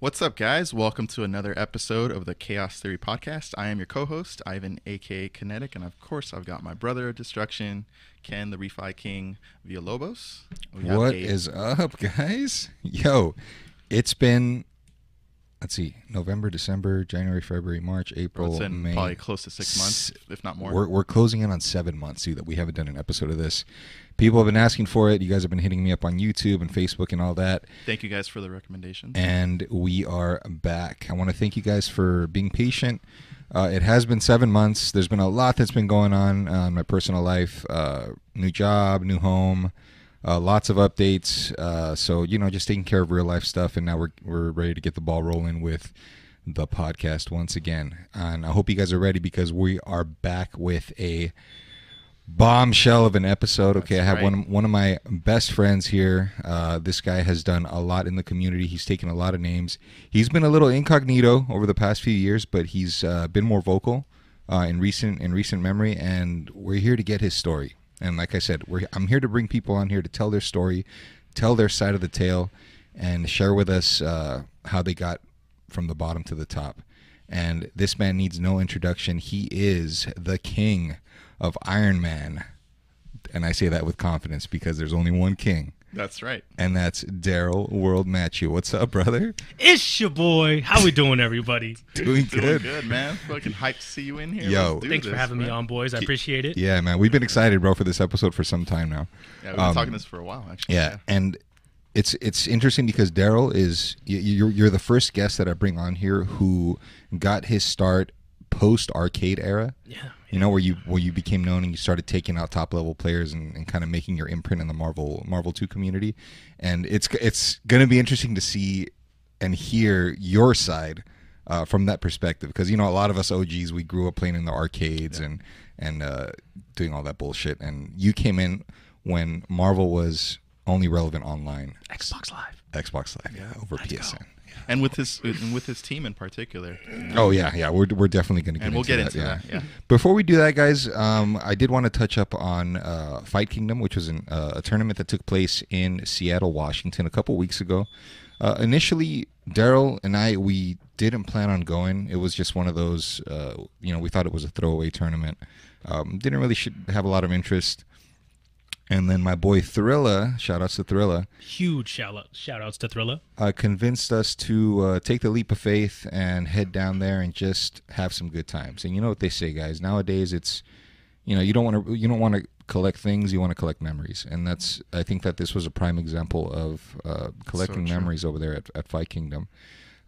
What's up, guys? Welcome to another episode of the Khaos Theory Podcast. I am your co host, Ivan, aka Kinetic, and of course, I've got my brother of destruction, Ken, the Refi King, Villalobos. Have What a- is up, guys? Yo, it's been let's see, November, December, January, February, March, April, It's been May. probably close to six months, if not more. We're we're closing in on seven months too that we haven't done an episode of this. People have been asking for it. You guys have been hitting me up on YouTube and Facebook and all that. Thank you guys for the recommendations. and we are back. I want to thank you guys for being patient. Uh, it has been seven months. There's been a lot that's been going on uh, in my personal life. Uh, new job, new home, uh, lots of updates. Uh, so you know, just taking care of real life stuff, and now we're we're ready to get the ball rolling with the podcast once again. And I hope you guys are ready because we are back with a bombshell of an episode. Okay, That's I have right. one one of my best friends here. Uh, this guy has done a lot in the community. He's taken a lot of names. He's been a little incognito over the past few years, but he's uh, been more vocal uh, in recent in recent memory. And we're here to get his story. And like I said, I'm here to bring people on here to tell their story, tell their side of the tale, and share with us uh, how they got from the bottom to the top. And this man needs no introduction. He is the king of Iron Man. And I say that with confidence because there's only one king, That's right. and that's Daryl Worldmatchue. What's up, brother? It's your boy. How we doing, everybody? Doing Doing good. good, man. Fucking hyped to see you in here. Yo. Let's do Thanks for this, having me on, boys. I appreciate it. Yeah, man. We've been excited, bro, for this episode for some time now. Yeah, we've been Um, talking this for a while, actually. Yeah, and it's it's interesting because Daryl is you're you're the first guest that I bring on here who got his start post arcade era. Yeah. You know where you where you became known and you started taking out top level players and, and kind of making your imprint in the Marvel Marvel Two community, and it's it's going to be interesting to see and hear your side uh, from that perspective. Because you know a lot of us OGs we grew up playing in the arcades and and uh, doing all that bullshit, and you came in when Marvel was only relevant online, Xbox Live. Xbox Live, yeah, over PSN. And with his and with his team in particular. Oh yeah, yeah. We're, we're definitely going to get And we'll into get that, into yeah. that, yeah. Before we do that, guys, um, I did want to touch up on uh, Fight Kingdom, which was an, uh, a tournament that took place in Seattle, Washington, a couple weeks ago. Uh, initially, Daryl and I we didn't plan on going. It was just one of those, uh, you know, we thought it was a throwaway tournament. Um, didn't really have a lot of interest. And then my boy Thrilla, shout outs to Thrilla, Huge shout out, shout outs to Thrilla. uh, convinced us to uh, take the leap of faith and head down there and just have some good times. And you know what they say, guys. Nowadays, it's you know you don't want to you don't want to collect things. You want to collect memories, and that's I think that this was a prime example of uh, collecting true. memories over there at, at Fight Kingdom.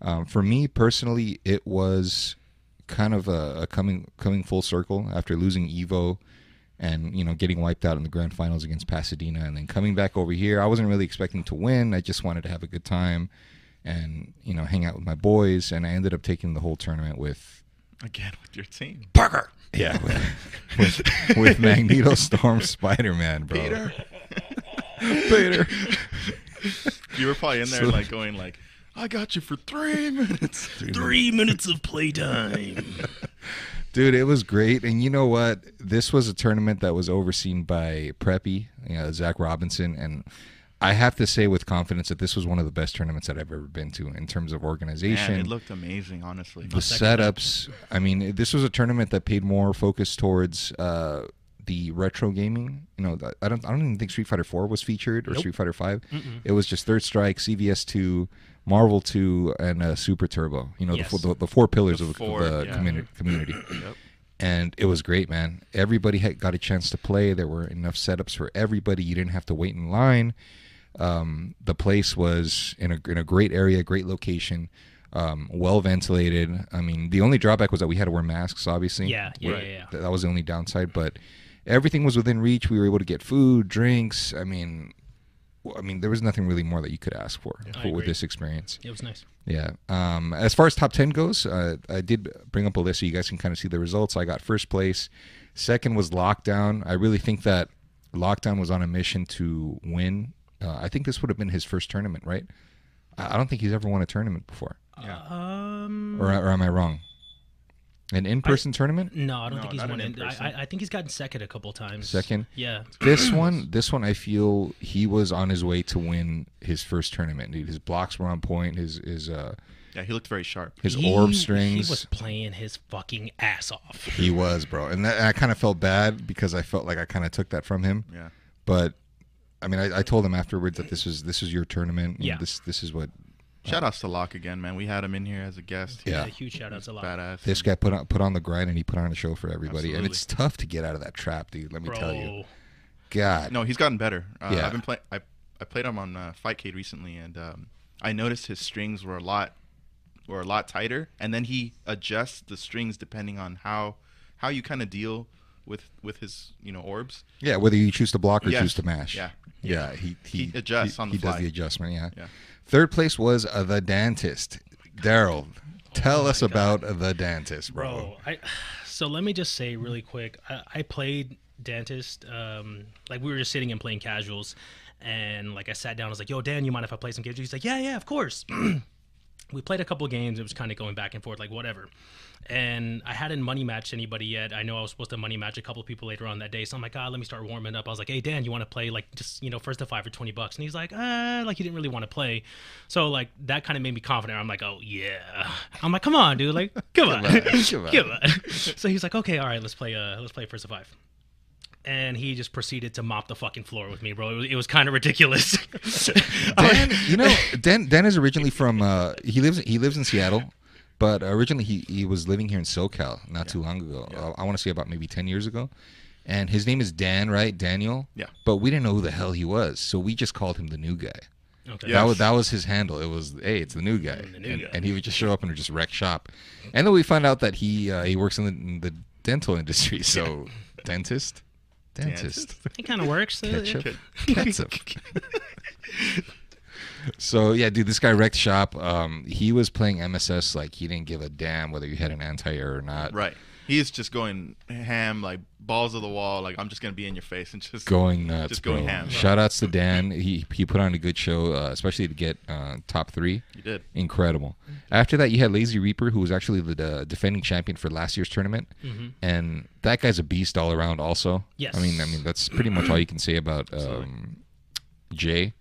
Um, for me personally, it was kind of a, a coming coming full circle after losing Evo and you know getting wiped out in the grand finals against Pasadena and then coming back over here. I wasn't really expecting to win. I just wanted to have a good time and you know hang out with my boys and I ended up taking the whole tournament with Again with your team. Parker. Yeah, with with, with Magneto Storm Spider-Man, bro. Peter. Peter. You were probably in there So- like going like, I got you for three minutes. Three minutes of playtime. Dude, it was great. And you know what? This was a tournament that was overseen by Preppy, you know, Zach Robinson. And I have to say with confidence that this was one of the best tournaments that I've ever been to in terms of organization. Man, it looked amazing, honestly. the setups. I mean, this was a tournament that paid more focus towards uh, the retro gaming. You know, I don't, I don't even think Street Fighter Four was featured or Nope. Street Fighter 5 It was just Third Strike, CVS Two, Marvel Two, and uh, Super Turbo. You know, Yes. the, four, the, the four pillars The of, four, of the yeah. community. community. Yep. And it was great, man. Everybody had got a chance to play. There were enough setups for everybody. You didn't have to wait in line. Um, the place was in a in a great area, great location, um, well ventilated. I mean, the only drawback was that we had to wear masks, obviously. Yeah, yeah, Right. yeah, yeah. That was the only downside, but everything was within reach. We were able to get food, drinks. I mean, I mean, there was nothing really more that you could ask for, I for with this experience. It was nice. Yeah. Um, as far as top 10 goes, uh, I did bring up a list so you guys can kind of see the results. I got first place. Second was Lockdown. I really think that Lockdown was on a mission to win. Uh, I think this would have been his first tournament, right? I I don't think he's ever won a tournament before. Yeah. Um, Or, or am I wrong? An in-person tournament. No, I don't No, think he's won in-person. I, I- I think he's gotten second a couple times. Second. Yeah. This one, this one, I feel he was on his way to win his first tournament. Dude, his blocks were on point. His his uh Yeah, he looked very sharp. his He- orb strings. He was playing his fucking ass off. He was, bro, and, that, and I kind of felt bad because I felt like I kind of took that from him. Yeah. But I mean, I, I told him afterwards that this was this was your tournament. Yeah. This this is what Shout outs to Locke again, man. We had him in here as a guest. He's Yeah. A huge shout out to Locke. badass. this guy put on put on the grind and he put on a show for everybody. Absolutely. And it's tough to get out of that trap, dude. Let me Bro. tell you. God. No, he's gotten better. Uh, Yeah. I've been playing. I I played him on uh, Fightcade recently, and um, I noticed his strings were a lot were a lot tighter, and then he adjusts the strings depending on how how you kind of deal with with his you know orbs. Yeah, whether you choose to block or Yes. choose to mash. Yeah. Yeah, he he, He adjusts on the he does the adjustment. Yeah. Yeah. Third place was uh, the dentist. Daryl, tell us about the dentist, bro. Bro, I so let me just say really quick. I, I played dentist. Um, like we were just sitting and playing casuals, and like I sat down. I was like, "Yo, Dan, you mind if I play some games?" He's like, "Yeah, yeah, of course." we played a couple games. It was kind of going back and forth, like whatever. And I hadn't money matched anybody yet. I know I was supposed to money match a couple people later on that day. So I'm like, ah, let me start warming up. I was like, hey, Dan, you want to play like just, you know, first to five for 20 bucks? And he's like, ah, like he didn't really want to play. So like that kind of made me confident. I'm like, oh, yeah. I'm like, come on, dude. Like, come on. on, come on. Come on. So he's like, okay, all right, let's play, uh, let's play first to five and he just proceeded to mop the fucking floor with me, bro. It was, it was kind of ridiculous. Dan, you know, Dan, Dan is originally from. Uh, he lives. He lives in Seattle, but originally he, he was living here in SoCal not too long ago. Uh, I want to say about maybe ten years ago. And his name is Dan, right? Daniel. Yeah. But we didn't know who the hell he was, so we just called him the new guy. okay. Yeah. That was that was his handle. It was hey, it's the new guy, the new and, guy. and he would just show up and just wreck shop. And then we found out that he uh, he works in the, in the dental industry. So dentist, dentist, It kind of works. Uh, ketchup, ketchup. so yeah, dude, this guy wrecked shop. Um, he was playing MSS like he didn't give a damn whether you had an anti-air or not. Right. He's just going ham, like balls of the wall. Like I'm just gonna be in your face and just Going nuts, Just bro. going ham. Shout outs to Dan. He he put on a good show, uh, especially to get uh, top three. You did. incredible. After that, you had Lazy Reaper, who was actually the uh, defending champion for last year's tournament, and that guy's a beast all around. Also, Yes. I mean, I mean that's pretty much all you can say about um, Jay,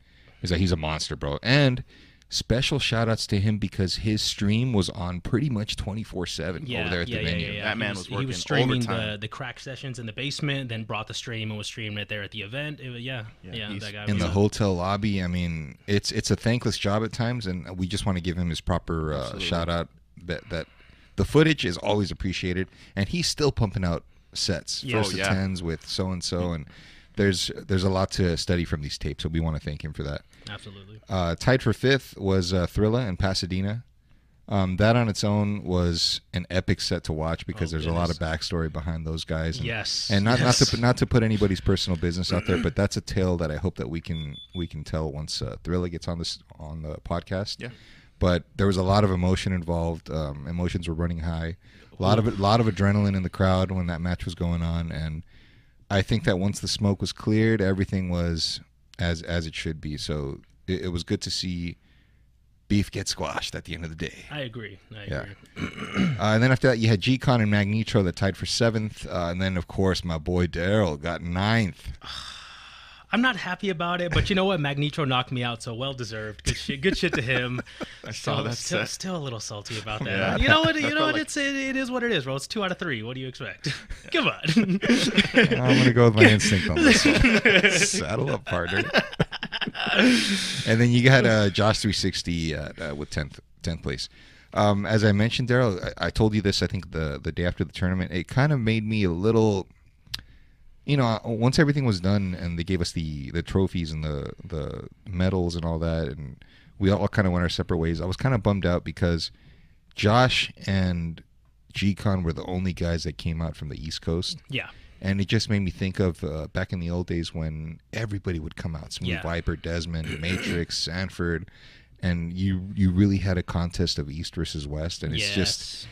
is that he's a monster, bro. And special shout outs to him because his stream was on pretty much twenty four seven over there at yeah, the venue. yeah, yeah. That He man was He working was streaming the, overtime. the crack sessions in the basement, then brought the stream and was streaming it there at the event. It was- yeah, Yeah, yeah, that guy in was the a- hotel lobby. I mean, it's it's a thankless job at times, and we just want to give him his proper uh, shout out. That that the footage is always appreciated, and he's still pumping out sets, Yeah. first Oh, to tens with so and so, and there's there's a lot to study from these tapes. So we want to thank him for that. Absolutely. Uh, tied for fifth was uh, Thrilla in Pasadena. Um, that on its own was an epic set to watch because Oh, there's a lot of backstory behind those guys. And, Yes. and not yes. not to not to put anybody's personal business out there, but that's a tale that I hope that we can we can tell once uh, Thrilla gets on this on the podcast. Yeah. But there was a lot of emotion involved. Um, emotions were running high. A lot of a lot of adrenaline in the crowd when that match was going on, and I think that once the smoke was cleared, everything was as as it should be. So it, it was good to see beef get squashed at the end of the day. I agree. I Yeah. agree. Uh, and then after that, you had G-Con and Magnetro that tied for seventh, uh, and then of course my boy Daryl got ninth. I'm not happy about it, but you know what? Magnetro knocked me out, so well deserved. Good shit. Good shit to him. I saw Still- that still, set. still a little salty about that. Yeah. You know what? You know what? like- It's it, it is what it is, bro. It's two out of three. What do you expect? Come on. I'm gonna go with my instinct on this one. Saddle up, partner. and then you got uh, Josh 360 at, uh, with 10th 10th place. Um, as I mentioned, Daryl, I, I told you this. I think the the day after the tournament, it kind of made me a little. You know, once everything was done and they gave us the the trophies and the the medals and all that, and we all kind of went our separate ways. I was kind of bummed out because Josh and G-Con were the only guys that came out from the East Coast yeah. and it just made me think of uh, back in the old days when everybody would come out smooth Yeah. viper desmond matrix sanford and you you really had a contest of east versus west and it's yes. just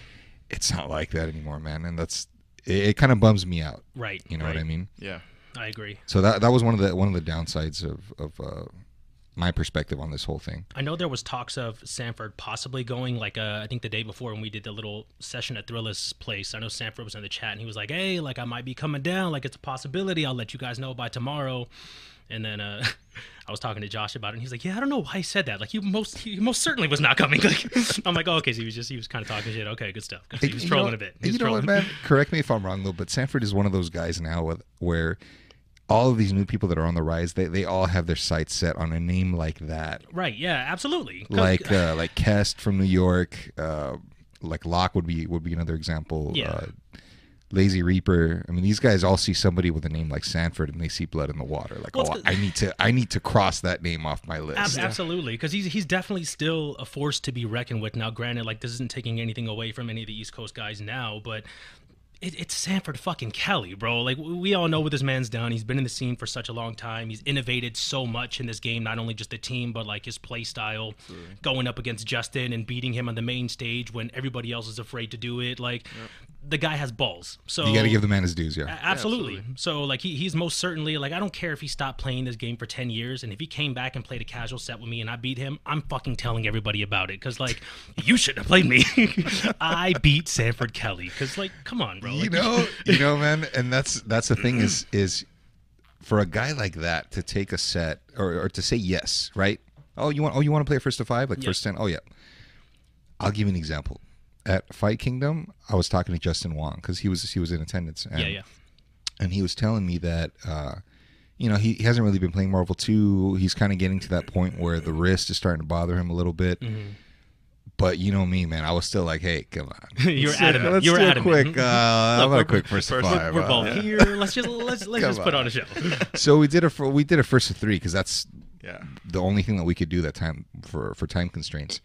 it's not like that anymore man and that's it, it kind of bums me out right. you know right. what i mean Yeah. I agree. so that that was one of the one of the downsides of of uh my perspective on this whole thing. I know there was talks of Sanford possibly going, like uh, I think the day before when we did the little session at Thrilla's place. I know Sanford was in the chat and he was like, "Hey, like I might be coming down. Like it's a possibility. I'll let you guys know by tomorrow." And then uh, I was talking to Josh about it, and he's like, "Yeah, I don't know why he said that. Like he most he most certainly was not coming." Like I'm like, "Oh, okay." So he was just he was kind of talking shit. Okay, good stuff. He was trolling know- a bit. He you know what, man? Correct me if I'm wrong though, but Sanford is one of those guys now with, where all of these new people that are on the rise, they, they all have their sights set on a name like that, Right? Yeah, Absolutely. like uh, like Kest from New York, uh, like Locke would be would be another example. Yeah. Uh, Lazy Reaper. I mean, these guys all see somebody with a name like Sanford, and they see blood in the water. Like, Well, it's oh, 'cause- I need to, I need to cross that name off my list. Ab- absolutely, because he's he's definitely still a force to be reckoned with. Now, granted, like this isn't taking anything away from any of the East Coast guys now, but it, it's Sanford fucking Kelly, bro. Like we we all know what this man's done. He's been in the scene for such a long time. He's innovated so much in this game, not only just the team, but like his play style, going up against Justin and beating him on the main stage when everybody else is afraid to do it. Like the guy has balls. So You got to give the man his dues, a- yeah. Absolutely. So like he, he's most certainly like I don't care if he stopped playing this game for 10 years and if he came back and played a casual set with me and I beat him, I'm fucking telling everybody about it cuz like you shouldn't have played me. I beat Sanford Kelly cuz like come on, bro. you know, you know, man, and that's that's the thing is is for a guy like that to take a set or, or to say yes, right? Oh, you want oh you want to play first to five, like Yeah. first ten? Oh yeah. I'll give you an example. At Fight Kingdom, I was talking to Justin Wong because he was he was in attendance. And, yeah, yeah. and he was telling me that uh, you know he, he hasn't really been playing Marvel 2. He's kind of getting to that point where the wrist is starting to bother him a little bit. Mm-hmm. But you know me, man. I was still like, "Hey, come on, You're Let's- adamant. Let's You're do a adamant. quick. Uh, how about we're- a quick first, to first- five? We're uh, both yeah. here. Let's just let's let's Come just put on. on a show. So we did a fir- we did a first to three because that's Yeah. the only thing that we could do that time for for time constraints,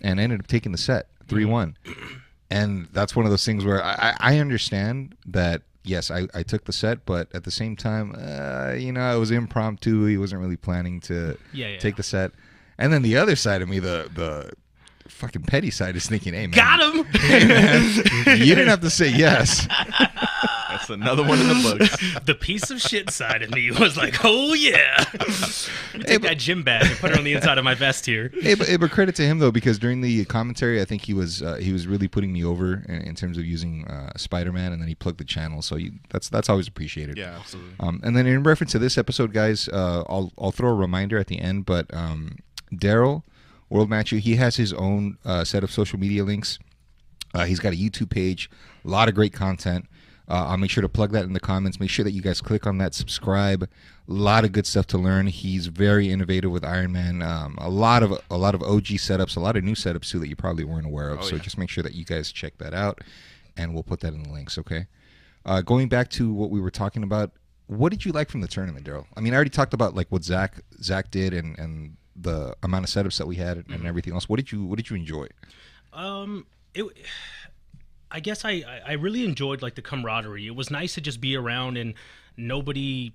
and I ended up taking the set three one, and that's one of those things where I, I I understand that yes I, I took the set, but at the same time uh, you know it was impromptu. He wasn't really planning to Yeah, yeah. take the set, and then the other side of me the the fucking petty side is thinking, hey man, Got him. Hey, man, you didn't have to say yes. That's another one in the books. the piece of shit side of me was like, "Oh yeah." Take but- that gym bag and put it on the inside of my vest here. hey, but, hey, but credit to him though, because during the commentary, I think he was uh, he was really putting me over in, in terms of using uh, Spider Man, and then he plugged the channel, so you, that's that's always appreciated. Yeah, absolutely. Um, and then in reference to this episode, guys, uh, I'll I'll throw a reminder at the end, but um, Daryl World Match, he has his own uh, set of social media links. Uh, he's got a YouTube page, a lot of great content. Uh, I'll make sure to plug that in the comments. Make sure that you guys click on that, subscribe. A lot of good stuff to learn. He's very innovative with Iron Man. Um, a lot of a lot of OG setups, a lot of new setups too that you probably weren't aware of. Oh, so yeah. just make sure that you guys check that out, and we'll put that in the links. Okay. Uh, going back to what we were talking about, what did you like from the tournament, Daryl? I mean, I already talked about like what Zach Zach did and and the amount of setups that we had and, Mm-hmm. and everything else. What did you What did you enjoy? Um, it. I guess I I- really enjoyed like the camaraderie. It was nice to just be around and nobody.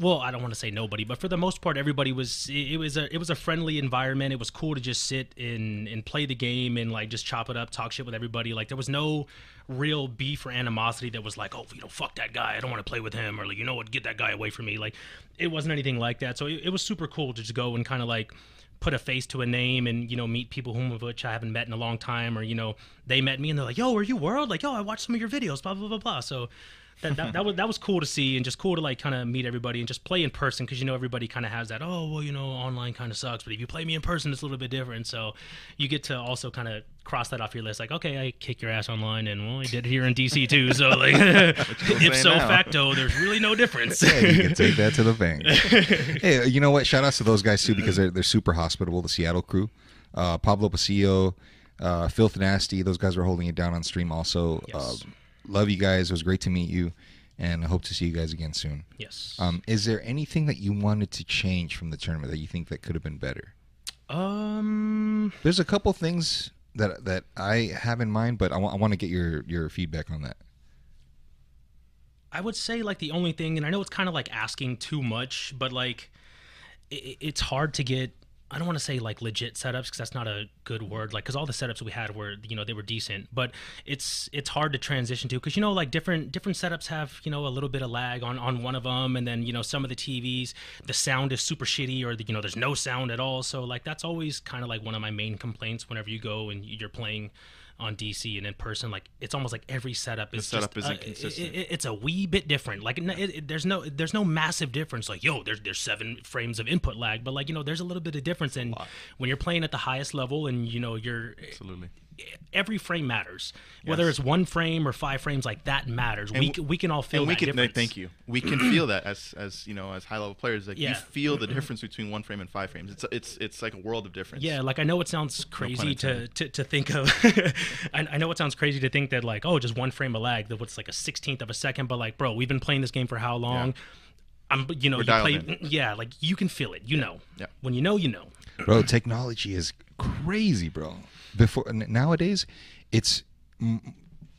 Well, I don't want to say nobody, but for the most part, everybody was. It, it was a it was a friendly environment. It was cool to just sit and and play the game and like just chop it up, talk shit with everybody. Like there was no real beef or animosity that was like, oh, you know, fuck that guy. I don't want to play with him, or like, you know what, get that guy away from me. Like it wasn't anything like that. So it, it was super cool to just go and kind of like put a face to a name and you know meet people whom of which I haven't met in a long time or you know they met me and they're like yo are you world? Like yo I watched some of your videos blah blah blah blah. So that, that, that was that was cool to see and just cool to like kind of meet everybody and just play in person because you know everybody kind of has that oh well you know online kind of sucks but if you play me in person it's a little bit different so you get to also kind of cross that off your list like okay I kick your ass online and well I did it here in DC too so like if so now? facto there's really no difference Yeah, you can take that to the bank. hey, you know what? Shout outs to those guys too because they're they're super hospitable. The Seattle crew, uh, Pablo Pasillo, uh, Filth Nasty. Those guys were holding it down on stream. Also, Yes. uh, love you guys. It was great to meet you, and I hope to see you guys again soon. yes Um, is there anything that you wanted to change from the tournament that you think that could have been better? um There's a couple things that that I have in mind, but I want to get your your feedback on that. I would say like the only thing, and I know it's kind of like asking too much, but like it, it's hard to get I don't want to say like legit setups because that's not a good word. Like, because all the setups we had were, you know, they were decent, but it's it's hard to transition to because you know, like different different setups have you know a little bit of lag on on one of them, and then you know some of the TVs the sound is super shitty or the, you know there's no sound at all. So like that's always kind of like one of my main complaints whenever you go and you're playing on DC and in person, like it's almost like every setup is setup just, isn't uh, consistent. it- it- it's a wee bit different. Like it, it, there's no there's no massive difference. Like yo, there's there's seven frames of input lag, but like you know there's a little bit of difference. And when you're playing at the highest level, and you know you're Absolutely. Every frame matters, whether Yes. it's one frame or five frames. Like that matters. we w- c- we can all feel and we that can no, difference. thank you. We can feel that as as you know as high level players. Like Yeah. you feel the difference between one frame and five frames. It's it's it's like a world of difference. Yeah, like I know it sounds crazy to, to, to think of. I, I know it sounds crazy to think that like oh just one frame of lag that what's like a sixteenth of a second, but like bro, we've been playing this game for how long? I'm you know We're you dialed play yeah like you can feel it. You know. Yeah. When you know, you know. bro technology is crazy bro before nowadays it's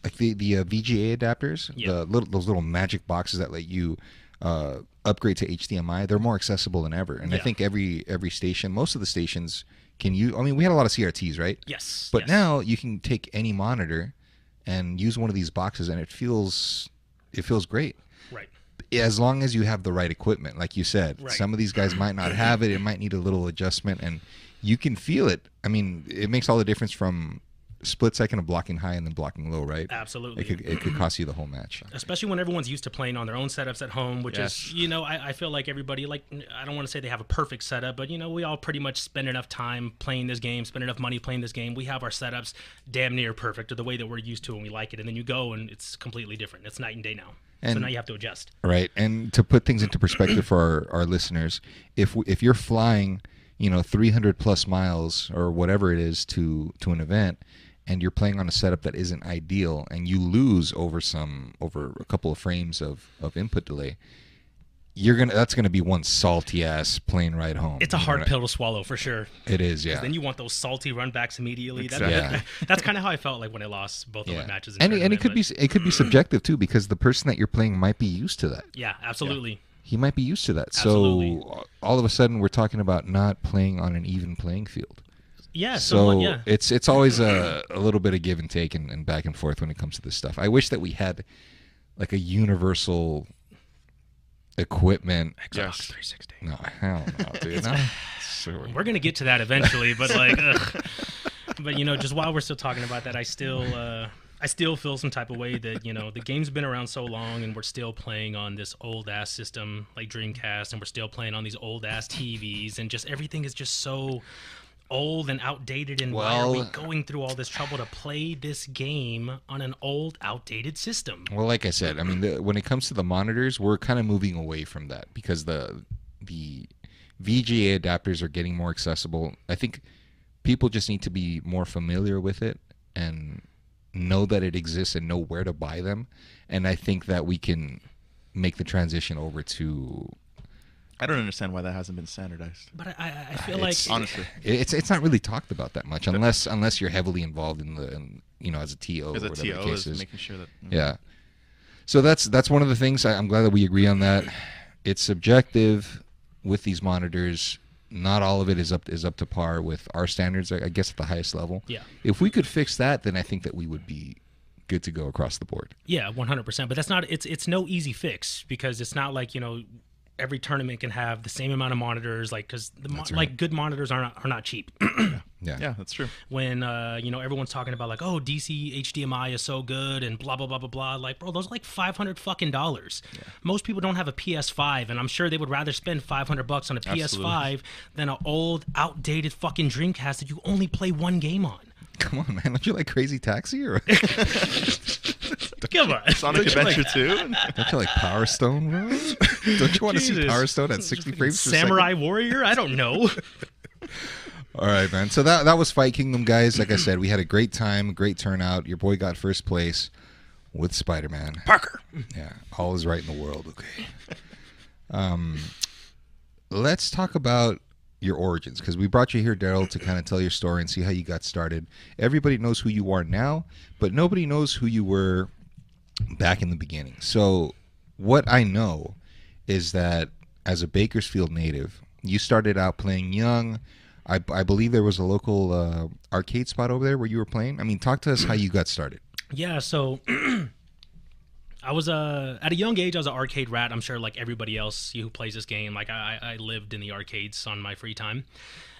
like the the uh, vga adapters Yeah. the little those little magic boxes that let you uh, upgrade to hdmi they're more accessible than ever and i think every every station most of the stations can you i mean we had a lot of crts right Yes. but yes. now you can take any monitor and use one of these boxes and it feels it feels great right. as long as you have the right equipment like you said Right. some of these guys might not have it it might need a little adjustment and you can feel it. I mean it makes all the difference from split second of blocking high and then blocking low right? Absolutely. it could, it could cost you the whole match. Especially when everyone's used to playing on their own setups at home which Yes. is you know I, I feel like everybody like i don't want to say they have a perfect setup but you know we all pretty much spend enough time playing this game spend enough money playing this game. We have our setups damn near perfect or the way that we're used to and we like it. And then you go and it's completely different. It's night and day now. So now you have to adjust. Right. And to put things into perspective for our, our listeners if if you're flying you know 300 plus miles or whatever it is to to an event and you're playing on a setup that isn't ideal and you lose over some over a couple of frames of of input delay you're gonna that's gonna be one salty ass plane ride home. It's a You know? hard pill to swallow for sure. It is yeah. then you want those salty runbacks immediately. That- Exactly. that- that's kind of how i felt like when i lost both of my matches in and, and it could be it could be subjective too because the person that you're playing might be used to that. Yeah absolutely he might be used to that Absolutely. so all of a sudden we're talking about not playing on an even playing field yeah so somewhat, yeah it's it's always a, a little bit of give and take and, and back and forth when it comes to this stuff i wish that we had like a universal equipment Yes. 360 no hell no dude no. So- We're gonna get to that eventually, but like, ugh. but you know, just while we're still talking about that, I still, uh, I still feel some type of way that you know the game's been around so long, and we're still playing on this old ass system like Dreamcast, and we're still playing on these old ass TVs, and just everything is just so old and outdated. And why are we going through all this trouble to play this game on an old, outdated system? Well, like I said, I mean, the, when it comes to the monitors, we're kind of moving away from that because the the VGA adapters are getting more accessible. I think people just need to be more familiar with it and know that it exists and know where to buy them. And I think that we can make the transition over to I don't understand why that hasn't been standardized. But I, I, I feel like Honestly, it's it's not really talked about that much unless unless you're heavily involved in the in, you know as a TO as or a whatever TO the case is is. making sure that mm, Yeah. So that's that's one of the things I, I'm glad that we agree on that. It's subjective with these monitors. Not all of it is up is up to par with our standards. I guess at the highest level. Yeah. If we could fix that, then I think that we would be good to go across the board. Yeah, one hundred percent. But that's not. It's it's no easy fix because it's not like you know every tournament can have the same amount of monitors. Like because the mo- right. like good monitors are not are not cheap. Yeah. yeah, that's true. when uh you know everyone's talking about like oh DC HDMI is so good and blah blah blah blah blah. Like bro, those are like five hundred fucking dollars. Most people don't have a PS5, and I'm sure they would rather spend five hundred bucks on a PS5 than an old outdated fucking Dreamcast that you only play one game on. Come on, man. Don't you like Crazy Taxi or Come on, Sonic Don't you like- Adventure 2? don't you like Power Stone, bro? don't you want to see Power Stone at 60 frames per second? Samurai Warrior? I don't know. All right, man. So that that was Fight Kingdom, guys. Like I said, we had a great time, great turnout. Your boy got first place with Spider Man. Parker. Yeah, all is right in the world. Okay. Um, let's talk about your origins because we brought you here, Daryl, to kind of tell your story and see how you got started. Everybody knows who you are now, but nobody knows who you were back in the beginning. So, what I know is that as a Bakersfield native, you started out playing young I, I believe there was a local uh, arcade spot over there where you were playing. I mean, talk to us how you got started. Yeah, so I was uh, at a young age. I was an arcade rat. I'm sure, like everybody else who plays this game, like I, I lived in the arcades on my free time,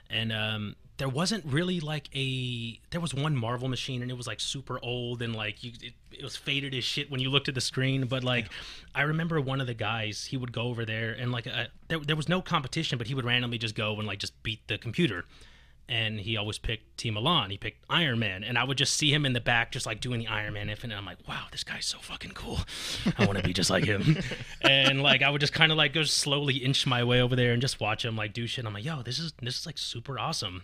and um, there wasn't really like a. There was one Marvel machine, and it was like super old, and like you, it, it was faded as shit when you looked at the screen. But like, I remember one of the guys, he would go over there, and like, uh, there, there was no competition, but he would randomly just go and like just beat the computer and he always picked Team Elan. He picked Iron Man, and I would just see him in the back, just like doing the Iron Man infinite. And I'm like, wow, this guy's so fucking cool. I want to be just like him. and like, I would just kind of like go slowly inch my way over there and just watch him like do shit. I'm like, yo, this is this is like super awesome.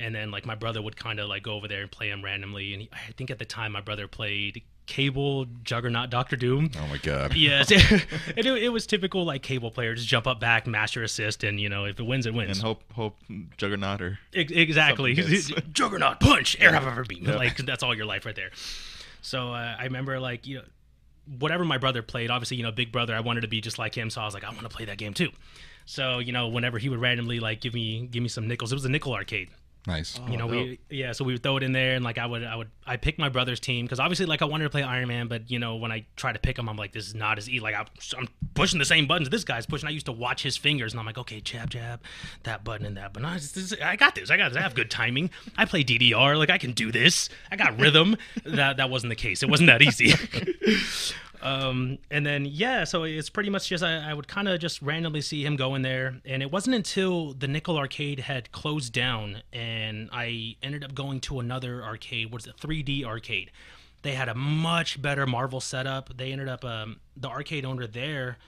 And then like my brother would kind of like go over there and play him randomly. And he, I think at the time my brother played Cable, Juggernaut, Doctor Doom. Oh my god. Yes, it, it, it was typical like cable player, just jump up back, master assist, and you know if it wins, it wins. And hope hope Juggernaut or Ex- exactly. Juggernaut punch, air hyper viper beam. Yeah. Like that's all your life right there. So uh, I remember like you know whatever my brother played. Obviously, you know, big brother. I wanted to be just like him, so I was like, I want to play that game too. So you know, whenever he would randomly like give me give me some nickels, it was a nickel arcade. Nice. You know, Oh, we yeah, so we would throw it in there, and like I would, I would, I picked my brother's team because obviously, like I wanted to play Iron Man, but you know, when I try to pick him, I'm like, this is not as easy. Like I, I'm pushing the same buttons this guy's pushing. I used to watch his fingers, and I'm like, okay, jab, jab, that button and that. But no, this, this, I got this. I got this. I have good timing. I play DDR. Like I can do this. I got rhythm. that that wasn't the case. It wasn't that easy. um, and then yeah, so it's pretty much just I, I would kind of just randomly see him go in there, and it wasn't until the Nickel Arcade had closed down, and I ended up going to another arcade. Was it 3D Arcade? They had a much better Marvel setup. They ended up um, the arcade owner there.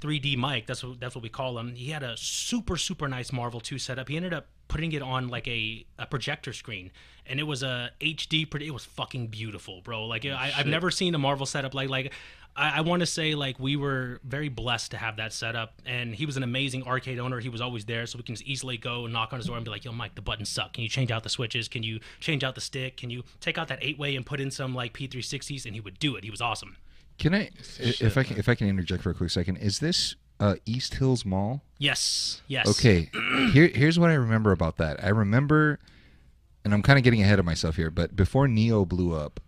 3D Mike, that's what that's what we call him. He had a super super nice Marvel 2 setup. He ended up putting it on like a, a projector screen, and it was a HD. It was fucking beautiful, bro. Like I, I've never seen a Marvel setup like like. I, I want to say like we were very blessed to have that setup, and he was an amazing arcade owner. He was always there, so we can just easily go and knock on his door and be like, "Yo, Mike, the buttons suck. Can you change out the switches? Can you change out the stick? Can you take out that eight way and put in some like P360s?" And he would do it. He was awesome. Can I, if I can, if I can interject for a quick second, is this uh, East Hills Mall? Yes, yes. Okay, here here's what I remember about that. I remember, and I'm kind of getting ahead of myself here, but before Neo blew up,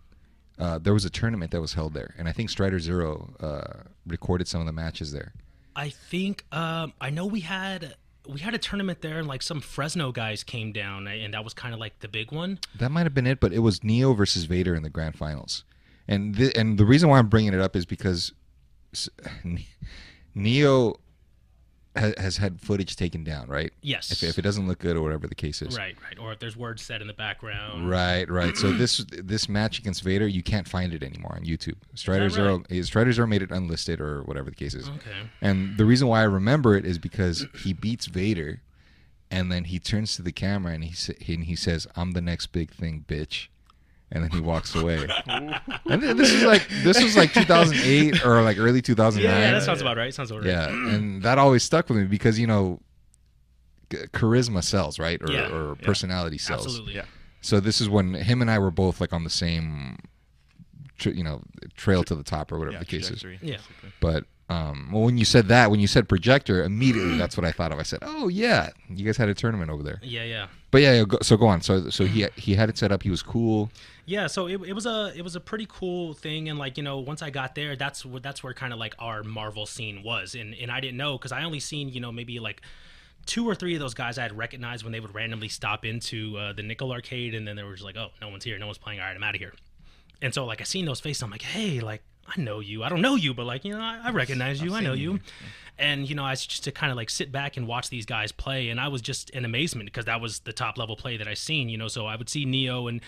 uh, there was a tournament that was held there, and I think Strider Zero uh, recorded some of the matches there. I think um, I know we had we had a tournament there, and like some Fresno guys came down, and that was kind of like the big one. That might have been it, but it was Neo versus Vader in the grand finals, and th- and the reason why I'm bringing it up is because Neo ha- has had footage taken down, right? Yes. If, if it doesn't look good or whatever the case is. Right, right. Or if there's words said in the background. Right, right. So this this match against Vader, you can't find it anymore on YouTube. Strider that Zero, right? Strider Zero made it unlisted or whatever the case is. Okay. And the reason why I remember it is because he beats Vader, and then he turns to the camera and he sa- and he says, "I'm the next big thing, bitch," and then he walks away. and this is like this was like 2008 or like early 2009. Yeah, yeah, that sounds about right. Sounds about right. Yeah, and that always stuck with me because you know, charisma sells, right, or, Yeah, or yeah. personality sells. Absolutely. Yeah. So this is when him and I were both like on the same, tr you know, trail to the top or whatever yeah, the case is. trajectory, Yeah. But um, well, when you said that, when you said projector, immediately that's what I thought of. I said, "Oh yeah, you guys had a tournament over there." Yeah, yeah. But yeah, yeah, so go on. So so he he had it set up. He was cool. Yeah, so it, it was a it was a pretty cool thing, and like you know, once I got there, that's where that's where kind of like our Marvel scene was, and and I didn't know because I only seen you know maybe like two or three of those guys I had recognized when they would randomly stop into uh, the Nickel Arcade, and then they were just like, oh, no one's here, no one's playing. All right, I'm out of here. And so like I seen those faces, I'm like, hey, like I know you. I don't know you, but like you know, I, I recognize you. I know you. And you know, I just to kind of like sit back and watch these guys play, and I was just in amazement because that was the top level play that I seen. You know, so I would see Neo and.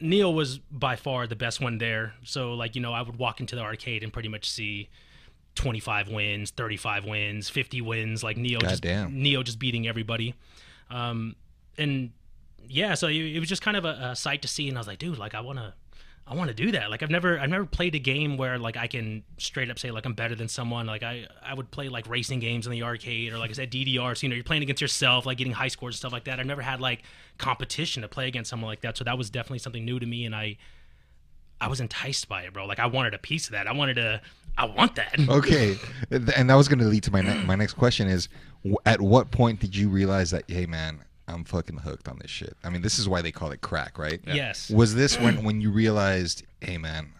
Neo was by far the best one there. So like, you know, I would walk into the arcade and pretty much see 25 wins, 35 wins, 50 wins, like Neo just Goddamn. Neo just beating everybody. Um and yeah, so it, it was just kind of a, a sight to see and I was like, dude, like I want to I want to do that. Like I've never I've never played a game where like I can straight up say like I'm better than someone. Like I I would play like racing games in the arcade or like I said DDR. So you know you're playing against yourself, like getting high scores and stuff like that. I've never had like competition to play against someone like that. So that was definitely something new to me, and I I was enticed by it, bro. Like I wanted a piece of that. I wanted to. I want that. Okay, and that was going to lead to my ne- my next question is, at what point did you realize that, hey man, I'm fucking hooked on this shit. I mean, this is why they call it crack, right? Yes. Was this when when you realized, hey man,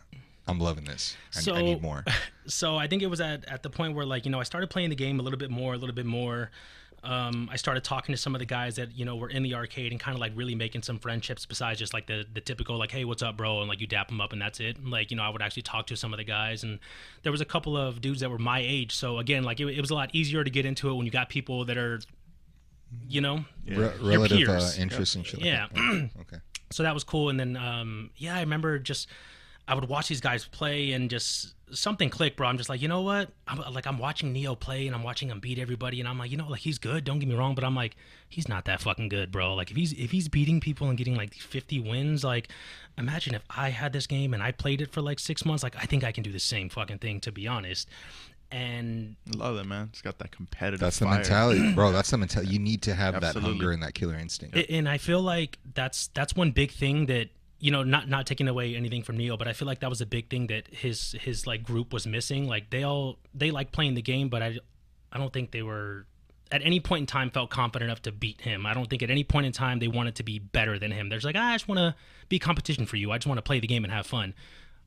I'm loving this. I, So- I need more. so I think it was at, at the point where like you know I started playing the game a little bit more, a little bit more. Um, I started talking to some of the guys that you know were in the arcade and kind of like really making some friendships besides just like the the typical like hey what's up bro and like you dap them up and that's it. Like you know I would actually talk to some of the guys and there was a couple of dudes that were my age. So again like it, it was a lot easier to get into it when you got people that are you know Re- relative uh, peers. interest and shit. like Yeah. that. okay. so that was cool and then um yeah i remember just i would watch these guys play and just something clicked bro i'm just like you know what i'm like i'm watching neo play and i'm watching him beat everybody and i'm like you know like he's good don't get me wrong but i'm like he's not that fucking good bro like if he's if he's beating people and getting like 50 wins like imagine if i had this game and i played it for like six months like i think i can do the same fucking thing to be honest and Love that man. It's got that competitive. That's the fire. mentality, bro. That's the mentality. You need to have that hunger and that killer instinct. A- and I feel like that's that's one big thing that you know not not taking away anything from Neo, but I feel like that was a big thing that his his like group was missing. Like they all they like playing the game, but I I don't think they were at any point in time felt confident enough to beat him. I don't think at any point in time they wanted to be better than him. There's like "Ah, I just want to be competition for you. I just want to play the game and have fun.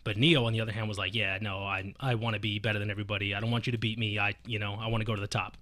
But Neo, on the other hand, was like, "Yeah, no, I I want to be better than everybody. I don't want you to beat me. I you know I want to go to the top."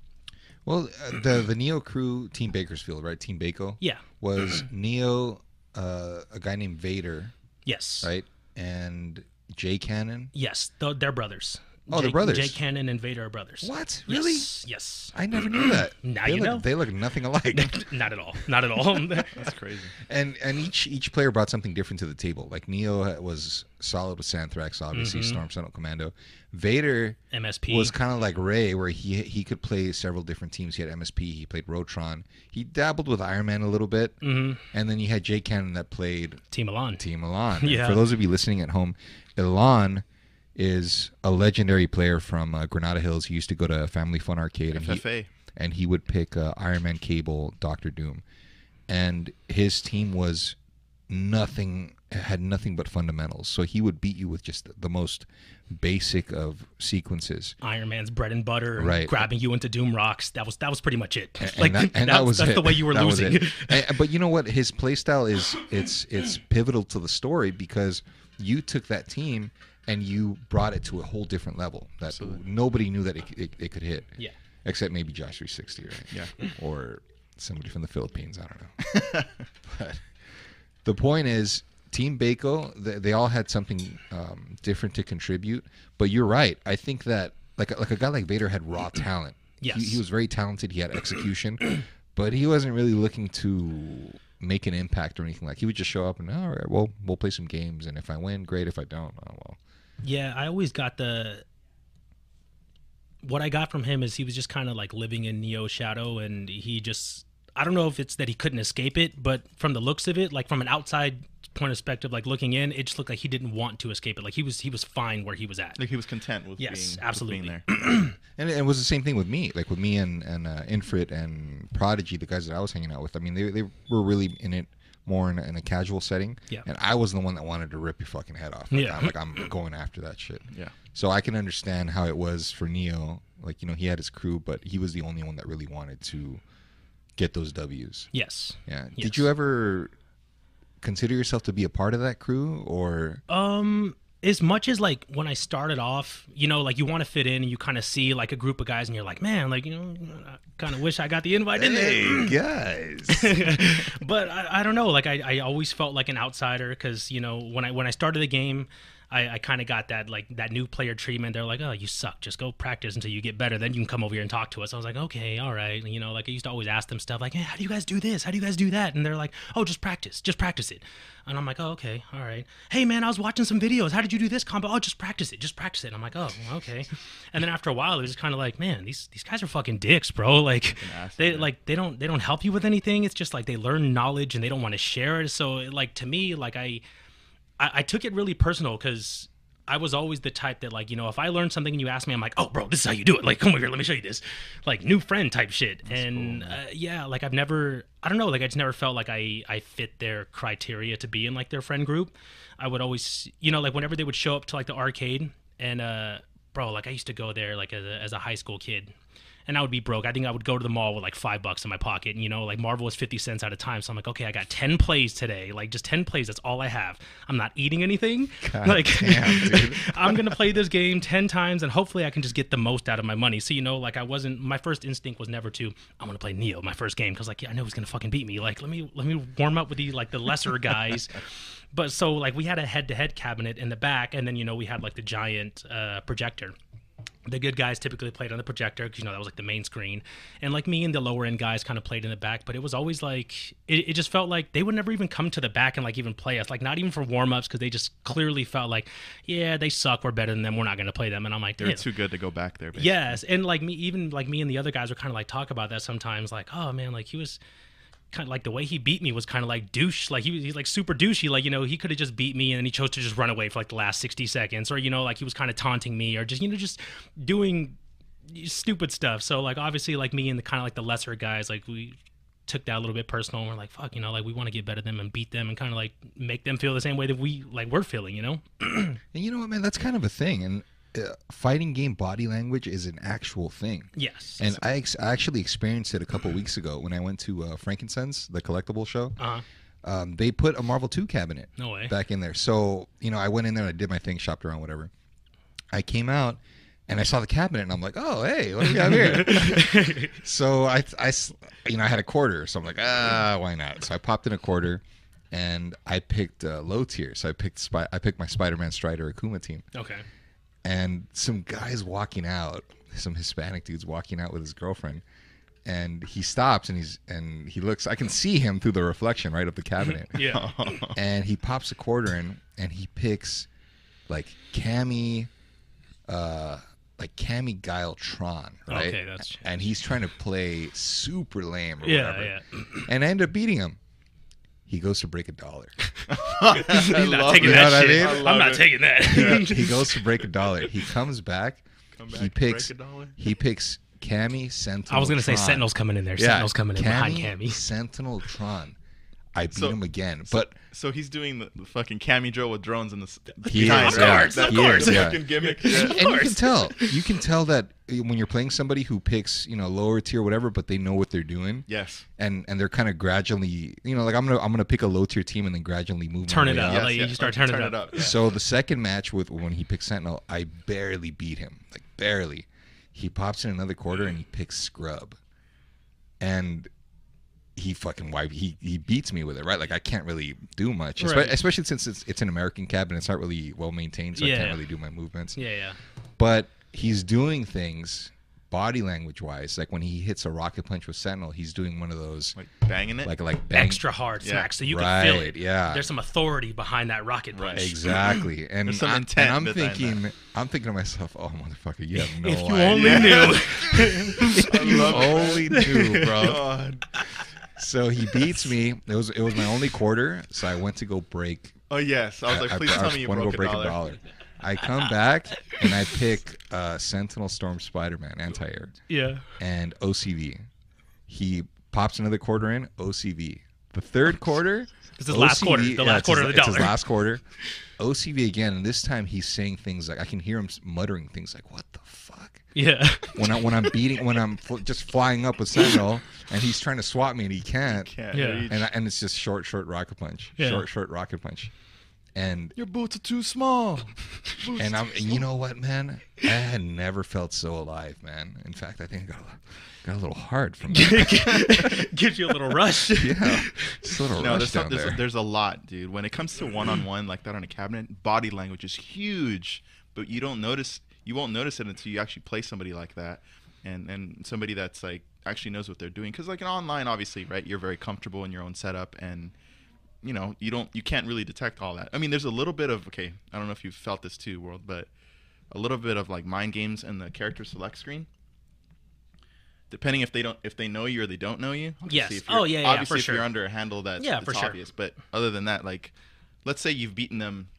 Well, uh, the the Neo crew, Team Bakersfield, right? Team Bako Yeah. was Neo, uh, a guy named Vader, Yes. right, and Jay Cannon. Yes, th- they're brothers. Oh, they're brothers. Jake Cannon and Vader are brothers. What? Really? Yes. yes. I never knew that. Now they you look, know. They look nothing alike. Not at all. Not at all. That's crazy. and and each each player brought something different to the table. Like Neo was solid with Santhrax, obviously Mm-hmm. Storm Sentinel Commando. Vader MSP. was kind of like Ray, where he he could play several different teams. He had MSP, he played Rotron, he dabbled with Iron Man a little bit, Mhm. and then you had Jay Cannon that played Team Elan. Team Elan. And Yeah. For those of you listening at home, Elan is a legendary player from uh, Granada Hills. He used to go to a Family Fun Arcade, and he, and he would pick uh, Iron Man Cable, Doctor Doom, and his team was nothing had nothing but fundamentals. So he would beat you with just the most basic of sequences. Iron Man's bread and butter, Right. grabbing you into Doom Rocks. That was that was pretty much it. And like that, and that was that's it. the way you were That losing. And- but you know what? His playstyle is it's it's pivotal to the story because you took that team and you brought it to a whole different level that Absolutely. nobody knew that it, it, it could hit. Yeah. Except maybe Josh 360, right? Yeah. Or somebody from the Philippines. I don't know. but the point is, Team Bako, they, they all had something um, different to contribute. But you're right. I think that like a- like a guy like Vader had raw talent. Yes. He, he was very talented. He had execution, but he wasn't really looking to make an impact or anything. Like he would just show up and all right, well, we'll play some games, and if I win, great. If I don't, oh well. Yeah, I always got the. What I got from him is he was just kind of like living in Neo's shadow, and he just. I don't know if it's that he couldn't escape it, but from the looks of it, like from an outside point of perspective, like looking in, it just looked like he didn't want to escape it. Like he was, he was fine where he was at. Like he was content with Yes, being, with absolutely. being there. And it was the same thing with me, like with me and and uh, Infrit and Prodigy, the guys that I was hanging out with. I mean, they they were really in it more in a, in a casual setting. Yeah. And I was the one that wanted to rip your fucking head off. Like, Yeah. I'm, like I'm going after that shit. Yeah. So I can understand how it was for Neo. Like you know, he had his crew, but he was the only one that really wanted to get those W's. Yes. Yeah. Yes. Did you ever consider yourself to be a part of that crew, or Um, as much as like when I started off, you know, like you want to fit in and you kind of see like a group of guys and you're like, man, like you know, I kind of wish I got the invite in there. guys? but I, I don't know. Like I, I always felt like an outsider because you know when I when I started the game, I, I kind of got that like that new player treatment. They're like, oh, you suck. Just go practice until you get better. Then you can come over here and talk to us. I was like, okay, all right. You know, like I used to always ask them stuff like, hey, how do you guys do this? How do you guys do that? And they're like, oh, just practice, just practice it. And I'm like, oh, okay, all right. Hey, man, I was watching some videos. How did you do this combo? Oh, just practice it, just practice it. And I'm like, oh, okay. And then after a while, it was just kind of like, man, these these guys are fucking dicks, bro. Like ass, they like they don't they don't help you with anything. It's just like they learn knowledge and they don't want to share it. So like to me, like I I, I took it really personal because I was always the type that like you know if I learned something and you ask me, I'm like, oh bro, this is how you do it. Like come over here, let me show you this. Like new friend type shit. and uh, yeah, like I've never I don't know like I just never felt like I I fit their criteria to be in like their friend group. I would always you know like whenever they would show up to like the arcade and uh bro like I used to go there like as a, as a high school kid and I would be broke. I think I would go to the mall with like five bucks in my pocket, and you know, like Marvel was fifty cents at a time. So I'm like, okay, I got ten plays today, like just ten plays. That's all I have. I'm not eating anything. God like, damn. I'm gonna play this game ten times, and hopefully I can just get the most out of my money. So you know, like I wasn't. My first instinct was never to. I'm gonna play Neo my first game because like yeah, I know he's gonna fucking beat me. Like let me let me warm up with the like the lesser guys. But so like we had a head-to-head cabinet in the back, and then you know we had like the giant uh, projector. The good guys typically played on the projector because you know that was like the main screen, and like me and the lower end guys kind of played in the back. But it was always like it, it just felt like they would never even come to the back and like even play us, like not even for warm ups because they just clearly felt like, yeah, they suck. We're better than them. We're not going to play them. And I'm like, They're "Yeah, too good to go back there. Basically. Yes, and like me, even like me and the other guys were kind of like talk about that sometimes. Like, oh man, like he was kind of like the way he beat me was kind of like douche. Like he was he's like super douchey. Like you know he could have just beat me and then he chose to just run away for like the last sixty seconds, or you know like he was kind of taunting me, or just you know just doing stupid stuff. So like obviously like me and the kind of like the lesser guys like we took that a little bit personal and we're like fuck you know like we want to get better than them and beat them and kind of like make them feel the same way that we like we're feeling you know And you know what, man? That's kind of a thing. And uh, fighting game body language is an actual thing. yes And I, ex- I actually experienced it a couple weeks ago when I went to uh, Frank and Son, the collectible show. uh Um, they put a Marvel 2 cabinet no way back in there. So, you know, I went in there and I did my thing, shopped around, whatever. I came out and I saw the cabinet and I'm like, oh, hey, what do we got here? so I, I, you know, I had a quarter. So I'm like, ah, why not? So I popped in a quarter and I picked uh, low tier. So I picked, Spy- I picked my Spider-Man Strider Akuma team. okay and some guys walking out, some Hispanic dudes walking out with his girlfriend, and he stops and he's and he looks. I can see him through the reflection right of the cabinet, yeah and he pops a quarter in and he picks like Cammy, uh, like Cammy Guile Tron, right? Okay, that's- and he's trying to play super lame or yeah whatever, yeah and I end up beating him. He goes to break a dollar. I He's not love taking it. You know that what I shit. mean? I I'm not it. taking that. he goes to break a dollar. He comes back. Come back he picks. break a dollar. He picks Cammy Sentinel. I was gonna say Tron. Sentinel's coming in there. Yeah, Sentinel's coming in behind Cammy, Cammy. Sentinel Tron. I beat So- him again, but So he's doing the, the fucking cammy drill with drones in the s- He behind, is, right? yeah. That- He that is, yeah. fucking gimmick. and, Yeah. and you can tell. You can tell that when you're playing somebody who picks, you know, lower tier, whatever, but they know what they're doing, Yes. and and they're kind of gradually, you know, like I'm gonna I'm gonna pick a low tier team and then gradually move. Turn it way up. up. Yes, like, you yes. start turning turn it up. yeah. So the second match with when he picks Sentinel, I barely beat him, like barely. He pops in another quarter and he picks Scrub, and he fucking wipe. He he beats me with it, right? Like I can't really do much, espe- Right. especially since it's it's an American cabinet. It's not really well maintained, so I can't really do my movements. Yeah, yeah. But he's doing things body language wise, like when he hits a rocket punch with Sentinel, he's doing one of those Like banging it. like like bang- Extra hard Yeah. smack, so you right, can feel it. yeah. There's some authority behind that rocket Right. punch. Exactly, and, There's some I, intent and I'm behind thinking, I'm thinking to myself, "Oh, motherfucker, you have no if you idea. only knew. If you love it. only knew, bro." God. So he beats me. It was it was my only quarter, so I went to go break. Oh yes. I was like, please I, tell me you broke go break a dollar. I come back and I pick uh, Sentinel Storm Spider-Man anti-air yeah. and OCV. He pops another quarter in OCV. The third quarter, This is the last quarter, the last quarter his, of the dollar. it's his dollar. last quarter. OCV again, and this time he's saying things like I can hear him muttering things like "What the fuck." Yeah. when I when I'm beating when I'm fl- just flying up with Sentinel and he's trying to swat me and he can't, Can't Yeah. reach. and I, and it's just short short rocket punch, Yeah. short short rocket punch, and Your boots are too small. Boots and I'm too and you know what man, I had never felt so alive, man. In fact, I think I got a, got a little hard from that. Gives you a little rush. yeah, just a little No, rush there's, some, down there's, there. there's a lot, dude. When it comes to one on one like that on a cabinet, body language is huge, but you don't notice. You won't notice it until you actually play somebody like that, and and somebody that's like actually knows what they're doing. Because like in online, obviously, right, you're very comfortable in your own setup, and you know you don't you can't really detect all that. I mean, there's a little bit of okay. I don't know if you've felt this too, world, but a little bit of like mind games in the character select screen. Depending if they don't if they know you or they don't know you. Yes. If Oh, yeah, yeah, Obviously, for if sure. you're under a handle that's Yeah, it's for sure. obvious. But other than that, like, let's say you've beaten them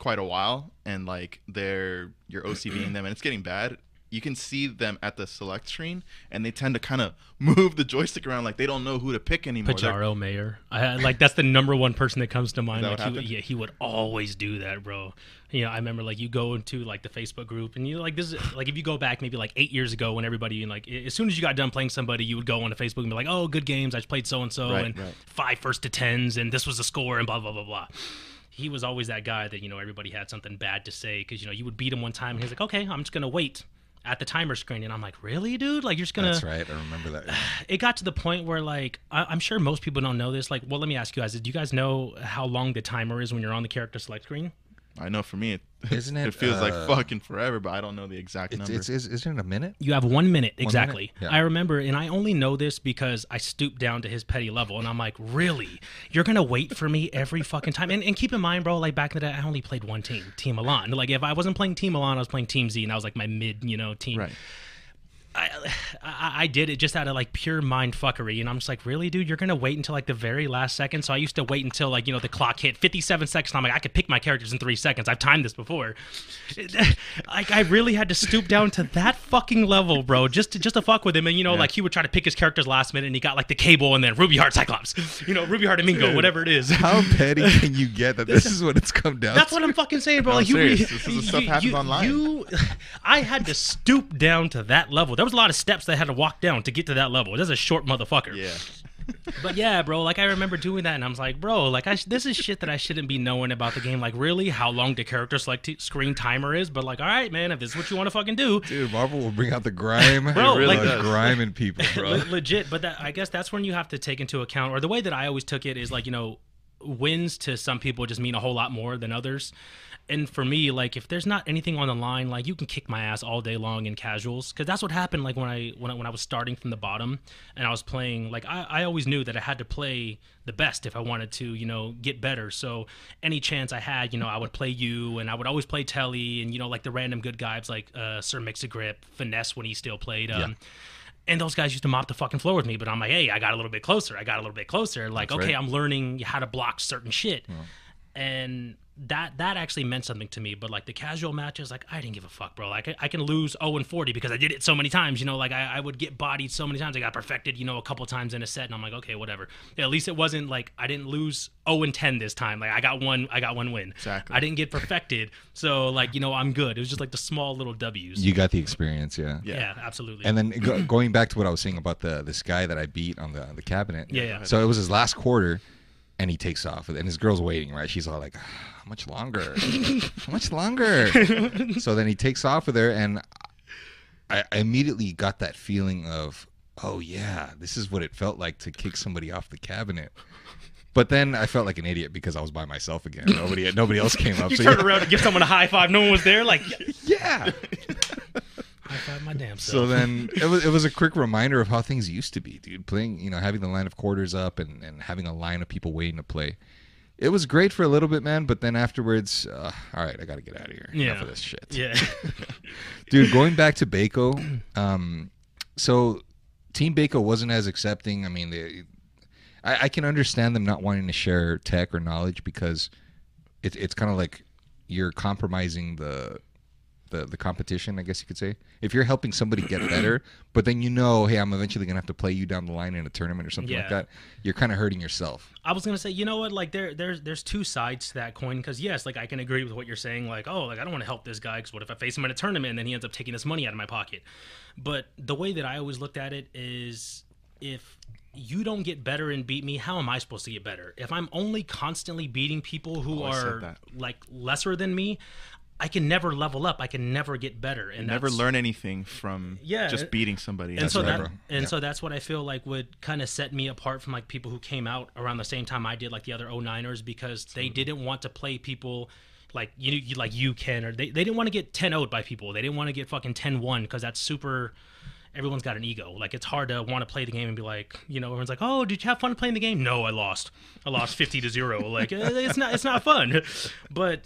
quite a while, and like they're you're OCVing them, and it's getting bad. you can see them at the select screen, and they tend to kind of move the joystick around like they don't know who to pick anymore. Pajaro Mayor. I like that's the number one person that comes to mind. Like he, would- yeah, he would always do that, bro. You know, I remember like you go into like the Facebook group and you like this is like if you go back maybe like eight years ago when everybody and like as soon as you got done playing somebody, you would go onto Facebook and be like, oh, good games, I just played so and so and five first to tens and this was the score and blah blah blah blah. He was always that guy that you know everybody had something bad to say because you know you would beat him one time and he's like, okay, I'm just gonna wait at the timer screen and I'm like, really, dude? Like you're just gonna That's right. I remember that. it got to the point where like I- I'm sure most people don't know this. Like, well, let me ask you guys: Do you guys know how long the timer is when you're on the character select screen? I know for me, it, Isn't it, it feels like uh, fucking forever, but I don't know the exact It's, number. it's, it's, isn't it a minute? You have one minute minute? exactly. Yeah. I remember, and I only know this because I stooped down to his petty level, and I'm like, really? You're gonna wait for me every fucking time? And, and keep in mind, bro, like back in the day, I only played one team, Team Elan. Like if I wasn't playing Team Elan, I was playing Team Z, and I was like my mid, you know, team. right. I, I I did it just out of like pure mind fuckery, and I'm just like, really, dude, you're gonna wait until like the very last second. So I used to wait until like you know the clock hit 57 seconds. I'm like, I could pick my characters in three seconds. I've timed this before. Like I really had to stoop down to that fucking level, bro, just to just to fuck with him. And you know, like he would try to pick his characters last minute, and he got like the cable, and then Ruby Heart Cyclops, you know, Ruby Heart Amingo, whatever it is. How petty can you get that this is what it's come down to? That's to? what I'm fucking saying, bro. No, like you, serious. This is the stuff you- happens you- online. You, I had to stoop down to that level. There was a lot of steps that I had to walk down to get to that level. That's a short motherfucker. Yeah. But yeah, bro. Like I remember doing that, and I was like, bro, like I sh- this is shit that I shouldn't be knowing about the game. Like really, how long the character select t- screen timer is. But like, all right, man, if this is what you want to fucking do, Dude, Marvel will bring out the grime. Bro, really like- does. grime in people, bro. Le- legit. But that, I guess that's when you have to take into account, or the way that I always took it is like, you know, wins to some people just mean a whole lot more than others. And for me, like if there's not anything on the line, like you can kick my ass all day long in casuals, because that's what happened. Like when I when I, when I was starting from the bottom and I was playing, like I, I always knew that I had to play the best if I wanted to, you know, get better. So any chance I had, you know, I would play you, and I would always play Telly, and you know, like the random good guys like uh, Sir Mix-a-Grip, Finesse when he still played. Um, and those guys used to mop the fucking floor with me, but I'm like, hey, I got a little bit closer. I got a little bit closer. Like, That's okay, right. I'm learning how to block certain shit. And that that actually meant something to me. But like the casual matches, like I didn't give a fuck, bro. Like I, I can lose 0 and 40 because I did it so many times. You know, like I, I would get bodied so many times. I got perfected, you know, a couple times in a set, and I'm like, okay, whatever. at least it wasn't like I didn't lose 0 and 10 this time. Like I got one, I got one win. Exactly. I didn't get perfected, so like you know, I'm good. It was just like the small little W's. You got the experience, yeah. Yeah. yeah, absolutely. And then go, going back to what I was saying about the this guy that I beat on the on the cabinet. Yeah, yeah. So it was his last quarter, and he takes off, and his girl's waiting. Right? She's all like, ah, "How much longer? How much longer?" so then he takes off with her, and I, I immediately got that feeling of, "Oh yeah, this is what it felt like to kick somebody off the cabinet." But then I felt like an idiot because I was by myself again. Nobody nobody else came up. you so turn yeah. around to give someone a high five. No one was there. Like, yeah. High my damn self. So then it was it was a quick reminder of how things used to be, dude. Playing, you know, having the line of quarters up and, and having a line of people waiting to play. It was great for a little bit, man, but then afterwards, uh, all right, I got to get out of here. Yeah. Enough of this shit. yeah. Dude, going back to Baco, um, so Team Baco wasn't as accepting. I mean, they, I, I can understand them not wanting to share tech or knowledge because it, it's kind of like you're compromising the, the the competition. I guess you could say if you're helping somebody get better, but then you know, hey, I'm eventually gonna have to play you down the line in a tournament or something like that. You're kind of hurting yourself. I was gonna say, you know what? Like there, there's there's two sides to that coin. Because yes, like I can agree with what you're saying. Like, oh, like I don't want to help this guy because what if I face him in a tournament and then he ends up taking this money out of my pocket? But the way that I always looked at it is, if you don't get better and beat me, how am I supposed to get better? If I'm only constantly beating people who oh, Always said are like lesser than me, I can never level up. I can never get better. And Never learn anything from Yeah, just beating somebody. and so that and Yeah. so that's what I feel like would kind of set me apart from like people who came out around the same time I did, like the other 09ers, because they didn't want to play people like you, you like you can or they, they didn't want to get 10 0 by people. They didn't want to get fucking 10 1 because that's super. Everyone's got an ego. Like it's hard to want to play the game and be like, you know, everyone's like, "Oh, did you have fun playing the game?" No, I lost. I lost 50 to 0. Like eh, it's not it's not fun. But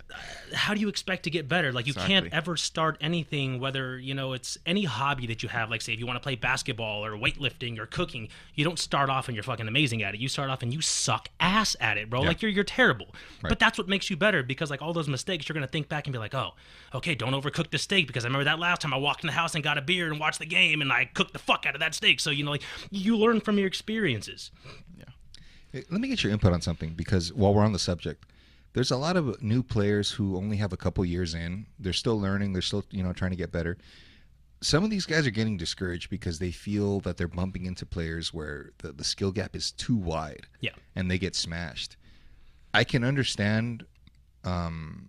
how do you expect to get better? Like you can't ever start anything whether, you know, it's any hobby that you have, like say if you want to play basketball or weightlifting or cooking, you don't start off and you're fucking amazing at it. You start off and you suck ass at it, bro. Like you're you're terrible. But that's what makes you better because like all those mistakes you're going to think back and be like, "Oh, okay, don't overcook the steak because I remember that last time I walked in the house and got a beer and watched the game and I cooked the fuck out of that steak." So, you know, like you learn from your experiences. Hey, Let me get your input on something because while we're on the subject, there's a lot of new players who only have a couple years in. They're still learning. They're still, you know, trying to get better. Some of these guys are getting discouraged because they feel that they're bumping into players where the, the skill gap is too wide Yeah. and they get smashed. I can understand, um,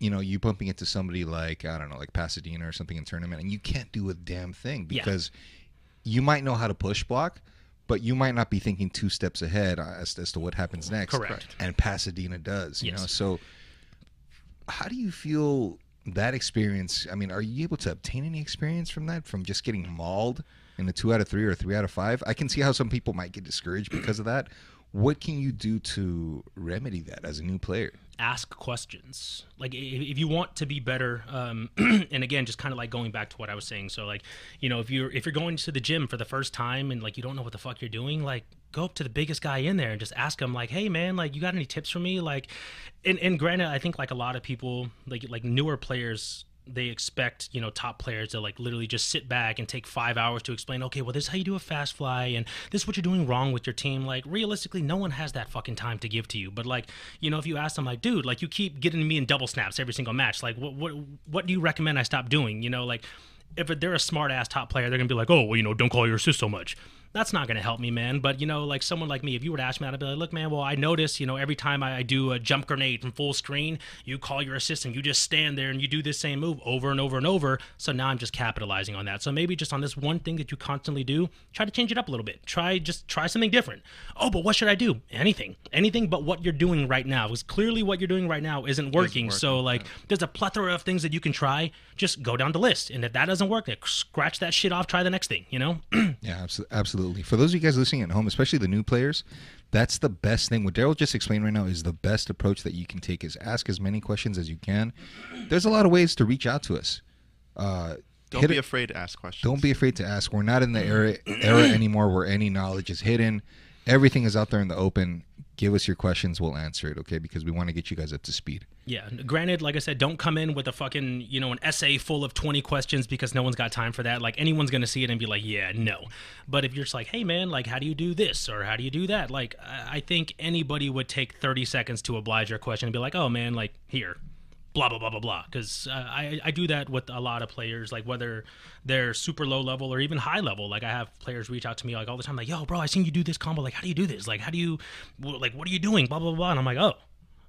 you know, you bumping into somebody like, I don't know, like Pasadena or something in tournament, and you can't do a damn thing Yeah. because you might know how to push block, but you might not be thinking two steps ahead uh, as, as to what happens next. Correct. And Pasadena does, you Yes. know. So, how do you feel that experience? I mean, are you able to obtain any experience from that, from just getting mauled in a two out of three or three out of five? I can see how some people might get discouraged because of that. What can you do to remedy that as a new player? Ask questions. Like if you want to be better um and again just kind of like going back to what i was saying so like you know if you're if you're going to the gym for the first time and like you don't know what the fuck you're doing like go up to the biggest guy in there and just ask him like hey man like you got any tips for me? Like and and granted i think like a lot of people like like newer players they expect you know top players to like literally just sit back and take five hours to explain okay well this is how you do a fast fly and this is what you're doing wrong with your team. Like realistically no one has that fucking time to give to you. But like you know if you ask them like dude like you keep getting me in double snaps every single match. Like what what what do you recommend i stop doing? You know like if they're a smart ass top player they're gonna be like oh well you know don't call your assist so much that's not going to help me, man. But you know, like someone like me, if you were to ask me, I'd be like, look, man, well, I notice, you know, every time I, I do a jump grenade from full screen, you call your assistant, you just stand there and you do this same move over and over and over. So now I'm just capitalizing on that. So maybe just on this one thing that you constantly do, try to change it up a little bit. Try just try something different. Oh, but what should I do? Anything, anything but what you're doing right now. Because clearly what you're doing right now isn't working. so like, there's a plethora of things that you can try. Just go down the list, and if that doesn't work, scratch that shit off. Try the next thing. You know. Yeah, abso- absolutely. For those of you guys listening at home, especially the new players, that's the best thing. What Daryl just explained right now is the best approach that you can take is ask as many questions as you can. There's a lot of ways to reach out to us. Uh, Don't be it- afraid to ask questions. Don't be afraid to ask. We're not in the era era anymore where any knowledge is hidden. Everything is out there in the open. Give us your questions, we'll answer it, okay? Because we want to get you guys up to speed. Yeah, granted, like I said, don't come in with a fucking, you know, an essay full of 20 questions because no one's got time for that. Like, anyone's going to see it and be like, yeah, no. But if you're just like, hey, man, like, how do you do this or how do you do that? Like, I think anybody would take 30 seconds to oblige your question and be like, oh, man, like, here. Blah blah blah blah blah. Because uh, I I do that with a lot of players, like whether they're super low level or even high level. Like I have players reach out to me like all the time, like, "Yo, bro, I seen you do this combo. Like, how do you do this? Like, how do you, like, what are you doing? Blah blah blah." And I'm like, "Oh,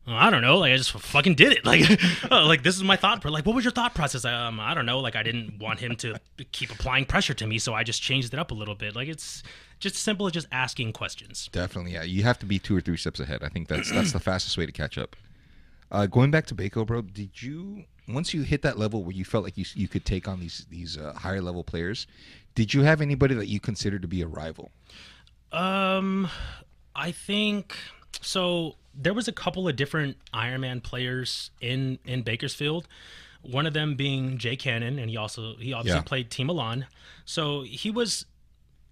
I don't know. Like I just fucking did it. Like, uh, like this is my thought. Like, what was your thought process? Um, I don't know. Like, I didn't want him to keep applying pressure to me, so I just changed it up a little bit. Like, it's just as simple as just asking questions. Definitely, yeah. You have to be two or three steps ahead. I think that's that's the fastest way to catch up. Uh, going back to Baco, bro, did you once you hit that level where you felt like you you could take on these these uh, higher level players? Did you have anybody that you considered to be a rival? Um, I think so. There was a couple of different Iron Man players in in Bakersfield. One of them being Jay Cannon, and he also he obviously Yeah. played Team Elan. So he was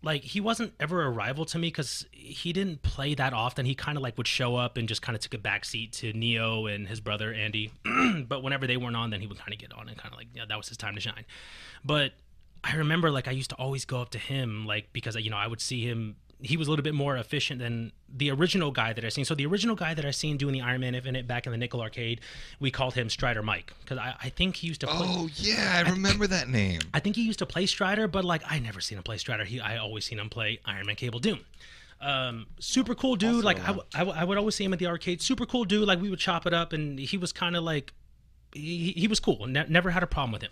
like he wasn't ever a rival to me because he didn't play that often. He kind of like would show up and just kind of took a backseat to Neo and his brother Andy. but whenever they weren't on, then he would kind of get on and kind of like yeah, that was his time to shine. But I remember like I used to always go up to him like because you know I would see him. He was a little bit more efficient than the original guy that I seen. So the original guy that I seen doing the Iron Man Infinite back in the Nickel Arcade, we called him Strider Mike because I, I think he used to play. Oh yeah, I remember that name. I think he used to play Strider, but like I never seen him play Strider. He I always seen him play Iron Man Cable Doom. Um, super cool dude. like I, w- I, w- I would always see him at the arcade. Super cool dude. Like we would chop it up, and he was kind of like he, he was cool. Ne- never had a problem with him.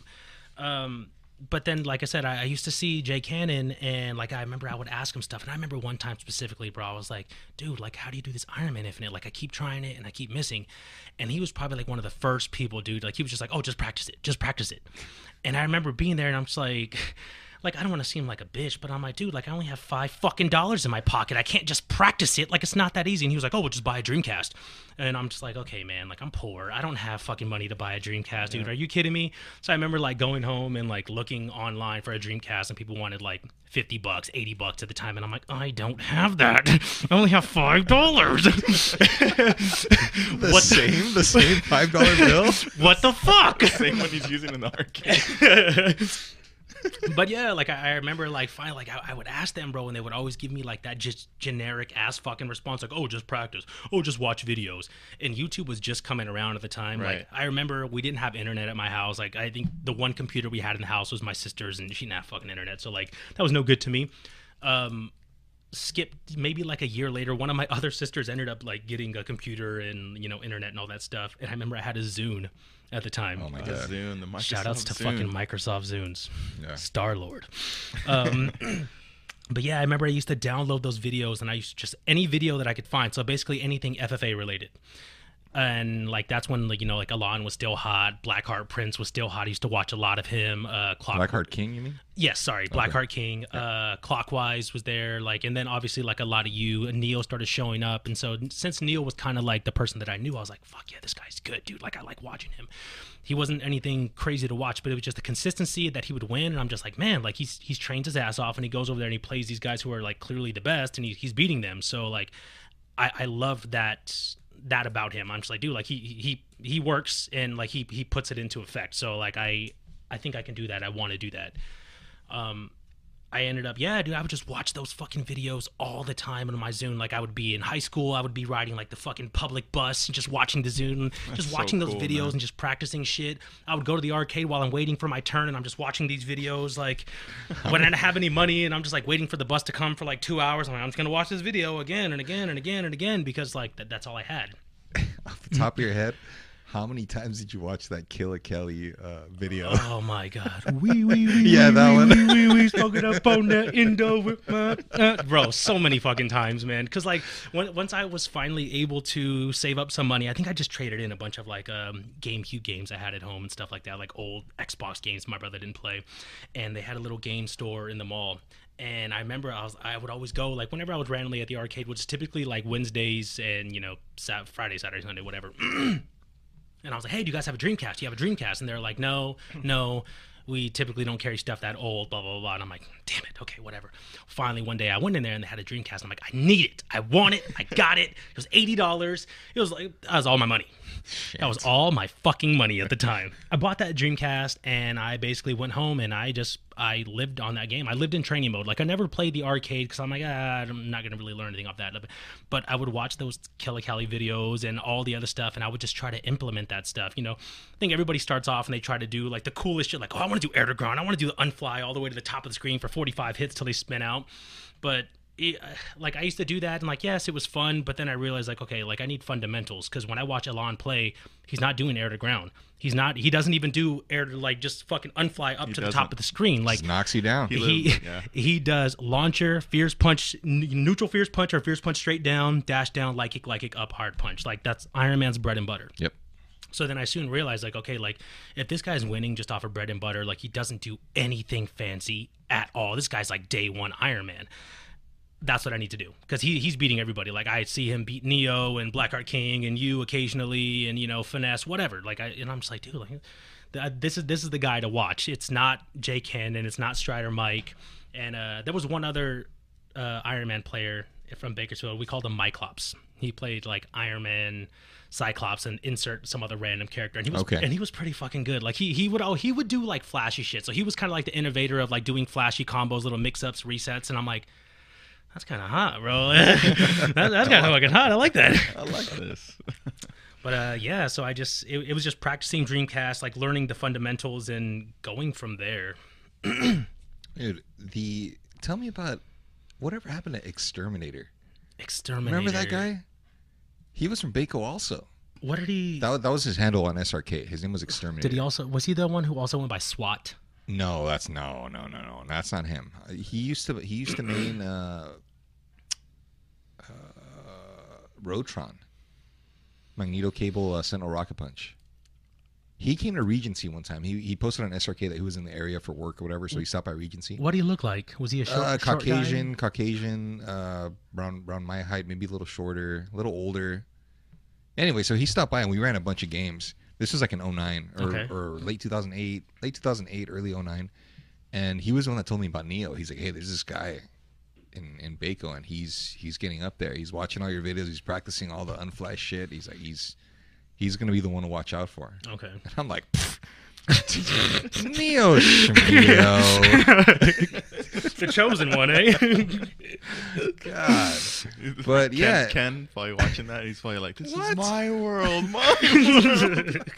Um, but then, like I said, I, I used to see Jay Cannon, and like I remember I would ask him stuff, and I remember one time specifically, bro, I was like, dude, like how do you do this Iron Man Infinite? Like I keep trying it and I keep missing, and he was probably like one of the first people, dude. Like he was just like, oh, just practice it, just practice it, and I remember being there, and I'm just like. Like I don't want to seem like a bitch, but I'm like, dude, like I only have five fucking dollars in my pocket. I can't just practice it. Like it's not that easy. And he was like, oh, we'll just buy a Dreamcast. And I'm just like, okay, man, like I'm poor. I don't have fucking money to buy a Dreamcast, dude. Are you kidding me? So I remember like going home and like looking online for a Dreamcast, and people wanted like 50 bucks, 80 bucks at the time, and I'm like, I don't have that. I only have five dollars. The what same, the same five dollar bill. What the fuck? The Same one he's using in the arcade. but yeah, like I, I remember, like finally, like I, I would ask them, bro, and they would always give me like that just generic ass fucking response, like, "Oh, just practice. Oh, just watch videos." And YouTube was just coming around at the time. Right. Like I remember we didn't have internet at my house. Like I think the one computer we had in the house was my sister's, and she didn't have fucking internet, so like that was no good to me. Um, skipped maybe like a year later one of my other sisters ended up like getting a computer and you know internet and all that stuff and i remember i had a zune at the time Oh my The god. Zune, the Microsoft Shout outs to Zune. fucking Microsoft Zunes. Yeah. Star Lord. Um, but yeah, I remember I used to download those videos and I used to just any video that I could find. So basically anything FFA related. And like that's when like you know like Elan was still hot, Blackheart Prince was still hot. I used to watch a lot of him. Uh, Clock- Blackheart King, you mean? Yes, sorry, Blackheart King. Uh, Clockwise was there, like, and then obviously like a lot of you. Neil started showing up, and so since Neil was kind of like the person that I knew, I was like, "Fuck yeah, this guy's good, dude." Like, I like watching him. He wasn't anything crazy to watch, but it was just the consistency that he would win, and I'm just like, man, like he's he's trained his ass off, and he goes over there and he plays these guys who are like clearly the best, and he, he's beating them. So like, I I love that that about him. I'm just like, dude, like he he he works and like he he puts it into effect. So like I I think I can do that. I want to do that um I ended up, yeah, dude, I would just watch those fucking videos all the time on my Zune. Like I would be in high school, I would be riding like the fucking public bus and just watching the Zune, just so watching those cool, videos man. and just practicing shit. I would go to the arcade while I'm waiting for my turn and I'm just watching these videos. Like when I didn't have any money and I'm just like waiting for the bus to come for like two hours. I'm like, I'm just gonna watch this video again and again and again and again because like that, that's all I had. Off the top of your head, how many times did you watch that Killer Kelly uh, video? Oh my god. Wee wee wee. Yeah, wee, that wee, one. Wee wee wee. Smoking up on that Indo with my. Uh, bro, so many fucking times, man. Because like when, once I was finally able to save up some money, I think I just traded in a bunch of like um, GameCube games I had at home and stuff like that, like old Xbox games my brother didn't play, and they had a little game store in the mall. And I remember I was I would always go like whenever I was randomly at the arcade, which is typically like Wednesdays and you know Sat- Friday, Saturday, Sunday, whatever. And I was like, hey, do you guys have a Dreamcast? Do you have a Dreamcast? And they're like, no, hmm. no, we typically don't carry stuff that old, blah, blah, blah. And I'm like, damn it, okay, whatever. Finally, one day I went in there and they had a Dreamcast. I'm like, I need it. I want it. I got it. It was $80. It was like, that was all my money. That was all my fucking money at the time. I bought that Dreamcast and I basically went home and I just I lived on that game. I lived in training mode. Like I never played the arcade because I'm like ah, I'm not gonna really learn anything off that. But I would watch those Killer Kelly videos and all the other stuff, and I would just try to implement that stuff. You know, I think everybody starts off and they try to do like the coolest shit. Like oh, I want to do air to ground. I want to do the unfly all the way to the top of the screen for 45 hits till they spin out. But it, uh, like I used to do that and like yes it was fun but then I realized like okay like I need fundamentals because when I watch Elan play he's not doing air to ground he's not he doesn't even do air to like just fucking unfly up to the top of the screen like Just knocks you down. He he yeah. he does launcher fierce punch n- neutral fierce punch or fierce punch straight down dash down light kick light kick up hard punch like that's Iron Man's bread and butter Yep. so then I soon realized, like, okay, like if this guy's winning just off of bread and butter, like he doesn't do anything fancy at all. This guy's like day one Iron Man. That's what I need to do because he he's beating everybody. Like I see him beat Neo and Blackheart King and you occasionally and you know finesse whatever. Like I and I'm just like, dude, like th- this is this is the guy to watch. It's not Jake Cannon. It's not Strider Mike. And uh, there was one other uh, Iron Man player from Bakersfield. We called him Myclops. He played like Iron Man, Cyclops, and insert some other random character. And he was Okay. and he was pretty fucking good. Like he he would oh he would do like flashy shit. So he was kind of like the innovator of like doing flashy combos, little mix ups, resets. And I'm like, that's kind of hot, bro. that, that's kind of fucking hot. I like that. I like this. But uh, yeah, so I just it, it was just practicing Dreamcast, like learning the fundamentals and going from there. Dude, the tell me about whatever happened to Exterminator. Exterminator. Remember that guy? He was from Baco also. What did he? That, that was his handle on SRK. His name was Exterminator. Did he also? Was he the one who also went by SWAT? No, that's no, no, no, no. That's not him. He used to he used to main uh, Rotron, Magneto Cable, uh, Sentinel Rocket Punch. He came to Regency one time. He he posted on SRK that he was in the area for work or whatever, so he stopped by Regency. What do you look like? Was he a short, Uh, short? Caucasian, Caucasian, uh, around around my height, maybe a little shorter, a little older. Anyway, so he stopped by and we ran a bunch of games. This was like in 09 or, Okay. or late 2008, late 2008, early 09. And he was the one that told me about Neo. He's like, hey, there's this guy in in Baco, and he's he's getting up there. He's watching all your videos. He's practicing all the unflash shit. He's like, he's he's gonna be the one to watch out for. Okay. And I'm like, "Pfft, Neo Shmeo. the chosen one, eh? God. But Ken, yeah. Ken probably watching that. He's probably like, "This What? is my world, my world."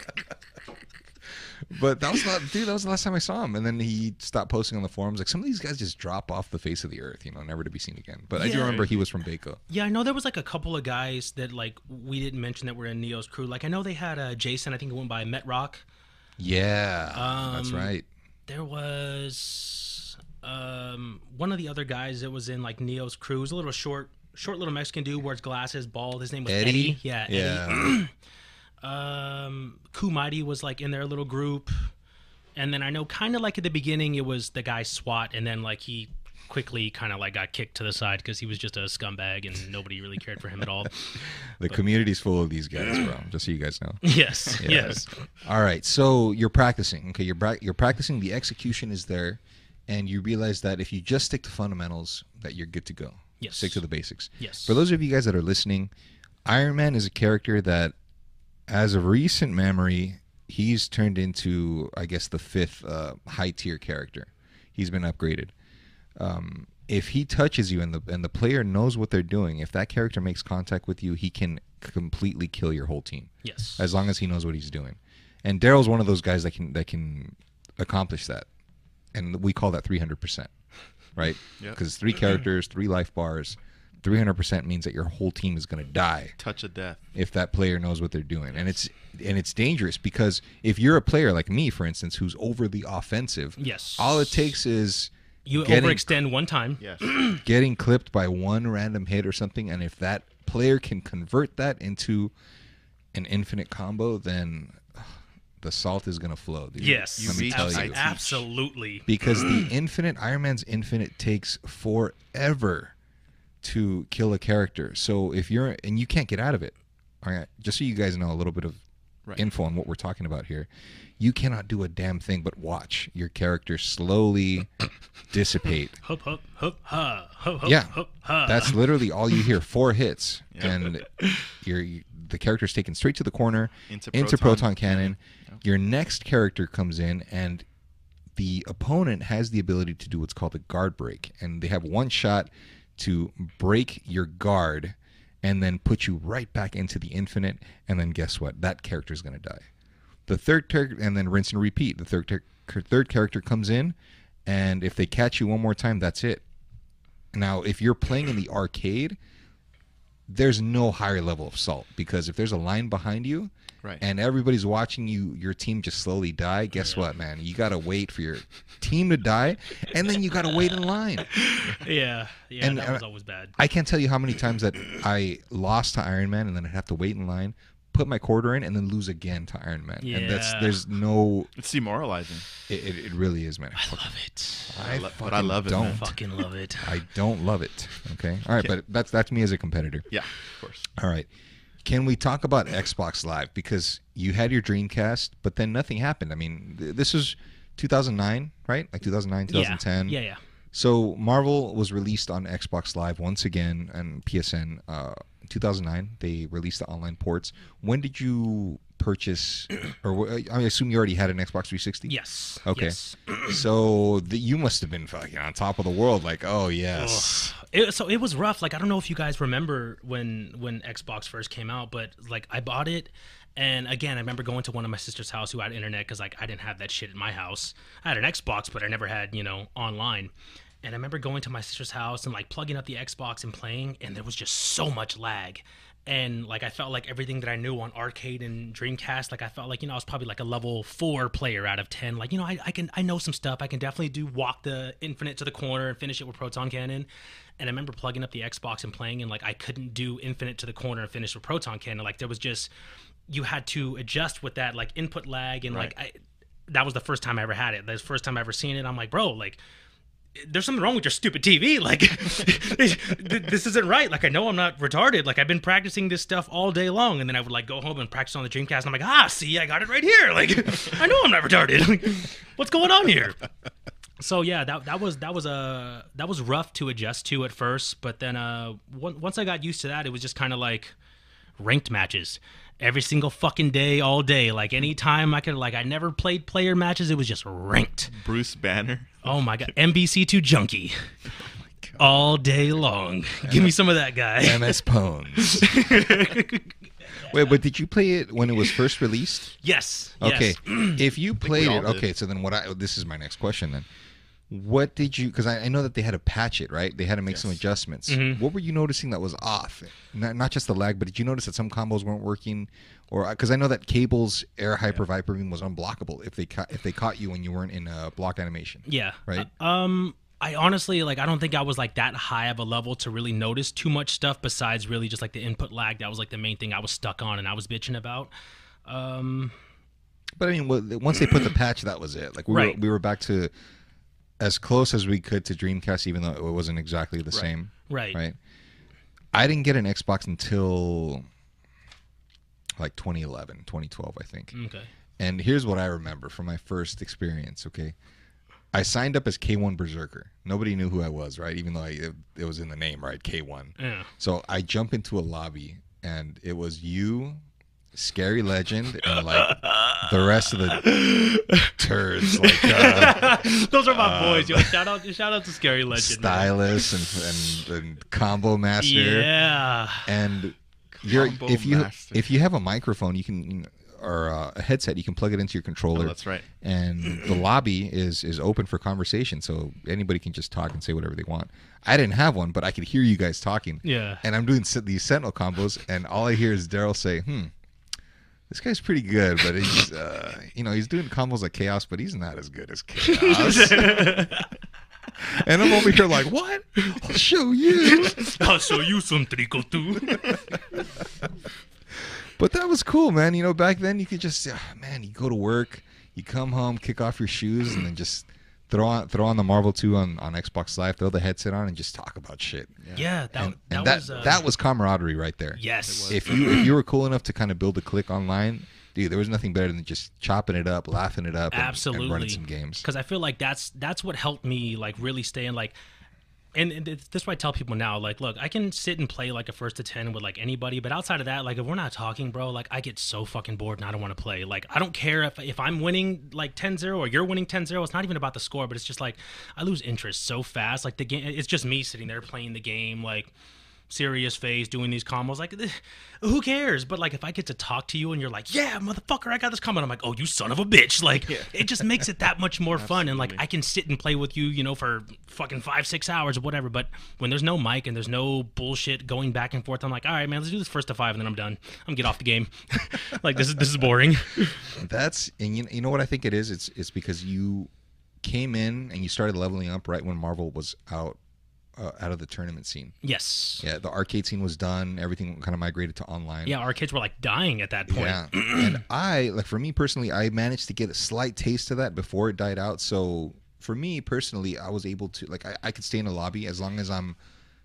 But that was not, dude. That was the last time I saw him, and then he stopped posting on the forums. Like some of these guys just drop off the face of the earth, you know, never to be seen again. But I do Yeah. remember he was from Baco. yeah, I know there was like a couple of guys that like we didn't mention that were in Neo's crew. Like I know they had uh, Jason. I think it went by Met Rock. Yeah, that's Um, right. There was um, one of the other guys that was in like Neo's crew. He was a little short, short little Mexican dude, wears glasses, bald. His name was Eddie. Eddie. Yeah, Eddie. Yeah, um Ku Mighty was like in their little group and then i know kind of like at the beginning it was the guy swat and then like he quickly kind of like got kicked to the side because he was just a scumbag and nobody really cared for him at all the community's full of these guys, bro. Just so you guys know. yes Yeah. yes All right, so you're practicing. Okay, you're pra- you're practicing. The execution is there, and you realize that if you just stick to fundamentals, that you're good to go. Yes. Stick to the basics. Yes. For those of you guys that are listening, Iron Man is a character that, as of recent memory, he's turned into, I guess, the fifth uh, high tier character. He's been upgraded. Um, if he touches you and the and the player knows what they're doing, if that character makes contact with you, he can completely kill your whole team yes as long as he knows what he's doing. And Daryl's one of those guys that can that can accomplish that, and we call that three hundred percent, right? Yep. Because three characters, three life bars, three hundred percent means that your whole team is going to die Touch of death. if that player knows what they're doing, and it's and it's dangerous because if you're a player like me, for instance, who's overly offensive, Yes. all it takes is you getting- overextend one time Yes. getting clipped by one random hit or something, and if that player can convert that into an infinite combo, then the salt is gonna flow. Dude. yes let me tell you, absolutely because the infinite Iron Man's infinite takes forever to kill a character. So if you're and you can't get out of it, all right. Just so you guys know a little bit of Right. info on what we're talking about here, you cannot do a damn thing but watch your character slowly dissipate hup hup hup ha hup hup Yeah. hup ha That's literally all you hear. Four hits, and you're you, the character's taken straight to the corner Into into proton proton cannon. Your next character comes in, and the opponent has the ability to do what's called a guard break, and they have one shot to break your guard, and then put you right back into the infinite. And then guess what? That character is going to die. The third character, and then rinse and repeat. The third ter- third character comes in, and if they catch you one more time, that's it. Now, if you're playing in the arcade, there's no higher level of salt because if there's a line behind you Right. and everybody's watching you, your team just slowly die. Guess what, man? You gotta wait for your team to die, and then you gotta wait in line. yeah yeah And, that was always bad I can't tell you how many times that I lost to Iron Man and then I'd have to wait in line, put my quarter in, and then lose again to Iron Man. And that's Yeah. there's no. It's demoralizing. It, it, it really is, man. i love it I lo- but I fucking love it, Don't. man. fucking love it I don't love it. Okay. All right, but that's that's me as a competitor. Yeah, of course. All right. Can we talk about Xbox Live because you had your Dreamcast, but then nothing happened. I mean, th- this was 2009, right? Like 2009, 2010. yeah yeah yeah So Marvel was released on Xbox Live once again and PSN. Uh, 2009, they released the online ports. When did you purchase, or I assume you already had an Xbox 360? yes Okay. yes. So the, you must have been fucking on top of the world. Like, oh yes, It, so it was rough. Like I don't know if you guys remember when when Xbox first came out, but like I bought it, and again I remember going to one of my sister's house who had internet because like I didn't have that shit in my house. I had an Xbox, but I never had you know online. And I remember going to my sister's house and like plugging up the Xbox and playing, and there was just so much lag. And like I felt like everything that I knew on arcade and Dreamcast, like I felt like you know I was probably like a level four player out of ten. Like you know I, I can I know some stuff. I can definitely do walk the infinite to the corner and finish it with proton cannon. And I remember plugging up the Xbox and playing, and like I couldn't do infinite to the corner and finish with proton cannon. Like there was just you had to adjust with that like input lag and like I, that was the first time I ever had it. That's the first time I ever seen it. I'm like, bro, like there's something wrong with your stupid TV. Like this isn't right. Like I know I'm not retarded. Like I've been practicing this stuff all day long, and then I would like go home and practice on the Dreamcast. And I'm like, ah, see, I got it right here. Like I know I'm not retarded. Like, what's going on here? So yeah, that that was that was a uh, that was rough to adjust to at first, but then uh once I got used to that, it was just kind of like ranked matches every single fucking day, all day. Like anytime I could, like I never played player matches. It was just ranked. Bruce Banner. Oh my god, MvC2 junkie. all day long. Give me some of that guy. MS Pones. Wait, but did you play it when it was first released? Yes. Okay. yes. if you played all it, did. okay. So then, what I this is my next question then. What did you? Because I, I know that they had to patch it, right? They had to make some adjustments. Mm-hmm. What were you noticing that was off? Not, not just the lag, but did you notice that some combos weren't working? Or because I know that Cable's Air Hyper Viper beam was unblockable if they ca- if they caught you when you weren't in a block animation. Yeah. Right. Uh, um, I honestly like. I don't think I was like that high of a level to really notice too much stuff besides really just like the input lag. That was like the main thing I was stuck on and I was bitching about. Um, But I mean, once they put the patch, that was it. Like we Right. were we were back to as close as we could to Dreamcast, even though it wasn't exactly the Right. same. right. right? I didn't get an Xbox until like 2011, 2012, I think. Mm, okay. And here's what I remember from my first experience, okay? I signed up as K1 Berserker. Nobody knew who I was, right? Even though I, it, it was in the name, right? K1. Yeah. So I jump into a lobby and it was you, Scary Legend, and like the rest of the turds, like uh, Those are my boys. Yo, shout out, shout out to Scary Legend. man. Stylus and, and, and Combo Master. Yeah. and you're, Combo if you master. if you have a microphone, you can or uh, a headset, you can plug it into your controller. Oh, that's right. And the lobby is is open for conversation, so anybody can just talk and say whatever they want. I didn't have one, but I could hear you guys talking. Yeah. And I'm doing se- these Sentinel combos, and all I hear is Daryl say, "Hmm." This guy's pretty good, but he's, uh, you know, he's doing combos like Khaos, but he's not as good as Khaos. and I'm over here like, what? I'll show you. I'll show you some trico too. But that was cool, man. You know, back then you could just, ah, man, you go to work, you come home, kick off your shoes, and then just throw on throw on the Marvel 2 on, on Xbox Live, throw the headset on, and just talk about shit. yeah, that, and that, and that was uh, that was camaraderie right there. yes. If you if you were cool enough to kind of build a clique online, dude, there was nothing better than just chopping it up, laughing it up, and, absolutely and running some games. because i feel like that's that's what helped me like really stay in like and, this is what I tell people now. Like, look, I can sit and play like a first to ten with like anybody, but outside of that, like if we're not talking, bro, like I get so fucking bored and I don't want to play. Like, I don't care if if I'm winning like 10-0 or you're winning 10-0. It's not even about the score, but it's just like I lose interest so fast. Like the game, it's just me sitting there playing the game, like serious face, doing these combos. Like, who cares? But like if I get to talk to you and you're like, yeah, motherfucker, I got this combo. I'm like, oh, you son of a bitch. Like, it just makes it that much more fun. And like I can sit and play with you, you know, for fucking five, six hours or whatever. But when there's no mic and there's no bullshit going back and forth, I'm like, all right, man, let's do this first to five, and then I'm done. I'm gonna get off the game. like this is this is boring. That's and you, you know what I think it is. It's it's because you came in and you started leveling up right when Marvel was out uh, out of the tournament scene. yes. Yeah, the arcade scene was done. Everything kind of migrated to online. Yeah, our kids were like dying at that point. Yeah. and I like for me personally, I managed to get a slight taste of that before it died out. So for me personally, I was able to like I, I could stay in a lobby as long as I'm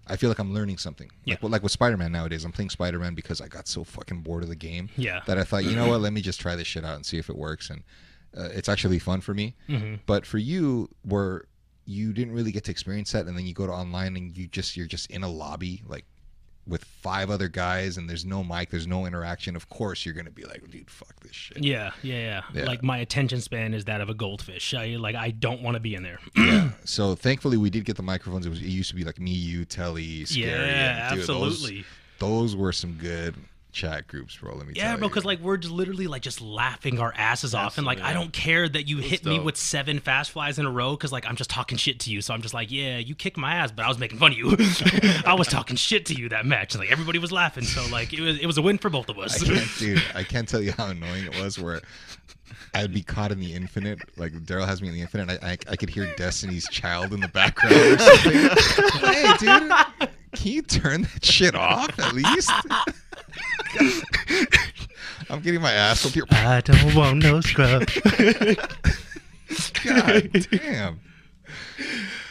I feel like I'm learning something. Yeah. Like, well, like with Spider-Man nowadays, I'm playing Spider-Man because I got so fucking bored of the game Yeah. that I thought, you know what, let me just try this shit out and see if it works. And uh, it's actually fun for me. Mhm. But for you, where you didn't really get to experience that, and then you go to online and you just you're just in a lobby like with five other guys, and there's no mic, there's no interaction. Of course, you're gonna be like, dude, fuck this shit. Yeah, yeah, yeah, Yeah. Like my attention span is that of a goldfish. I like I don't want to be in there. yeah. So thankfully, we did get the microphones. It was it used to be like me, you, Telly, Scary. yeah, and, dude, those- absolutely. Those, were some good chat groups, bro. Let me Yeah, tell bro, because like we're just literally like just laughing our asses off, and like I don't care that you hit me with seven fast flies in a row, because like I'm just talking shit to you. So I'm just like, yeah, you kicked my ass, but I was making fun of you. I was talking shit to you that match, and like everybody was laughing. So like it was it was a win for both of I us. can't, dude. I can't tell you how annoying it was. Where I'd be caught in the infinite. Like Daryl has me in the infinite. I, I I could hear Destiny's Child in the background or something. hey, dude, can you turn that shit off at least? I'm getting my ass up here. I don't want no scrub. God damn.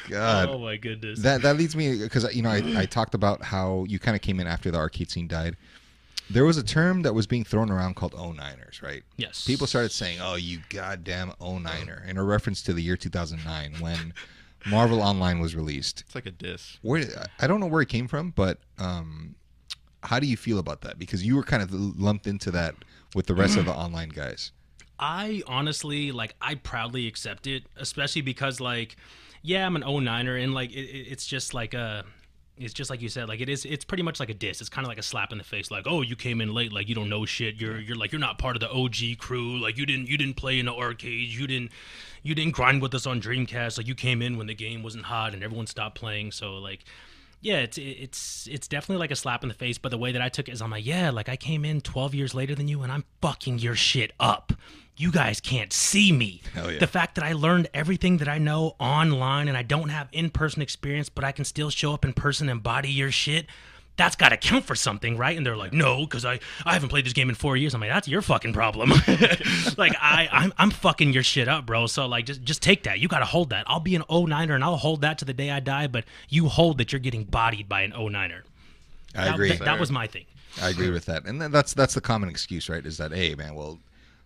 God. oh my goodness. That that leads me because you know I, I talked about how you kind of came in after the arcade scene died. There was a term that was being thrown around called O9ers, right? yes. People started saying, "Oh, you goddamn O9er," in a reference to the year 2009 when Marvel Online was released. It's like a diss. Where I don't know where it came from, but um, how do you feel about that? Because you were kind of lumped into that with the rest of the online guys. I honestly like I proudly accept it, especially because like yeah, I'm an 09er and like it, it- it's just like a it's just like you said like it is it's pretty much like a diss. It's kind of like a slap in the face like, "Oh, you came in late like you don't know shit. You're you're like you're not part of the OG crew. Like you didn't you didn't play in the arcades. You didn't you didn't grind with us on Dreamcast. Like you came in when the game wasn't hot and everyone stopped playing. So like yeah, it's it's it's definitely like a slap in the face. But the way that I took it is, I'm like, yeah, like I came in 12 years later than you, and I'm fucking your shit up. You guys can't see me. Yeah. The fact that I learned everything that I know online, and I don't have in-person experience, but I can still show up in person and body your shit. That's got to count for something, right? And they're like, no, because I, I haven't played this game in four years. I'm like, that's your fucking problem. like I I'm, I'm fucking your shit up, bro. So like, just just take that. You got to hold that. I'll be an 09er and I'll hold that to the day I die. But you hold that you're getting bodied by an 09er. I That- agree. That, that was my thing. I agree with that, and that's that's the common excuse, right? Is that hey, man, well,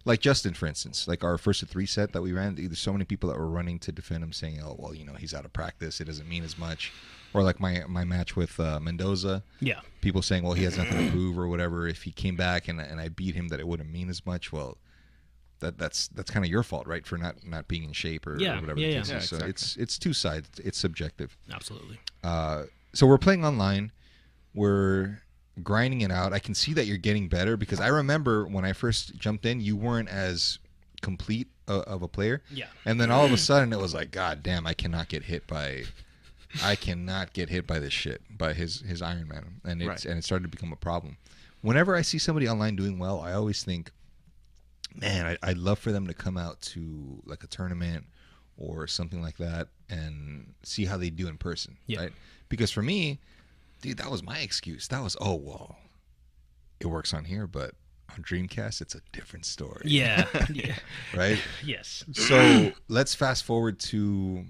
like Justin, for instance, like our first to three set that we ran, there's so many people that were running to defend him, saying, "Oh, well, you know, he's out of practice; it doesn't mean as much." Or like my my match with uh, Mendoza, Yeah. people saying, "Well, he has nothing to prove," or whatever. If he came back and and I beat him, that it wouldn't mean as much. Well, that that's that's kind of your fault, right, for not not being in shape or, or whatever. yeah, the yeah. case Yeah, is. So exactly. it's it's two sides. It's subjective. Absolutely. Uh, so we're playing online. We're grinding it out. I can see that you're getting better because I remember when I first jumped in, you weren't as complete uh, of a player. Yeah. And then all of a sudden, it was like, God damn, I cannot get hit by, I cannot get hit by this shit by his his Iron Man, and it's Right. and it started to become a problem. Whenever I see somebody online doing well, I always think, man, I, I'd love for them to come out to like a tournament or something like that and see how they do in person, Yeah. right? Because for me, dude, that was my excuse. That was, oh well, it works on here, but on Dreamcast, it's a different story, Yeah. yeah. right? Yes. So let's fast forward to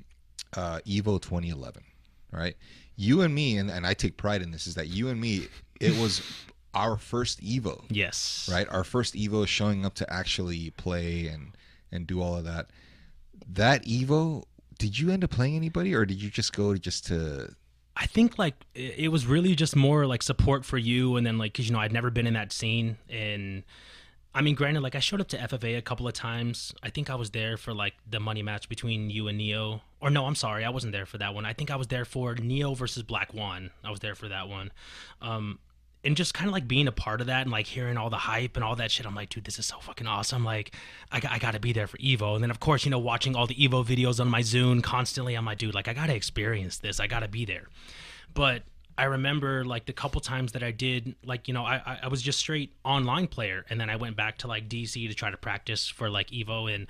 uh, Evo 2011, right? You and me, and, and I take pride in this, is that you and me, it was our first Evo, Yes. right? Our first Evo showing up to actually play and and do all of that. That Evo, did you end up playing anybody, or did you just go just to? I think like it was really just more like support for you, and then like because you know I'd never been in that scene, and I mean, granted, like I showed up to FFA a couple of times. I think I was there for like the money match between you and Neo, or no, I'm sorry, I wasn't there for that one. I think I was there for Neo versus Black One. I was there for that one. Um, and just kind of like being a part of that and like hearing all the hype and all that shit, I'm like, dude, this is so fucking awesome. Like, I, I got to be there for Evo. And then, of course, you know, watching all the Evo videos on my Zune constantly, I'm like, dude, like, I got to experience this. I got to be there. But I remember like the couple times that I did, like, you know, I, I- was just straight online player. And then I went back to like DC to try to practice for like Evo. And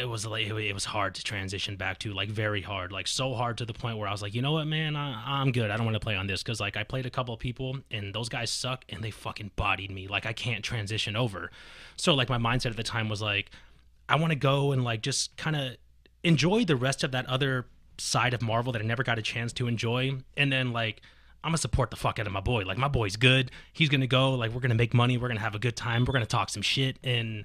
it was like it was hard to transition back to like very hard like so hard to the point where i was like you know what man I, i'm good i don't want to play on this because like i played a couple of people and those guys suck and they fucking bodied me like i can't transition over so like my mindset at the time was like i want to go and like just kind of enjoy the rest of that other side of marvel that i never got a chance to enjoy and then like I'm gonna support the fuck out of my boy. Like my boy's good. He's gonna go. Like we're gonna make money. We're gonna have a good time. We're gonna talk some shit. And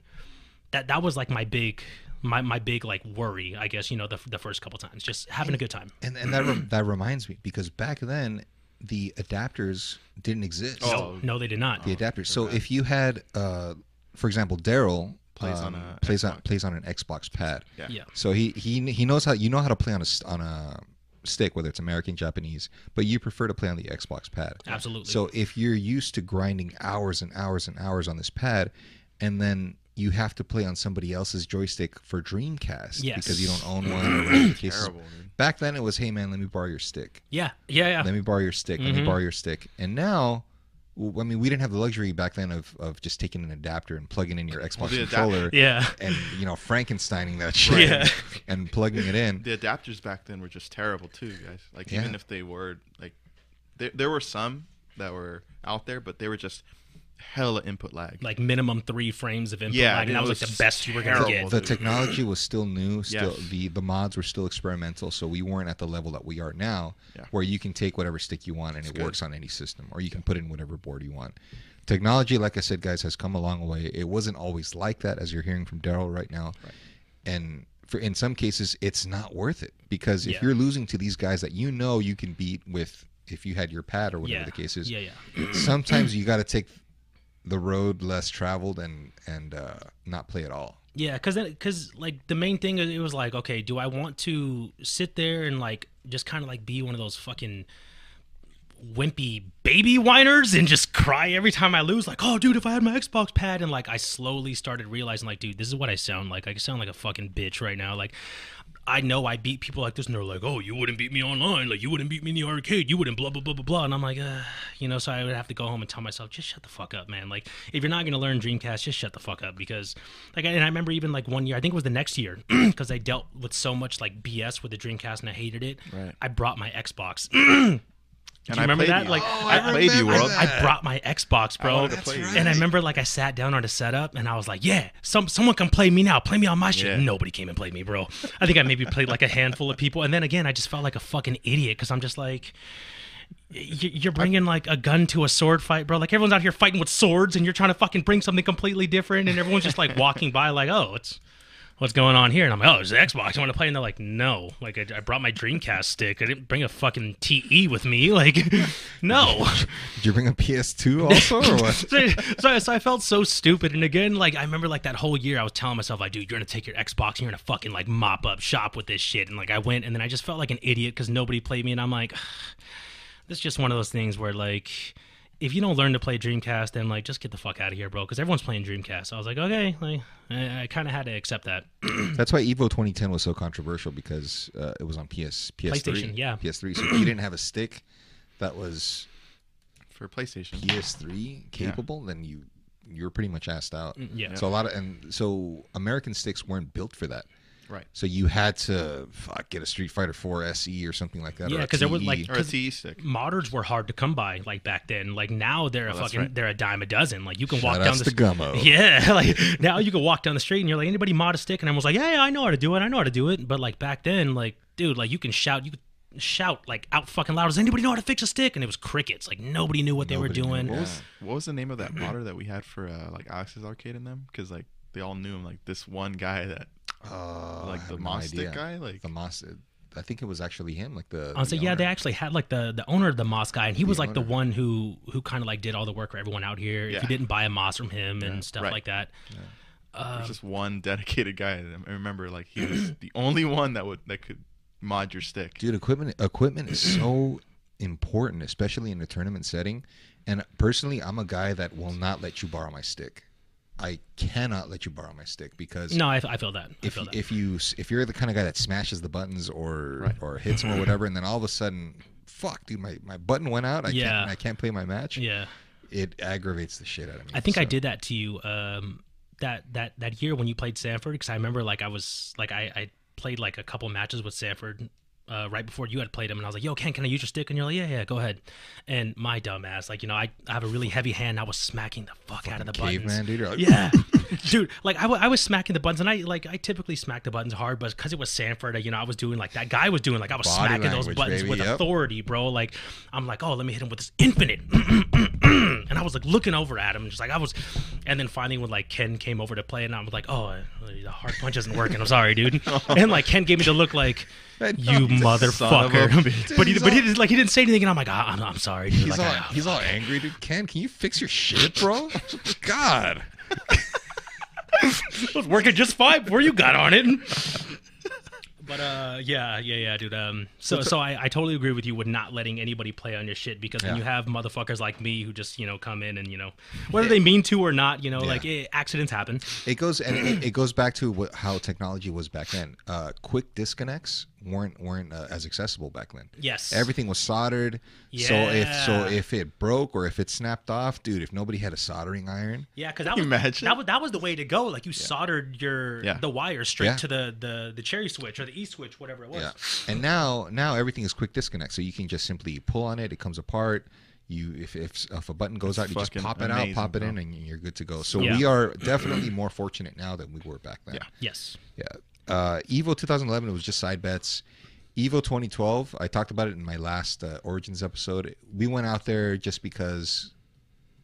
that that was like my big my my big like worry i guess you know the, the first couple times just having a good time And and that re- that reminds me because back then the adapters didn't exist. Oh, no they did not the adapters. So if you had, uh, for example, Daryl Plays um, on a plays on plays on an Xbox pad. Yeah. yeah So he he he knows how you know how to play on a s- on a stick, whether it's American, Japanese, but you prefer to play on the Xbox pad. absolutely So if you're used to grinding hours and hours and hours on this pad, and then you have to play on somebody else's joystick for Dreamcast Yes. because you don't own one or whatever the case is. Terrible, dude. Back then it was, hey man, let me borrow your stick. yeah yeah yeah Let me borrow your stick. Let me Mhm. borrow your stick. And now, w- I mean, we didn't have the luxury back then of, of just taking an adapter and plugging in your Xbox the adap- controller yeah and you know Frankensteining that shit Yeah. and plugging it in. The adapters back then were just terrible too, guys. Like Yeah. even if they were like, there there were some that were out there, but they were just hella input lag. like minimum three frames of input Yeah, lag, and that it was like the best you were gonna get. the dude. technology was still new still Yes. the the mods were still experimental so we weren't at the level that we are now Yeah. where you can take whatever stick you want and it good. works on any system or you can put in whatever board you want technology like i said guys has come a long way it wasn't always like that as you're hearing from daryl right now and for in some cases it's not worth it because if Yeah. you're losing to these guys that you know you can beat with if you had your pad or whatever yeah, the case is yeah, yeah. sometimes you got to take the road less traveled and and uh, not play at all Yeah, because because like the main thing it was like, okay, do I want to sit there and like just kind of like be one of those fucking wimpy baby whiners and just cry every time I lose? Like, oh, dude, if I had my Xbox pad, and like I slowly started realizing, like, dude, this is what I sound like. I sound like a fucking bitch right now. Like. I know I beat people like this, and they're like, "Oh, you wouldn't beat me online, like you wouldn't beat me in the arcade, you wouldn't blah blah blah blah blah." And I'm like, uh, you know, so I would have to go home and tell myself, just shut the fuck up, man. Like, if you're not gonna learn Dreamcast, just shut the fuck up because, like, and I remember even like one year, I think it was the next year, because I dealt with so much like BS with the Dreamcast and I hated it. Right. I brought my Xbox. and you remember that? You. Like, oh, I I, played you, remember World. I brought my Xbox, bro. wanted to play you. And I remember like I sat down on the setup and I was like, yeah, some someone can play me now. Play me on my shit. Yeah. Nobody came and played me, bro. I think I maybe played like a handful of people. And then again, I just felt like a fucking idiot because I'm just like, you're bringing like a gun to a sword fight, bro. Like everyone's out here fighting with swords and you're trying to fucking bring something completely different. And everyone's just like walking by like, oh, it's what's going on here? And I'm like, oh, it's the Xbox. I want to play. And they're like, no. Like, I, I brought my Dreamcast stick. I didn't bring a fucking TE with me. Like, no. Did you bring a PS2 also, or what? so, so, so I felt so stupid. And again, like, I remember like that whole year, I was telling myself, like, dude, you're going to take your Xbox and you're going to fucking like mop up shop with this shit. And like, I went and then I just felt like an idiot because nobody played me. And I'm like, this is just one of those things where like, if you don't learn to play Dreamcast, then like just get the fuck out of here, bro. Because everyone's playing Dreamcast. So I was like, okay, like I, I kind of had to accept that. That's why Evo 2010 was so controversial because uh, it was on PS PS3, PlayStation, yeah. PS3. So if you didn't have a stick that was for PlayStation. PS3 capable, then you you're pretty much asked out. Mm, yeah. So a lot of and so American sticks weren't built for that. Right. So you had to fuck, get a Street Fighter 4 SE or something like that. Yeah, or a 'cause there were, like, Or a TE stick. modders were hard to come by like back then. Like now they're a Oh, that's fucking right. they're a dime a dozen. Like you can walk down the to Gummo. Yeah, like now you can walk down the street and you're like anybody mod a stick and I was like, yeah, yeah, I know how to do it. I know how to do it. But like back then, like dude, like you can shout, you could shout like out fucking loud. Does anybody know how to fix a stick? And it was crickets. Like nobody knew what they Nobody were doing. What Yeah. was what was the name of that modder that we had for uh, like Alex's arcade in them? Because like they all knew him. Like this one guy that Uh, like the have no MAS stick guy. Like The MAS. I think it was actually him, like the. I was the like, yeah, they actually had like the the owner of the MAS guy, and he was like the one who who kind of like did all the work for everyone out here. If you didn't buy a MAS from him and stuff right. like that, there's just one dedicated guy. I remember like he was the only one that would that could mod your stick. dude equipment equipment is so important especially in a tournament setting and personally i'm a guy that will not let you borrow my stick i cannot let you borrow my stick because no, I, I feel that. I if, feel that. if you if you're the kind of guy that smashes the buttons or Right. or hits them or whatever and then all of a sudden fuck dude my, my button went out i Yeah. can't i can't play my match yeah. it aggravates the shit out of me I think I did that to you um, that that that year when you played Sanford because I remember like I was like I, I played like a couple matches with Sanford uh, right before you had played him and I was like yo Ken can I use your stick? And you're like yeah yeah go ahead. And my dumb ass like you know I, I have a really heavy hand. I was smacking the fuck out of the buttons. caveman dude like, yeah. Dude like I, w- I was smacking the buttons and I like I typically smack the buttons hard but because it was Sanford you know I was doing like that guy was doing like I was Body smacking those buttons baby, with yep. authority bro. Like I'm like oh let me hit him with this infinite. And I was like looking over at him, just like I was, and then finally when like Ken came over to play, and I was like, oh, uh, the hard punch isn't working. I'm sorry, dude. and like Ken gave me the look like, you son a motherfucker. but he, but he all- did, like he didn't say anything, and I'm like, ah, I'm, I'm sorry, dude. he's like, all ah, he's all angry dude ken can you fix your shit bro god it was working just fine before you got on it. But uh, yeah, yeah, yeah, dude. Um, so so I, I totally agree with you with not letting anybody play on your shit because when Yeah. you have motherfuckers like me who just you know come in and you know whether they mean to or not, you know, like eh, accidents happen. It goes and it, it goes back to what, how technology was back then. Uh, quick disconnects weren't weren't uh, as accessible back then. Yes. Everything was soldered. Yeah. So if so if it broke or if it snapped off, dude, if nobody had a soldering iron, Yeah, because that was imagine? that was that was the way to go. Like you soldered your Yeah. the wire straight Yeah. to the, the the cherry switch or the E switch, whatever it was. yeah. And now now everything is quick disconnect. So you can just simply pull on it, it comes apart. You if if, if a button goes That's out, you just pop it out, amazing, pop it bro. in, and you're good to go. So Yeah. we are definitely more fortunate now than we were back then. Yeah. Yes. Yeah. Uh, Evo 2011 it was just side bets. Evo 2012, I talked about it in my last uh, Origins episode. We went out there just because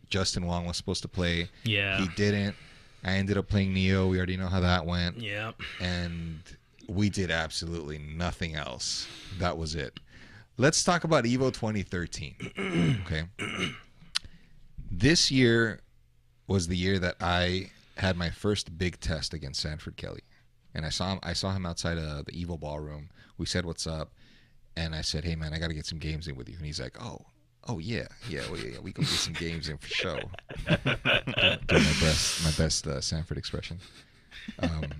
Justin Wong was supposed to play. Yeah. He didn't. I ended up playing Neo. We already know how that went. Yeah. And we did absolutely nothing else. That was it. Let's talk about Evo 2013. okay. This year was the year that I had my first big test against Sanford Kelly. And I saw him I saw him outside of the Evo ballroom. We said what's up. And I said, "Hey man, I got to get some games in with you." And he's like, "Oh, oh yeah, yeah, well, yeah, we can get some games in for sure." Doing my best, my best uh, Sanford expression. Um,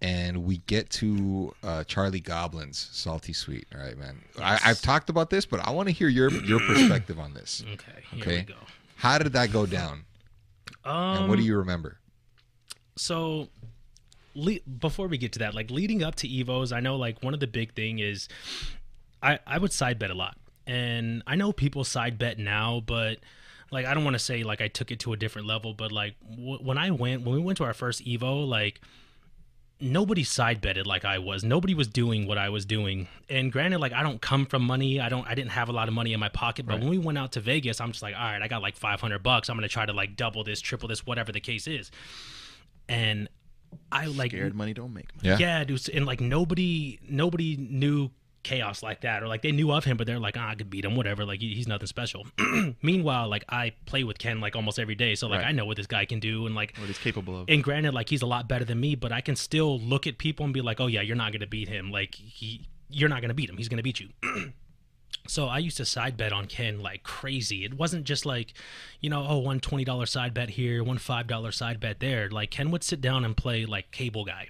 and we get to uh, Charlie Goblin's Salty Suite. All right, man. I, I've talked about this, but I want to hear your your perspective on this. Okay. Here Okay. we go. How did that go down? Um, And what do you remember? so le- before we get to that like leading up to evos i know like one of the big thing is i i would side bet a lot and i know people side bet now but like i don't want to say like i took it to a different level but like w- when i went when we went to our first evo like nobody side betted like I was. Nobody was doing what I was doing. And granted, like I don't come from money. I don't. I didn't have a lot of money in my pocket. But when we went out to Vegas, I'm just like, all right, I got like 500 bucks. I'm gonna try to like double this, triple this, whatever the case is. And I like Scared money don't make money. Yeah. yeah, dude. And like nobody, nobody knew Khaos like that, or like they knew of him, but they're like, ah, I could beat him, whatever. Like he- he's nothing special. Meanwhile, like I play with Ken like almost every day, so like Right. I know what this guy can do, and like What he's capable of. and granted, like he's a lot better than me, but I can still look at people and be like, oh yeah, you're not gonna beat him. Like he, you're not gonna beat him. He's gonna beat you. so I used to side bet on Ken like crazy. It wasn't just like, you know, oh one twenty dollar side bet here, one five dollar side bet there. Like Ken would sit down and play like Cable Guy.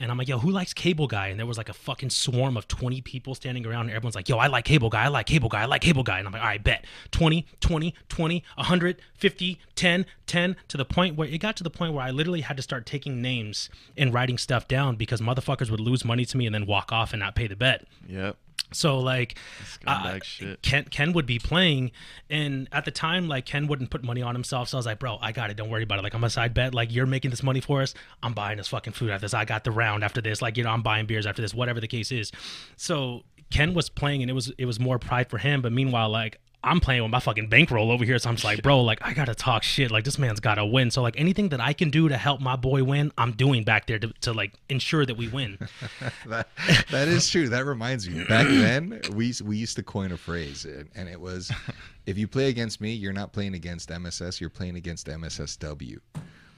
And I'm like, yo, who likes Cable Guy? And there was like a fucking swarm of 20 people standing around. And everyone's like, yo, I like Cable Guy. I like Cable Guy. I like Cable Guy. And I'm like, all right, bet. 20, 20, 20, 100, 50, 10, 10, to the point where it got to the point where I literally had to start taking names and writing stuff down because motherfuckers would lose money to me and then walk off and not pay the bet. Yep. So like, uh. Ken Ken would be playing, and at the time, like Ken wouldn't put money on himself. So I was like, bro, I got it. Don't worry about it. Like I'm a side bet. Like you're making this money for us. I'm buying this fucking food after this. I got the round after this. Like you know, I'm buying beers after this. Whatever the case is. So Ken was playing, and it was it was more pride for him. But meanwhile, like. I'm playing with my fucking bankroll over here, so I'm just like, bro, like I gotta talk shit. Like this man's gotta win. So like anything that I can do to help my boy win, I'm doing back there to, to like ensure that we win. that, that is true. That reminds me. Back then, we we used to coin a phrase, and, and it was, "If you play against me, you're not playing against MSS. You're playing against MSSW,"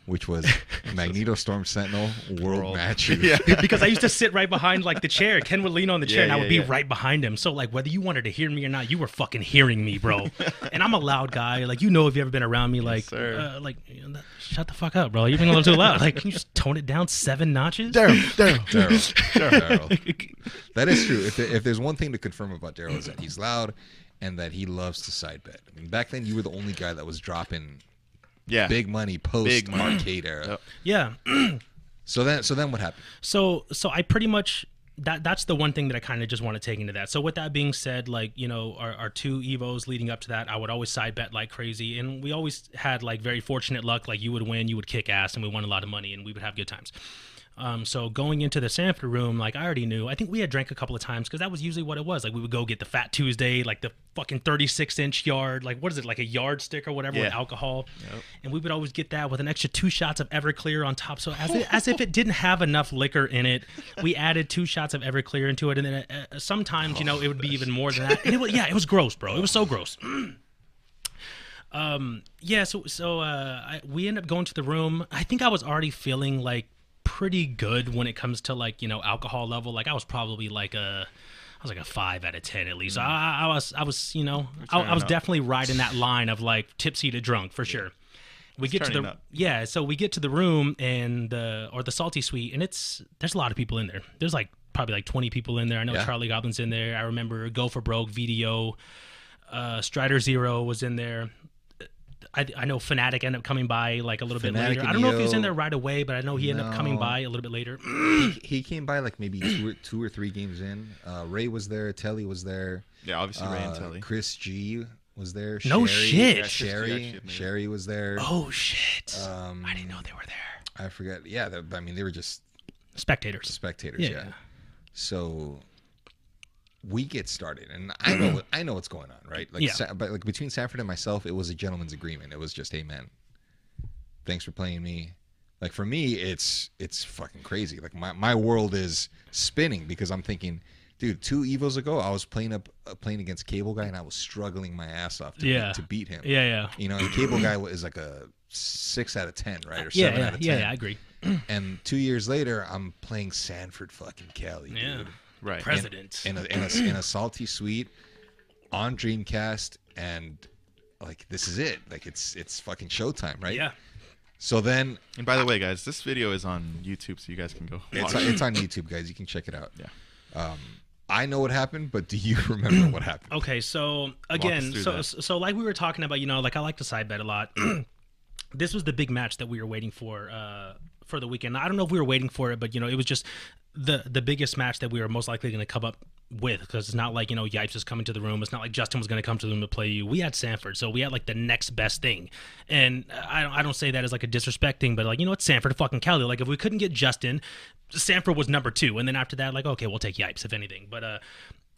which was Magneto Storm Sentinel World, World. Match. Yeah. because I used to sit right behind like the chair. Ken would lean on the chair, Yeah, and I would yeah, be yeah. right behind him. So like whether you wanted to hear me or not, you were fucking hearing me, bro. and I'm a loud guy. Like you know, if you've ever been around me, like sir. uh, like you know, that- shut the fuck up, bro. You're being a little too loud. Like can you just tone it down seven notches? Daryl, Daryl. Daryl. Daryl. That is true. If, if there's one thing to confirm about Daryl is that he's loud and that he loves to side bet. I mean, back then you were the only guy that was dropping Yeah. big money post Big money. arcade era. Yep. Yeah. So then, so then what happened? So so I pretty much that that's the one thing that I kind of just want to take into that. So with that being said, like you know, our, our two evos leading up to that, I would always side bet like crazy, and we always had like very fortunate luck. Like you would win, you would kick ass, and we won a lot of money, and we would have good times. Um, so going into the Sanford room, like I already knew. I think we had drank a couple of times because that was usually what it was. Like we would go get the Fat Tuesday, like the fucking 36 inch yard, like what is it, like a yard stick or whatever with Yeah. alcohol, and we would always get that with an extra two shots of Everclear on top. So as if, as if it didn't have enough liquor in it, we added two shots of Everclear into it, and then uh, sometimes you know it would be even more than that. And it was, yeah, it was gross, bro. It was so gross. um, yeah. So so uh, I, we ended up going to the room. I think I was already feeling like pretty good when it comes to like you know alcohol level. Like I was probably like a. I was like a five out of ten at least. I, I was, I was, you know, I, I was up. definitely riding that line of like tipsy to drunk for sure. We get to the up. yeah, so we get to the room and the or the salty suite, and it's there's a lot of people in there. There's like probably like 20 people in there. I know Yeah. Charlie Goblin's in there. I remember Go for Broke, VDO, uh, Strider Zero was in there. I, I know Fanatiq ended up coming by like a little bit later. I don't know if he was in there right away, but I know he ended up coming by a little bit later. he, he came by like maybe two or, two or three games in. Uh, Ray was there. Telly was there. Yeah, obviously Ray and uh, Telly. Chris G was there. No Sherry, shit. Yeah, Sherry, actually made. Sherry was there. Oh shit! Um, I didn't know they were there. I forget. Yeah, they- I mean they were just Spectators. spectators. Yeah, Yeah. yeah. So we get started, and I know I know what's going on, right? Like, Yeah. Sa- but like between Sanford and myself, it was a gentleman's agreement. It was just, hey man, thanks for playing me. Like for me, it's it's fucking crazy. Like my my world is spinning because I'm thinking. Dude, two evos ago, I was playing up uh, playing against Cable Guy, and I was struggling my ass off to, Yeah. beat, to beat him. Yeah, yeah. You know, and Cable Guy is like a six out of ten, right, or Yeah, seven yeah, out of yeah, ten. yeah, I agree. And two years later, I'm playing Sanford fucking Kelly, Yeah. dude. Right. President. In a, in, a, in a salty suite on Dreamcast, and like this is it. Like it's it's fucking showtime, right? yeah. So then And by the way, guys, this video is on YouTube, so you guys can go. it's watch. it's on YouTube, guys. You can check it out. Yeah. Um, I know what happened, but do you remember what happened? Okay, so again, so that. so like we were talking about, you know, like I like to side bet a lot. this was the big match that we were waiting for uh, for the weekend. I don't know if we were waiting for it, but you know, it was just the the biggest match that we were most likely going to come up with because it's not like you know Yipes is coming to the room. It's not like Justin was going to come to the room to play you. We had Sanford, so we had like the next best thing. And I don't I don't say that as like a disrespecting, but like you know, it's Sanford fucking Kelly. Like if we couldn't get Justin, Sanford was number two, and then after that, like okay, we'll take Yipes if anything. But uh,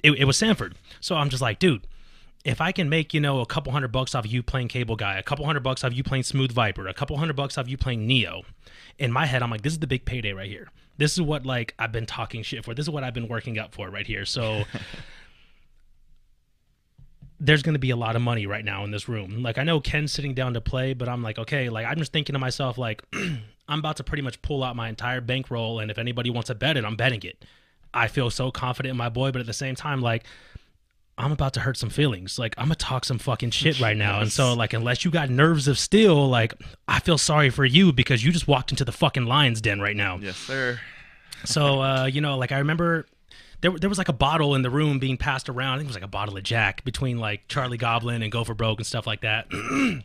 it, it was Sanford. So I'm just like, dude if I can make, you know, a couple hundred bucks off you playing Cable Guy, a couple hundred bucks off you playing Smooth Viper, a couple hundred bucks off you playing Neo, in my head, I'm like, this is the big payday right here. This is what like I've been talking shit for. This is what I've been working up for right here. So there's going to be a lot of money right now in this room. Like I know Ken's sitting down to play, but I'm like, okay, like I'm just thinking to myself, like I'm about to pretty much pull out my entire bankroll, and if anybody wants to bet it, I'm betting it. I feel so confident in my boy, but at the same time, like I'm about to hurt some feelings. Like I'm gonna talk some fucking shit right now. And so like unless you got nerves of steel, like I feel sorry for you because you just walked into the fucking lion's den right now. Yes, sir. So uh, you know, like I remember there there was like a bottle in the room being passed around. I think it was like a bottle of Jack between like Charlie Goblin and Go for Broke and stuff like that.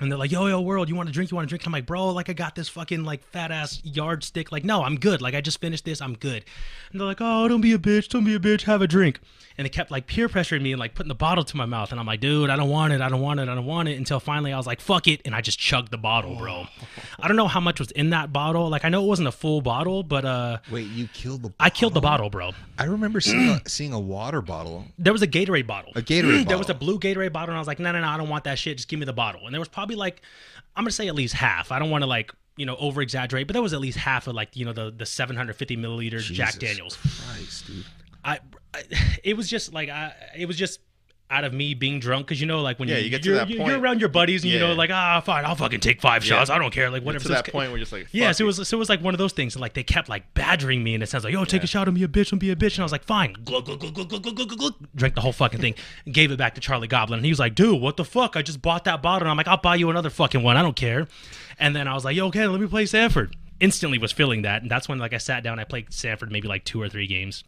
And they're like, yo, yo, world, you want to drink? You want to drink? And I'm like, bro, like, I got this fucking, like, fat ass yardstick. Like, no, I'm good. Like, I just finished this. I'm good. And they're like, oh, don't be a bitch. Don't be a bitch. Have a drink. And they kept, like, peer pressuring me and, like, putting the bottle to my mouth. And I'm like, dude, I don't want it. I don't want it. I don't want it. Until finally I was like, fuck it. And I just chugged the bottle, bro. I don't know how much was in that bottle. Like, I know it wasn't a full bottle, but uh, Wait, you killed the. Bottle? I killed the bottle, bro. I remember seeing a, seeing a water bottle. There was a Gatorade bottle. A Gatorade there was a blue Gatorade bottle, and I was like, no, no, no, I don't want that shit. Just give me the bottle. And there was probably like, I'm gonna say at least half. I don't want to like, you know, over exaggerate, but there was at least half of like, you know, the the 750 milliliter Jack Daniels. Christ, dude. I, I, it was just like, I, it was just out of me being drunk because you know, like when Yeah, you, you get to you're, that point- you're around your buddies and you know, like ah, fine, I'll fucking take five shots. I don't care, like whatever. to So that point, we're just like, yeah, so it was so it was like one of those things. and Like they kept like badgering me and it sounds like, "Yo, take a shot of me, a bitch and be a bitch." And I was like, "Fine." Glug, glug, glug, glug, glug, glug, glug, glug. Drank the whole fucking thing. and Gave it back to Charlie Goblin. And he was like, "Dude, what the fuck? I just bought that bottle." And I'm like, "I'll buy you another fucking one. I don't care." And then I was like, "Yo, okay, let me play Sanford." Instantly was feeling that, and that's when like I sat down. I played Sanford maybe like two or three games.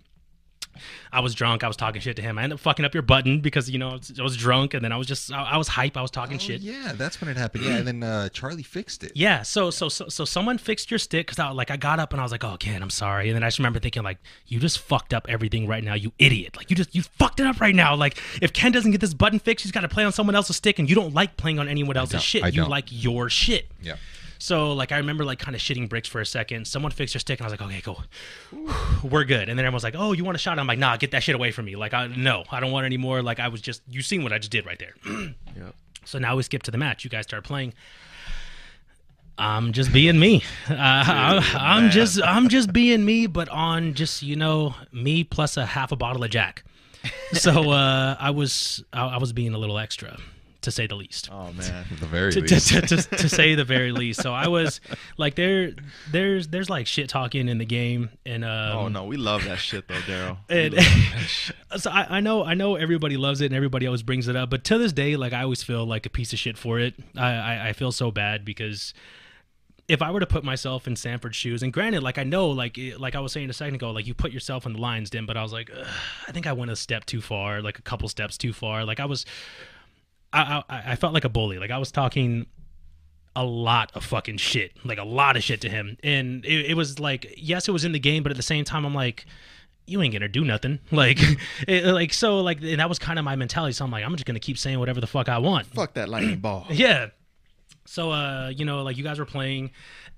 I was drunk. I was talking shit to him. I ended up fucking up your button because you know I was, I was drunk, and then I was just I, I was hype. I was talking Oh, shit. yeah, that's when it happened. Yeah, and then uh, Charlie fixed it. Yeah, so so so so someone fixed your stick because I like I got up and I was like, oh Ken, I'm sorry, and then I just remember thinking like, you just fucked up everything right now, you idiot! Like you just you fucked it up right now. Like if Ken doesn't get this button fixed, he's got to play on someone else's stick, and you don't like playing on anyone else's shit. I you don't. like your shit. Yeah. So like I remember like kind of shitting bricks for a second. Someone fixed your stick and I was like, okay, cool, we're good. And then everyone's like, oh, you want a shot? I'm like, nah, get that shit away from me. Like I no, I don't want any more. Like I was just you seen what I just did right there. Yep. So now we skip to the match. You guys start playing. I'm just being me. Uh, I'm, I'm just I'm just being me, but on just you know me plus a half a bottle of Jack. So uh, I was I, I was being a little extra, to say the least. Oh man. The very To, to, least. to, to, to say the very least. So I was like there there's there's like shit talking in the game and um, Oh no, we love that shit though, Daryl. And love that shit. so I, I know I know everybody loves it and everybody always brings it up, but to this day, like I always feel like a piece of shit for it. I, I, I feel so bad because if I were to put myself in Sanford's shoes, and granted, like I know, like like I was saying a second ago, like you put yourself in the lion's den, but I was like, I think I went a step too far, like a couple steps too far. Like I was, I I, I felt like a bully. Like I was talking a lot of fucking shit, like a lot of shit to him, and it, it was like, yes, it was in the game, but at the same time, I'm like, you ain't gonna do nothing. Like, it, like so, like, and that was kind of my mentality. So I'm like, I'm just gonna keep saying whatever the fuck I want. Fuck that lightning ball. Yeah. So, uh, you know, like you guys were playing,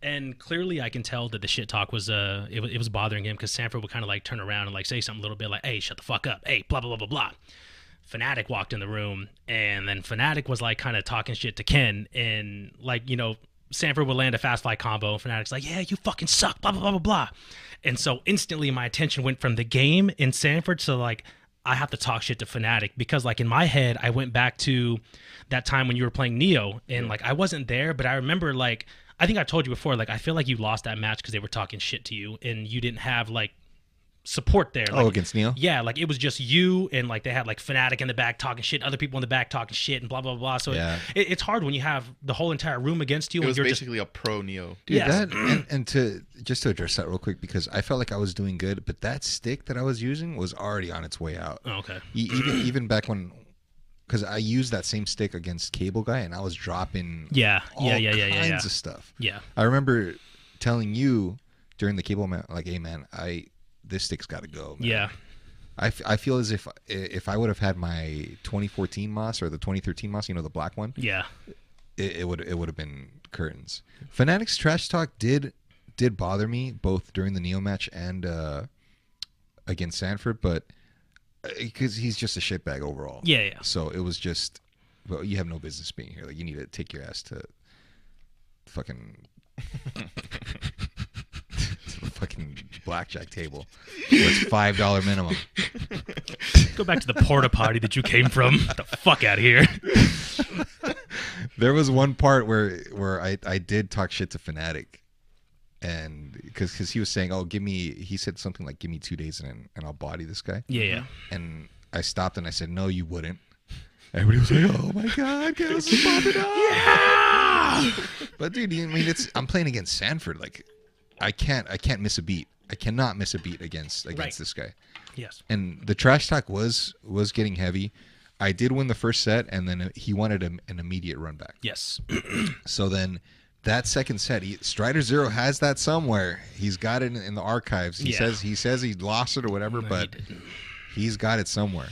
and clearly I can tell that the shit talk was, uh, it, it was bothering him because Sanford would kind of like turn around and like say something a little bit like, "Hey, shut the fuck up," "Hey, blah blah blah blah blah." Fanatiq walked in the room, and then Fanatiq was like kind of talking shit to Ken, and like you know, Sanford would land a fast fly combo. and Fanatiq's like, "Yeah, you fucking suck," blah blah blah blah blah, and so instantly my attention went from the game in Sanford to like I have to talk shit to Fanatiq because like in my head I went back to that time when you were playing Neo and like I wasn't there but I remember like I think I told you before like I feel like you lost that match because they were talking shit to you and you didn't have like support there. Oh, against Neo. yeah, like it was just you and like they had like Fanatiq in the back talking shit, other people in the back talking shit, and blah blah blah. So Yeah. it, it's hard when you have the whole entire room against you It and was you're just basically a pro Neo. Dude, Yes. that and, and to just to address that real quick because I felt like I was doing good, but that stick that I was using was already on its way out. oh, okay. Even even back when, because I used that same stick against Cable Guy, and I was dropping Yeah, all yeah, yeah, yeah, kinds yeah, yeah. of stuff. Yeah, I remember telling you during the Cable man, like, "Hey man, I this stick's got to go." man." yeah, I, f- I feel as if if I would have had my 2014 MAS or the 2013 MAS, you know, the black one, yeah, it, it would it would have been curtains. Fanatiq's trash talk did did bother me both during the Neo match and uh, against Sanford, but because he's just a shitbag overall. yeah, yeah. So it was just, well, you have no business being here. Like you need to take your ass to fucking to the fucking blackjack table. Where it's five dollar minimum. Go back to the porta potty that you came from. Get the fuck out of here. There was one part where where I I did talk shit to Fanatiq, and because because he was saying, oh, give me, he said something like, give me two days and and I'll body this guy, Yeah, yeah. and I stopped and I said, no, you wouldn't. Everybody was like, "Oh my god, Khaos is popping up!" Yeah. But dude, I mean, it's I'm playing against Sanford. Like, I can't I can't miss a beat. I cannot miss a beat against against Right. this guy. Yes. And the trash talk was was getting heavy. I did win the first set, and then he wanted a, an immediate run back. Yes. So then that second set, he, Strider Zero has that somewhere. He's got it in, in the archives. He Yeah. says he says he lost it or whatever, No, but didn't. he's got it somewhere.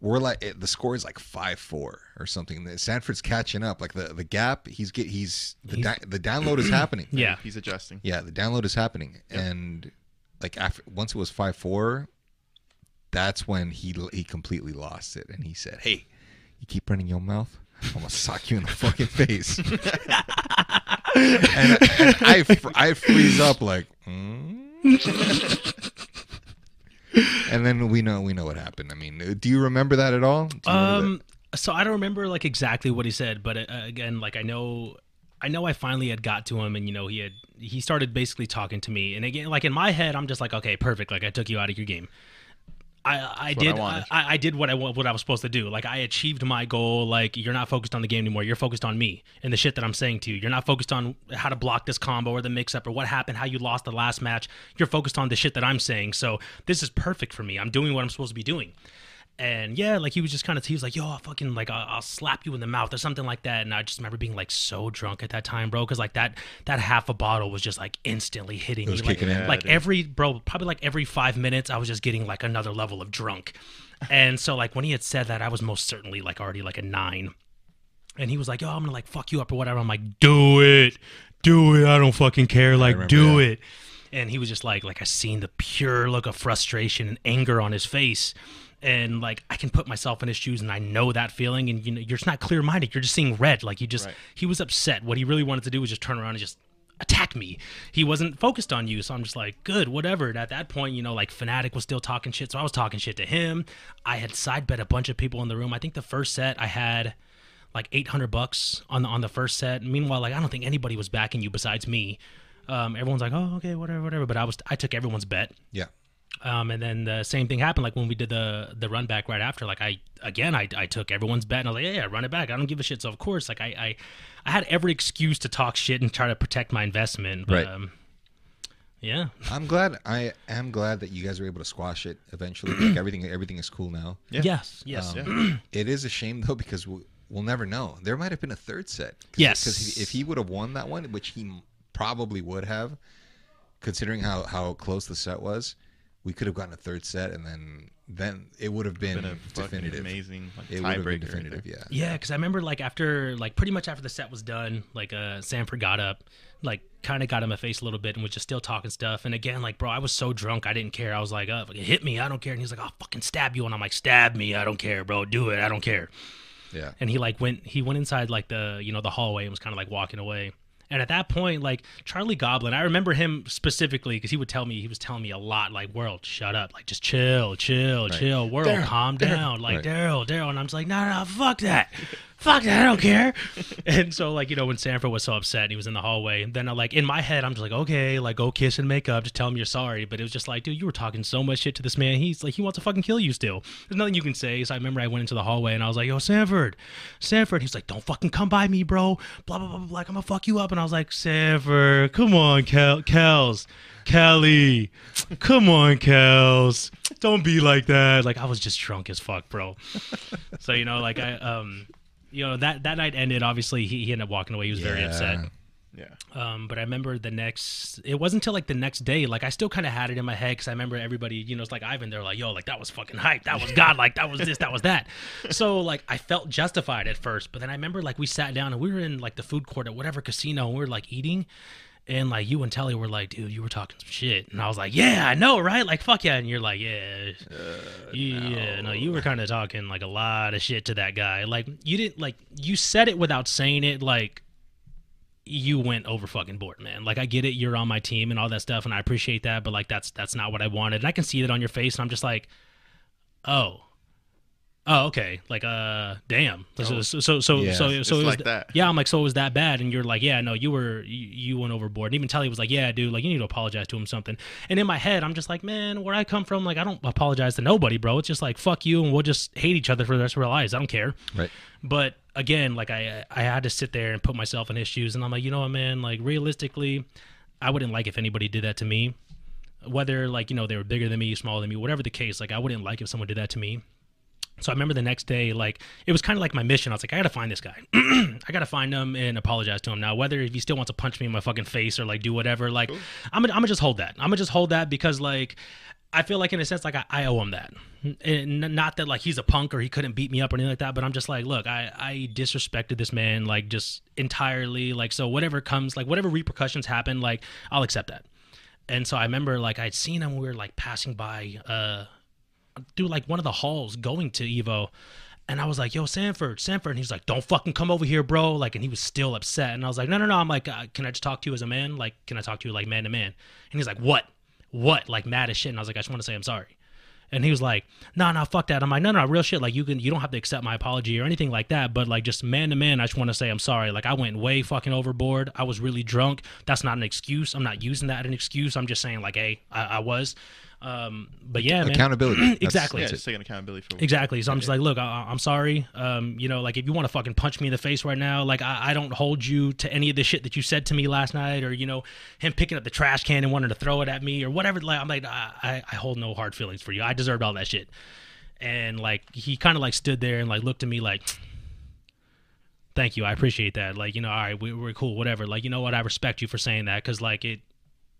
We're like the score is like five four or something. The- Sanford's catching up. Like the, the gap, he's get he's the He's- di- the download is happening. Yeah. He's adjusting. Yeah, the download is happening, and like after once it was five four, that's when he he completely lost it, and he said, "Hey, you keep running your mouth, I'm gonna sock you in the fucking face." and, and I I freeze up like, mm? and then we know we know what happened. I mean, do you remember that at all? Um. So I don't remember like exactly what he said, but uh, again, like I know, I know I finally had got to him, and you know he had he started basically talking to me, and again, like in my head, I'm just like, okay, perfect, like I took you out of your game. I, I what I did I. I, did what I what I was supposed to do. Like I achieved my goal. Like you're not focused on the game anymore. You're focused on me and the shit that I'm saying to you. You're not focused on how to block this combo or the mix up or what happened, how you lost the last match. You're focused on the shit that I'm saying. So this is perfect for me. I'm doing what I'm supposed to be doing. And yeah, like he was just kind of, he was like, yo, I'll fucking, like, I'll, I'll slap you in the mouth or something like that. And I just remember being like so drunk at that time, bro. Cause like that, that half a bottle was just like instantly hitting It was me. Like, like every, bro, probably like every five minutes, I was just getting like another level of drunk. And so like when he had said that, I was most certainly like already like a nine. And he was like, yo, I'm gonna like fuck you up or whatever. I'm like, do it. Do it. I don't fucking care. Like, do that. it. And he was just like, like I seen the pure look of frustration and anger on his face. And like I can put myself in his shoes and I know that feeling and you know you're just not clear minded. You're just seeing red. Like he just Right. he was upset. What he really wanted to do was just turn around and just attack me. He wasn't focused on you. So I'm just like, good, whatever. And at that point, you know, like Fanatiq was still talking shit. So I was talking shit to him. I had side bet a bunch of people in the room. I think the first set I had like 800 bucks on the on the first set. Meanwhile, like I don't think anybody was backing you besides me. Um, everyone's like, oh, okay, whatever, whatever. But I was, I took everyone's bet. Yeah. Um, and then the same thing happened, like when we did the the run back right after. Like I again, I, I took everyone's bet, and I was like, yeah, yeah, run it back. I don't give a shit. So of course, like I, I I had every excuse to talk shit and try to protect my investment. But, Right. Um, yeah. I'm glad. I am glad that you guys were able to squash it eventually. like everything, everything is cool now. Yeah. Yes. Yes. Um, It is a shame though because we'll, we'll never know. There might have been a third set. Cause, Yes. Because if he would have won that one, which he probably would have, considering how how close the set was, we could have gotten a third set, and then then it would have been, Been a definitive. amazing like, It would have been tiebreaker. right definitive. Yeah. Yeah, because I remember like after like pretty much after the set was done, like uh Sanford got up, like kind of got in my face a little bit and was just still talking stuff. And again, like bro, I was so drunk, I didn't care. I was like, uh, fucking hit me, I don't care. And he's like, I'll fucking stab you, and I'm like, stab me, I don't care, bro, do it, I don't care. Yeah. And he like went he went inside like the you know the hallway and was kind of like walking away. And at that point, like Charlie Goblin, I remember him specifically because he would tell me he was telling me a lot, like "World, shut up, like just chill, chill, chill, world, Daryl, calm Daryl." down, like Right. Daryl, Daryl." And I'm just like, "No, no, fuck that, fuck that, I don't care." and so, like you know, when Sanford was so upset and he was in the hallway, then uh, like in my head, I'm just like, "Okay, like go kiss and make up, just tell him you're sorry." But it was just like, dude, you were talking so much shit to this man. He's like, he wants to fucking kill you still. There's nothing you can say. So I remember I went into the hallway and I was like, "Yo, Sanford, Sanford." He's like, "Don't fucking come by me, bro." Blah blah blah. blah. Like I'm gonna fuck you up. And I was like, "Sanford, come on, Kel, Kels, Kelly, come on, Kels, don't be like that." Like I was just drunk as fuck, bro. so you know, like I um. You know that that night ended. Obviously, he, he ended up walking away. He was very upset. Yeah. Um, but I remember the next. It wasn't until like the next day. Like I still kind of had it in my head because I remember everybody. You know, it's like Ivan. They're like, "Yo, like that was fucking hype. That was God. Like that was this. That was that." So like I felt justified at first, but then I remember like we sat down and we were in like the food court at whatever casino and we were like eating. And like you and Telly were like, dude, you were talking some shit, and I was like, yeah, I know, right? Like, fuck yeah, and you're like, yeah, uh, yeah, no, you were kind of talking like a lot of shit to that guy. Like, you didn't like you said it without saying it. Like, you went over fucking board, man. Like I get it, you're on my team and all that stuff, and I appreciate that, but like that's that's not what I wanted. And I can see that on your face, and I'm just like, oh, oh, okay, like uh, damn. So so so so Yeah. so, so it was like that. Yeah, I'm like, so it was that bad, and you're like, yeah, no, you were you, you went overboard. And even Telly was like, yeah, dude, like you need to apologize to him something. And in my head, I'm just like, man, where I come from, like I don't apologize to nobody, bro. It's just like fuck you, and we'll just hate each other for the rest of our lives. I don't care. Right. But again, like I I had to sit there and put myself in his shoes, and I'm like, you know what, man? Like realistically, I wouldn't like if anybody did that to me. Whether like you know they were bigger than me, smaller than me, whatever the case, like I wouldn't like if someone did that to me. So I remember the next day, like it was kind of like my mission. I was like, I gotta find this guy. I gotta find him and apologize to him. Now, whether if he still wants to punch me in my fucking face or like do whatever, like I'm gonna, I'm gonna just hold that. I'm gonna just hold that because like I feel like in a sense like I, I owe him that. And not that like he's a punk or he couldn't beat me up or anything like that, but I'm just like, look, I I disrespected this man like just entirely. Like so, whatever comes, like whatever repercussions happen, like I'll accept that. And so I remember like I'd seen him. We were like passing by. uh through like one of the halls going to Evo. And I was like, yo, Sanford, Sanford. And he's like, don't fucking come over here, bro. Like, and he was still upset. And I was like, no, no, no. I'm like, uh, can I just talk to you as a man? Like, can I talk to you like man to man? And he's like, what? What? Like, mad as shit. And I was like, I just want to say I'm sorry. And he was like, no, nah, no, nah, fuck that. I'm like, no, no, real shit. Like, you can, you don't have to accept my apology or anything like that. But like, just man to man, I just want to say I'm sorry. Like, I went way fucking overboard. I was really drunk. That's not an excuse. I'm not using that as an excuse. I'm just saying, like, hey, I, I was. Um, but yeah, man. Accountability. Exactly. Yeah, just taking accountability for Exactly. So I'm just like, look, I, I'm sorry. Um, you know, like if you want to fucking punch me in the face right now, like I, I don't hold you to any of the shit that you said to me last night, or you know, him picking up the trash can and wanting to throw it at me, or whatever. Like I'm like, I, I I hold no hard feelings for you. I deserved all that shit. And like he kind of like stood there and like looked at me like, thank you, I appreciate that. Like you know, all right, we, we're cool, whatever. Like you know what, I respect you for saying that because like it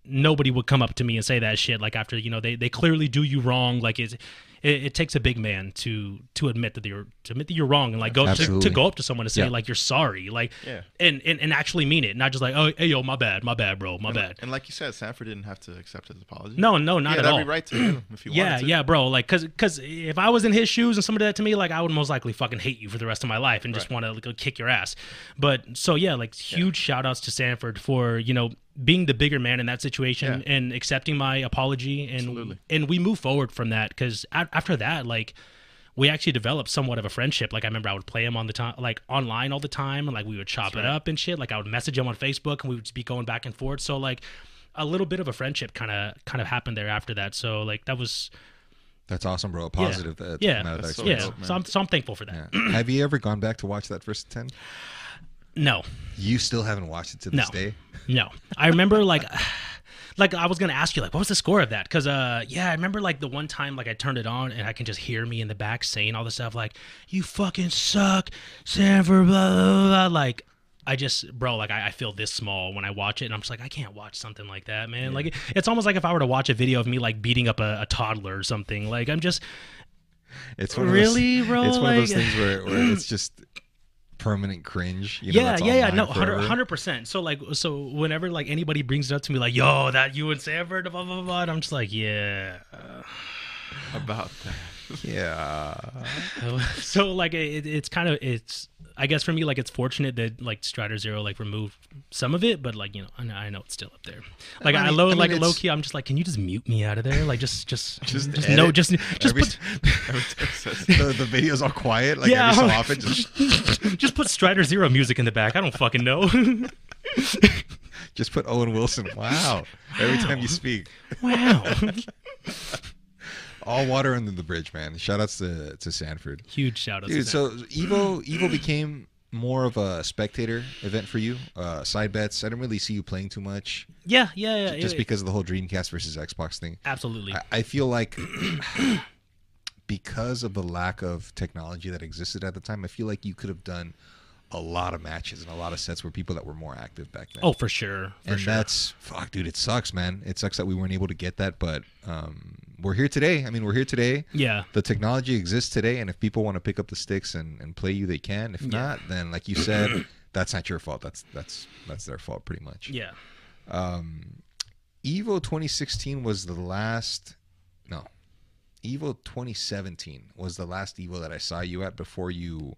nobody would come up to me and say that shit like after you know they, they clearly do you wrong like it's it, it takes a big man to to admit that you're to admit that you're wrong and like go to, to go up to someone and say Yeah. like you're sorry like Yeah. and, and and actually mean it not just like oh hey yo my bad my bad bro my bad And like you said, Sanford didn't have to accept his apology. no no he not had at every all right to him if he yeah to. yeah bro like because because if i was in his shoes and somebody did that to me like i would most likely fucking hate you for the rest of my life and just want to like, kick your ass but so yeah like huge shout outs to sanford for you know being the bigger man in that situation Yeah. and accepting my apology and Absolutely. and we move forward from that because after that like we actually developed somewhat of a friendship. Like I remember I would play him on the time, like online all the time, and like we would chop it up and shit. Like I would message him on Facebook, and we would just be going back and forth. So like a little bit of a friendship kind of kind of happened there after that. So like that was That's awesome, bro. A positive. That, Yeah. that That's so yeah. dope, so I'm so I'm thankful for that. Yeah. Have you ever gone back to watch that first ten? No, You still haven't watched it to this No. day. No, I remember like, like I was gonna ask you like, what was the score of that? Because uh, yeah, I remember like the one time like I turned it on and I can just hear me in the back saying all this stuff like, "You fucking suck, Sanford," blah blah blah. Like, I just, bro, like I, I feel this small when I watch it, and I'm just like, I can't watch something like that, man. Like, it's almost like if I were to watch a video of me like beating up a, a toddler or something. Like, I'm just, It's one Really, of those, bro? It's one of those things where, where it's just permanent cringe. You know, yeah, that's yeah, yeah, no, hundred percent. So like, so whenever like anybody brings it up to me, like, yo, that you and Sanford, blah blah blah, and I'm just like, yeah. About that. Yeah. so like it, it's kind of it's I guess for me like it's fortunate that like Strider Zero like removed some of it, but like you know I know, I know it's still up there. Like I I, mean- low I mean, like it's- low key, I'm just like, can you just mute me out of there? Like just just Just just, no just just every put Every time the, the video's all quiet, like Yeah. every so often. Just, just put Strider Zero music in the back. I don't fucking know. just put Owen Wilson. Wow. Every time you speak. wow, All water under the bridge, man. Shout outs to, to Sanford. huge shout out. Dude, so Evo Evo became more of a spectator event for you. Uh, side bets. I didn't really see you playing too much, yeah, yeah, yeah, just it- because of the whole Dreamcast versus Xbox thing. absolutely. I, I feel like because of the lack of technology that existed at the time, I feel like you could have done a lot of matches and a lot of sets where people that were more active back then. oh, for sure, for and sure. that's fuck, dude. It sucks, man. It sucks that we weren't able to get that, but um, we're here today. I mean, we're here today. yeah, The technology exists today, and if people want to pick up the sticks and, and play you, they can. If Yeah. not, then like you said, that's not your fault. That's that's that's their fault, pretty much. yeah. Um, Evo 2016 was the last. No, Evo 2017 was the last Evo that I saw you at before you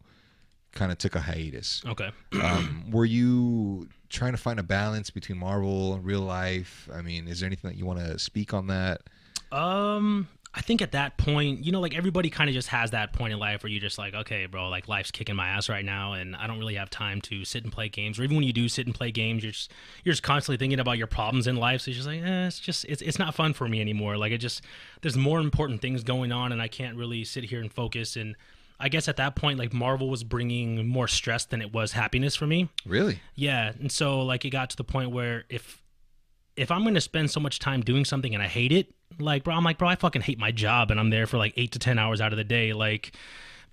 kind of took a hiatus. Okay. Um, were you trying to find a balance between Marvel and real life? I mean, is there anything that you want to speak on that? Um, I think at that point, you know, like everybody kind of just has that point in life where you're just like, okay, bro, like life's kicking my ass right now, and I don't really have time to sit and play games. Or even when you do sit and play games, you're just you're just constantly thinking about your problems in life. So you're just like, eh, it's just it's it's not fun for me anymore. Like it just there's more important things going on, and I can't really sit here and focus. And I guess at that point, like Marvel was bringing more stress than it was happiness for me. Really? Yeah, and so like it got to the point where if if I'm gonna spend so much time doing something and I hate it, like bro, I'm like bro, I fucking hate my job and I'm there for like eight to ten hours out of the day. Like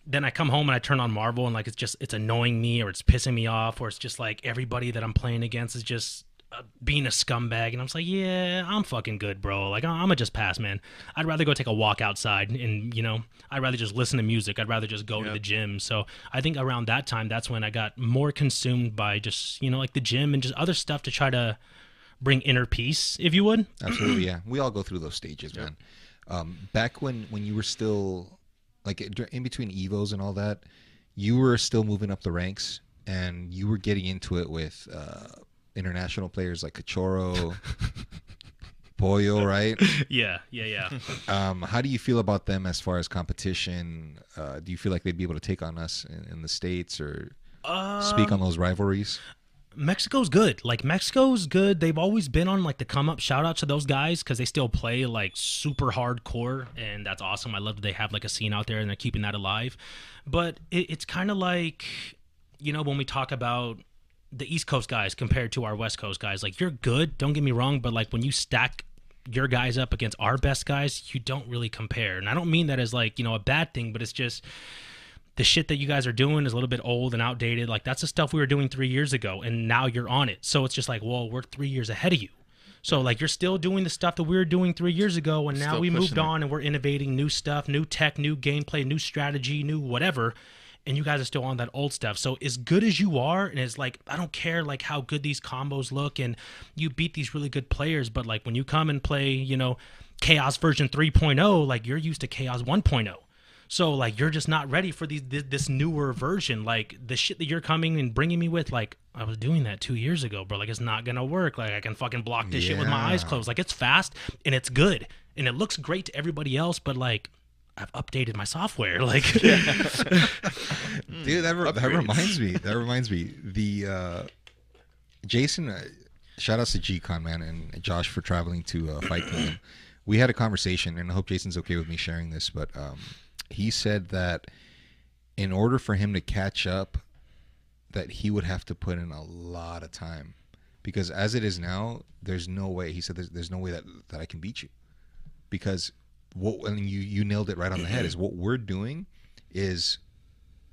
then I come home and I turn on Marvel and like it's just it's annoying me or it's pissing me off or it's just like everybody that I'm playing against is just uh, being a scumbag and I'm just like yeah I'm fucking good bro. Like I'm gonna just pass man. I'd rather go take a walk outside and you know I'd rather just listen to music. I'd rather just go to the gym. So I think around that time that's when I got more consumed by just you know like the gym and just other stuff to try to bring inner peace if you would Absolutely, yeah. We all go through those stages, man. Um, back when when you were still like in between evos and all that, you were still moving up the ranks, and you were getting into it with uh, international players like Cachorro, Pollo, right? yeah yeah yeah Um, how do you feel about them as far as competition? Uh, do you feel like they'd be able to take on us in, in the states or speak on those rivalries? Mexico's good. Like Mexico's good. They've always been on like the come up. Shout out to those guys because they still play like super hardcore, and that's awesome. I love that they have like a scene out there and they're keeping that alive. But it, it's kind of like, you know, when we talk about the East Coast guys compared to our West Coast guys, like you're good. Don't get me wrong, but like when you stack your guys up against our best guys, you don't really compare. And I don't mean that as like you know a bad thing, but it's just the shit that you guys are doing is a little bit old and outdated. Like that's the stuff we were doing three years ago, and now you're on it. So it's just like, well, we're three years ahead of you. So like you're still doing the stuff that we were doing three years ago, and now Still we moved pushing it. on and we're innovating new stuff, new tech, new gameplay, new strategy, new whatever. And you guys are still on that old stuff. So as good as you are, and it's like I don't care like how good these combos look, and you beat these really good players, but like when you come and play, you know, Chaos version 3.0, like you're used to Chaos 1.0. So like you're just not ready for these this, this newer version. Like the shit that you're coming and bringing me with, like I was doing that two years ago, bro. Like it's not gonna work. Like I can fucking block this shit with my eyes closed. Like it's fast and it's good and it looks great to everybody else, but like I've updated my software. Like Dude, that, re- that reminds me. That reminds me. The uh, Jason, uh, shout outs to GCon man and Josh for traveling to uh, Fight Kingdom. We had a conversation, and I hope Jason's okay with me sharing this. But um, he said that in order for him to catch up, that he would have to put in a lot of time because as it is now, there's no way. He said there's, there's no way that that I can beat you because what and you you nailed it right on the head is what we're doing is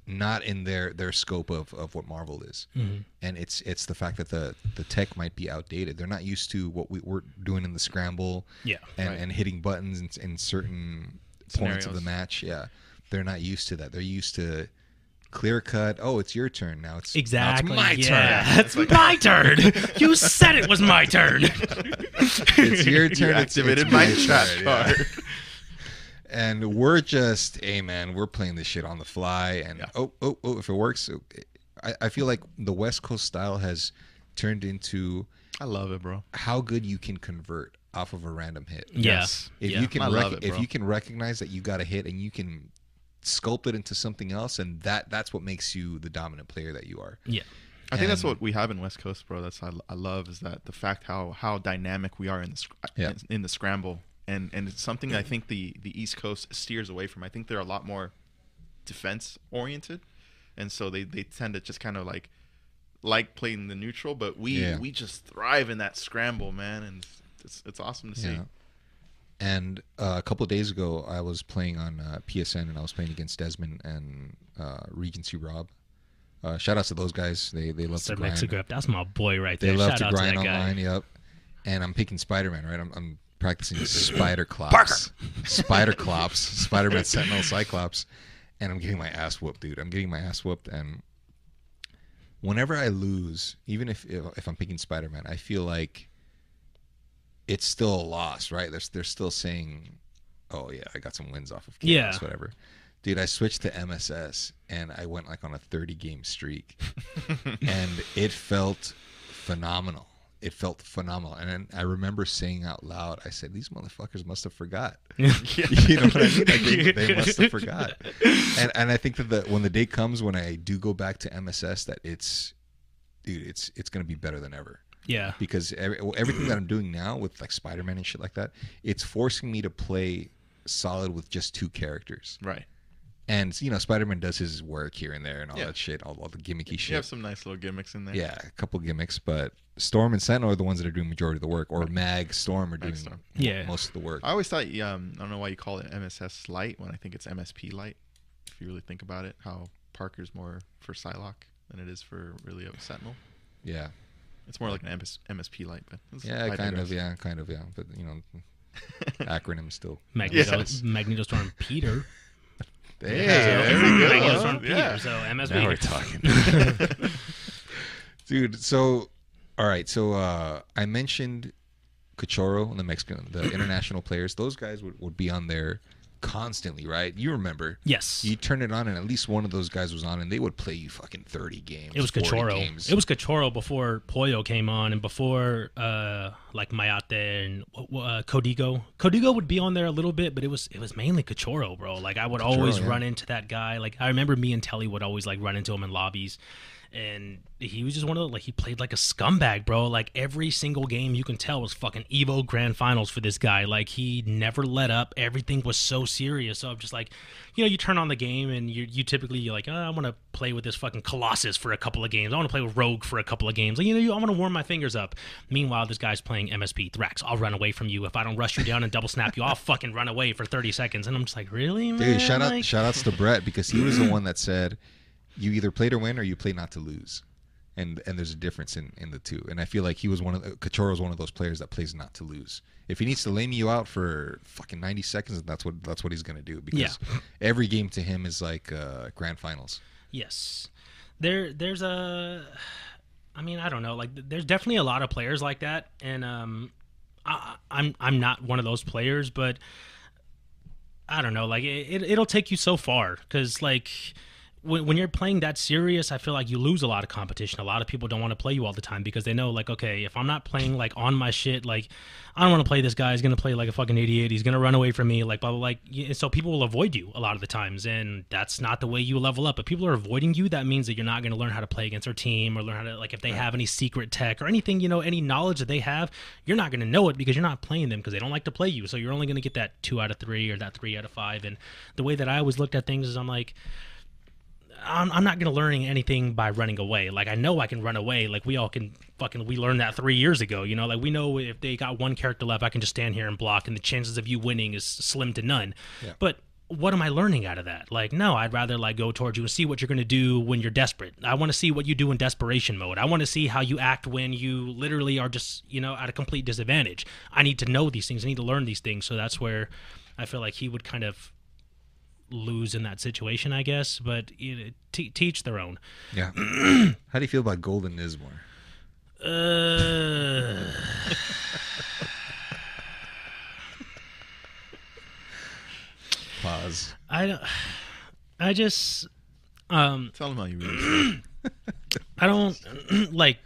not in their their scope of, of what Marvel is, Mm-hmm. and it's it's the fact that the the tech might be outdated. They're not used to what we, we're doing in the scramble, Yeah. and, Right. and hitting buttons in, in certain points of the match. Yeah, they're not used to that. They're used to clear cut. Oh, it's your turn now. It's now Exactly. it's my yeah. turn. It's my turn. You said it was my turn. It's your turn. You it's- activated it's my my chat turn, yeah. and we're just hey man we're playing this shit on the fly and Yeah. oh oh oh if it works I, I feel like the west coast style has turned into I love it, bro. how good you can convert off of a random hit Yes. if yeah. you can rec- it, if you can recognize that you got a hit and you can sculpt it into something else and that that's what makes you the dominant player that you are yeah. I think that's what we have in West Coast, bro. That's I, I love is that the fact how how dynamic we are in the sc- Yeah. in, in the scramble, and and it's something I think the the East Coast steers away from. I think they're a lot more defense oriented, and so they they tend to just kind of like like playing the neutral, but we Yeah. we just thrive in that scramble, man, and it's it's awesome to see. Yeah. And uh, a couple of days ago, I was playing on uh, PSN and I was playing against Desmond and uh, Regency Rob. Uh, shout outs to those guys. They they love to grind. Mexico. That's my boy right there. They there. love Shout to out grind to that guy. online. Yep. And I'm picking Spider Man. Right. I'm, I'm practicing Spider Clops. Spider Clops. Spider Man Sentinel Cyclops. And I'm getting my ass whooped, dude. I'm getting my ass whooped. And whenever I lose, even if if, if I'm picking Spider Man, I feel like it's still a loss, right? They're they're still saying, "Oh yeah, I got some wins off of Yeah. whatever." Dude, I switched to MSS and I went like on a 30 game streak, and it felt phenomenal. It felt phenomenal, and then I remember saying out loud, "I said these motherfuckers must have forgot." you know what I mean? Like they, they must have forgot. And and I think that the, when the day comes when I do go back to MSS, that it's, dude, it's it's gonna be better than ever Yeah. because every, everything that I'm doing now with like Spider-Man and shit like that, it's forcing me to play solid with just two characters. Right. And you know, Spider-Man does his work here and there and all Yeah. that shit, all, all the gimmicky shit. You have some nice little gimmicks in there. Yeah, a couple gimmicks, but Storm and Sentinel are the ones that are doing majority of the work, or Mag Storm are doing Storm. Yeah. most of the work. I always thought, um, I don't know why you call it MSS Light when I think it's MSP Light. If you really think about it, how Parker's more for Psylocke than it is for really a Sentinel. Yeah, It's more like an MS, MSP Light, but it's- yeah, kind digress. of, yeah, kind of, yeah. But you know, acronym still. Magneto, Yes. Magneto Storm Peter. Hey, Yeah, there we go. Magneto Storm Peter. Yeah. So MSP. Now we're talking. Dude, so all right, so uh I mentioned Cachorro, and the Mexican the international players, those guys would, would be on there constantly, right? You remember. Yes. You turn it on and at least one of those guys was on and they would play you fucking 30 games. It was 40 Cachorro. games. It was Cachorro before Pollo came on and before uh like Mayate and uh, Codigo. Codigo would be on there a little bit, but it was it was mainly Cachorro, bro. Like I would always yeah. run into that guy. Like I remember me and Telly would always like run into him in lobbies. And he was just one of the like he played like a scumbag, bro. Like every single game you can tell was fucking Evo Grand Finals for this guy. Like he never let up. Everything was so serious. So I'm just like, you know, you turn on the game and you you typically you're like, oh, I want to play with this fucking Colossus for a couple of games. I want to play with Rogue for a couple of games. Like, you know, you, I want to warm my fingers up. Meanwhile, this guy's playing MSP Thrax. I'll run away from you if I don't rush you down and double snap you. I'll fucking run away for 30 seconds. And I'm just like, really, man? Dude, shout out shout outs to Brett because he was the one that said you either play to win or you play not to lose. And and there's a difference in, in the two. And I feel like he was one of the Cachorro's one of those players that plays not to lose. If he needs to lame you out for fucking 90 seconds, that's what that's what he's going to do because Yeah. every game to him is like uh, grand finals. Yes. There there's a I mean, I don't know. Like there's definitely a lot of players like that and um I I'm I'm not one of those players, but I don't know. Like it, it it'll take you so far cuz like when, when you're playing that serious, I feel like you lose a lot of competition. A lot of people don't want to play you all the time because they know, like, okay, if I'm not playing like on my shit, like, I don't want to play this guy. He's gonna play like a fucking idiot. He's gonna run away from me, like, blah blah. Like, so people will avoid you a lot of the times, and that's not the way you level up. If people are avoiding you, that means that you're not gonna learn how to play against their team or learn how to like if they have any secret tech or anything, you know, any knowledge that they have, you're not gonna know it because you're not playing them because they don't like to play you. So you're only gonna get that two out of three or that three out of five. And the way that I always looked at things is, I'm like. I'm, I'm not going to learn anything by running away. Like I know I can run away. Like we all can fucking we learned that three years ago. You know, like we know if they got one character left, I can just stand here and block, and the chances of you winning is slim to none. But what am I learning out of that? Like, no, I'd rather like go towards you and see what you're going to do when you're desperate. I want to see what you do in desperation mode. I want to see how you act when you literally are just, you know, at a complete disadvantage. I need to know these things. I need to learn these things. So that's where I feel like he would kind of lose in that situation, I guess. But you know, te- teach their own. Yeah. How do you feel about Golden Nismore? Uh, Pause. I don't. I just. Um, Tell them how you really feel. I don't like.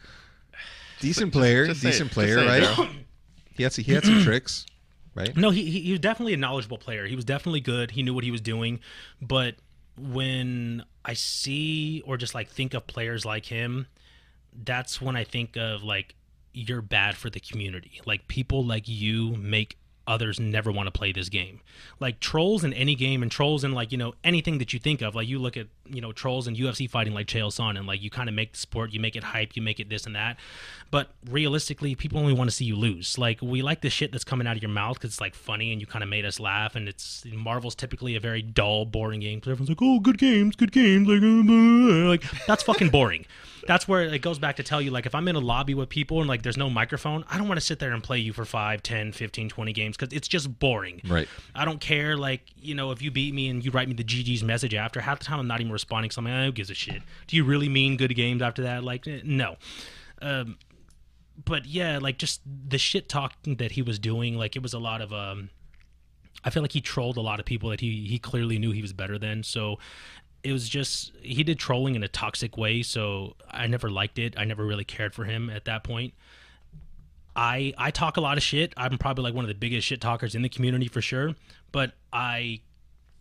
Decent player, just say decent Just player, right? He had some, he had some tricks, right? No, he, he he was definitely a knowledgeable player. He was definitely good. He knew what he was doing. But when I see or just like think of players like him, that's when I think of like you're bad for the community. Like people like you make others never want to play this game. Like trolls in any game and trolls in like, you know, anything that you think of. Like you look at, you know, trolls and UFC fighting like Chael Sonnen and like you kind of make the sport, you make it hype, you make it this and that. But realistically, people only want to see you lose. Like we like the shit that's coming out of your mouth because it's like funny and you kind of made us laugh. And it's Marvel's typically a very dull, boring game. Because everyone's like, "Oh, good games, good games." Like, uh, like that's fucking boring. That's where it goes back to tell you like if I'm in a lobby with people and like there's no microphone, I don't want to sit there and play you for 5, 10, 15, 20 games because it's just boring. Right. I don't care, like, you know, if you beat me and you write me the GG's message after, half the time I'm not even responding. something. I'm "Ah, who gives a shit? Do you really mean good games after that? Like, eh, no. Um, but yeah, like just the shit talking that he was doing, like it was a lot of um I feel like he trolled a lot of people that he he clearly knew he was better than. So it was just he did trolling in a toxic way, so I never liked it. I never really cared for him at that point. I I talk a lot of shit. I'm probably like one of the biggest shit talkers in the community for sure, but I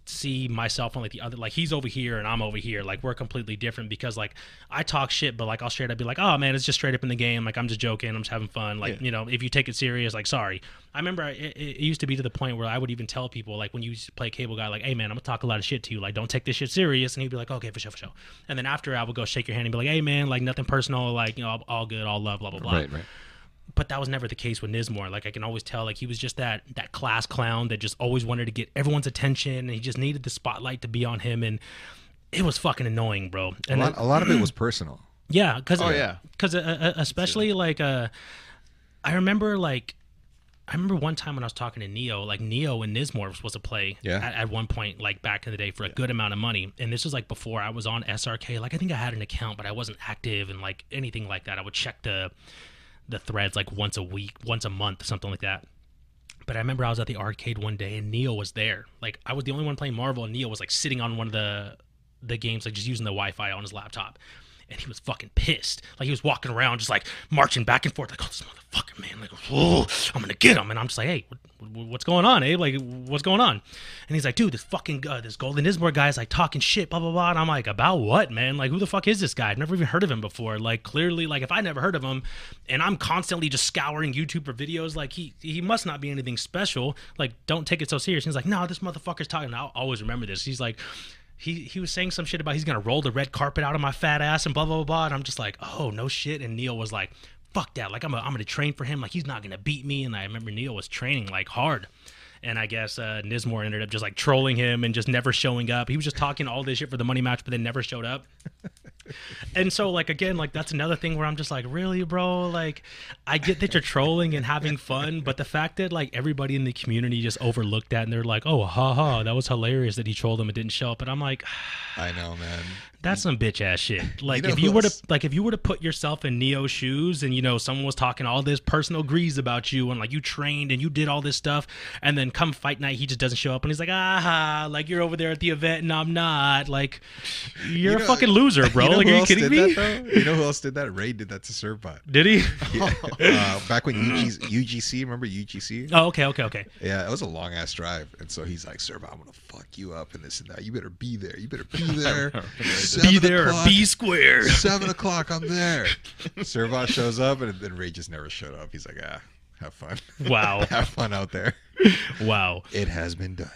see myself on like the other like he's over here and I'm over here. Like we're completely different because like I talk shit but like I'll straight up be like oh man it's just straight up in the game. Like I'm just joking. I'm just having fun. Like Yeah. you know if you take it serious like sorry. I remember I- it, it used to be to the point where I would even tell people like when you used to play cable guy like hey man I'm gonna talk a lot of shit to you. Like don't take this shit serious. And he'd be like okay for sure for sure. And then after I would go shake your hand and be like hey man like nothing personal. Like you know all, all good all love blah blah blah. Right, right. But that was never the case with Nismore. Like I can always tell, like he was just that that class clown that just always wanted to get everyone's attention, and he just needed the spotlight to be on him, and it was fucking annoying, bro. A And lot, a lot of it was personal. yeah, because Oh, yeah. because uh, uh, especially like uh, I remember like. I remember one time when I was talking to Neo, like Neo and Nismore was supposed to play Yeah. at, at one point, like back in the day for a good amount of money. And this was like before I was on SRK. Like I think I had an account, but I wasn't active and like anything like that. I would check the the threads like once a week, once a month, something like that. But I remember I was at the arcade one day and Neil was there. Like I was the only one playing Marvel, and Neil was like sitting on one of the the games, like just using the Wi-Fi on his laptop. And he was fucking pissed. Like he was walking around, just like marching back and forth, like, "Oh, this motherfucker, man! Like, whoa, I'm gonna get him." And I'm just like, "Hey, what- what's going on, Abe? Like, what's going on?" And he's like, "Dude, this fucking uh, this Golden Nismore guy is like talking shit, blah blah blah." And I'm like, "About what, man? Like, who the fuck is this guy? I've never even heard of him before. Like, clearly, like, if I never heard of him, and I'm constantly just scouring YouTube for videos, like, he he must not be anything special. Like, don't take it so serious." And he's like, "No, this motherfucker's talking." I'll always remember this. He's like. He, he was saying some shit about he's gonna roll the red carpet out of my fat ass and blah blah blah, blah. and I'm just like oh no shit. And Neil was like fuck that. Like I'm, a, I'm gonna train for him. Like he's not gonna beat me. And I remember Neil was training like hard and I guess uh, Nismore ended up just like trolling him and just never showing up. He was just talking all this shit for the money match, but then never showed up. and so, like again, like that's another thing where I'm just like, really, bro? Like, I get that you're trolling and having fun, but the fact that like everybody in the community just overlooked that and they're like, oh, haha, that was hilarious that he trolled him and didn't show up. And I'm like, I know, man. That's some bitch ass shit. Like know if you were to like if you were to put yourself in Neo's shoes and you know someone was talking all this personal grease about you and like you trained and you did all this stuff and then come fight night he just doesn't show up and he's like aha like you're over there at the event and I'm not like you're You a fucking loser bro You know like are you kidding me That. You know who else did that? Ray did that to Servbot. did he uh, back when UG, UGC, remember UGC? oh okay okay okay Yeah, it was a long ass drive, and so he's like, "Servbot, I'm gonna fuck you up and this and that. You better be there. You better be there. Be there or o'clock- be square Seven o'clock, I'm there." Servbot shows up, and then Ray just never showed up. He's like, "Ah, have fun. wow have fun out there." wow It has been done.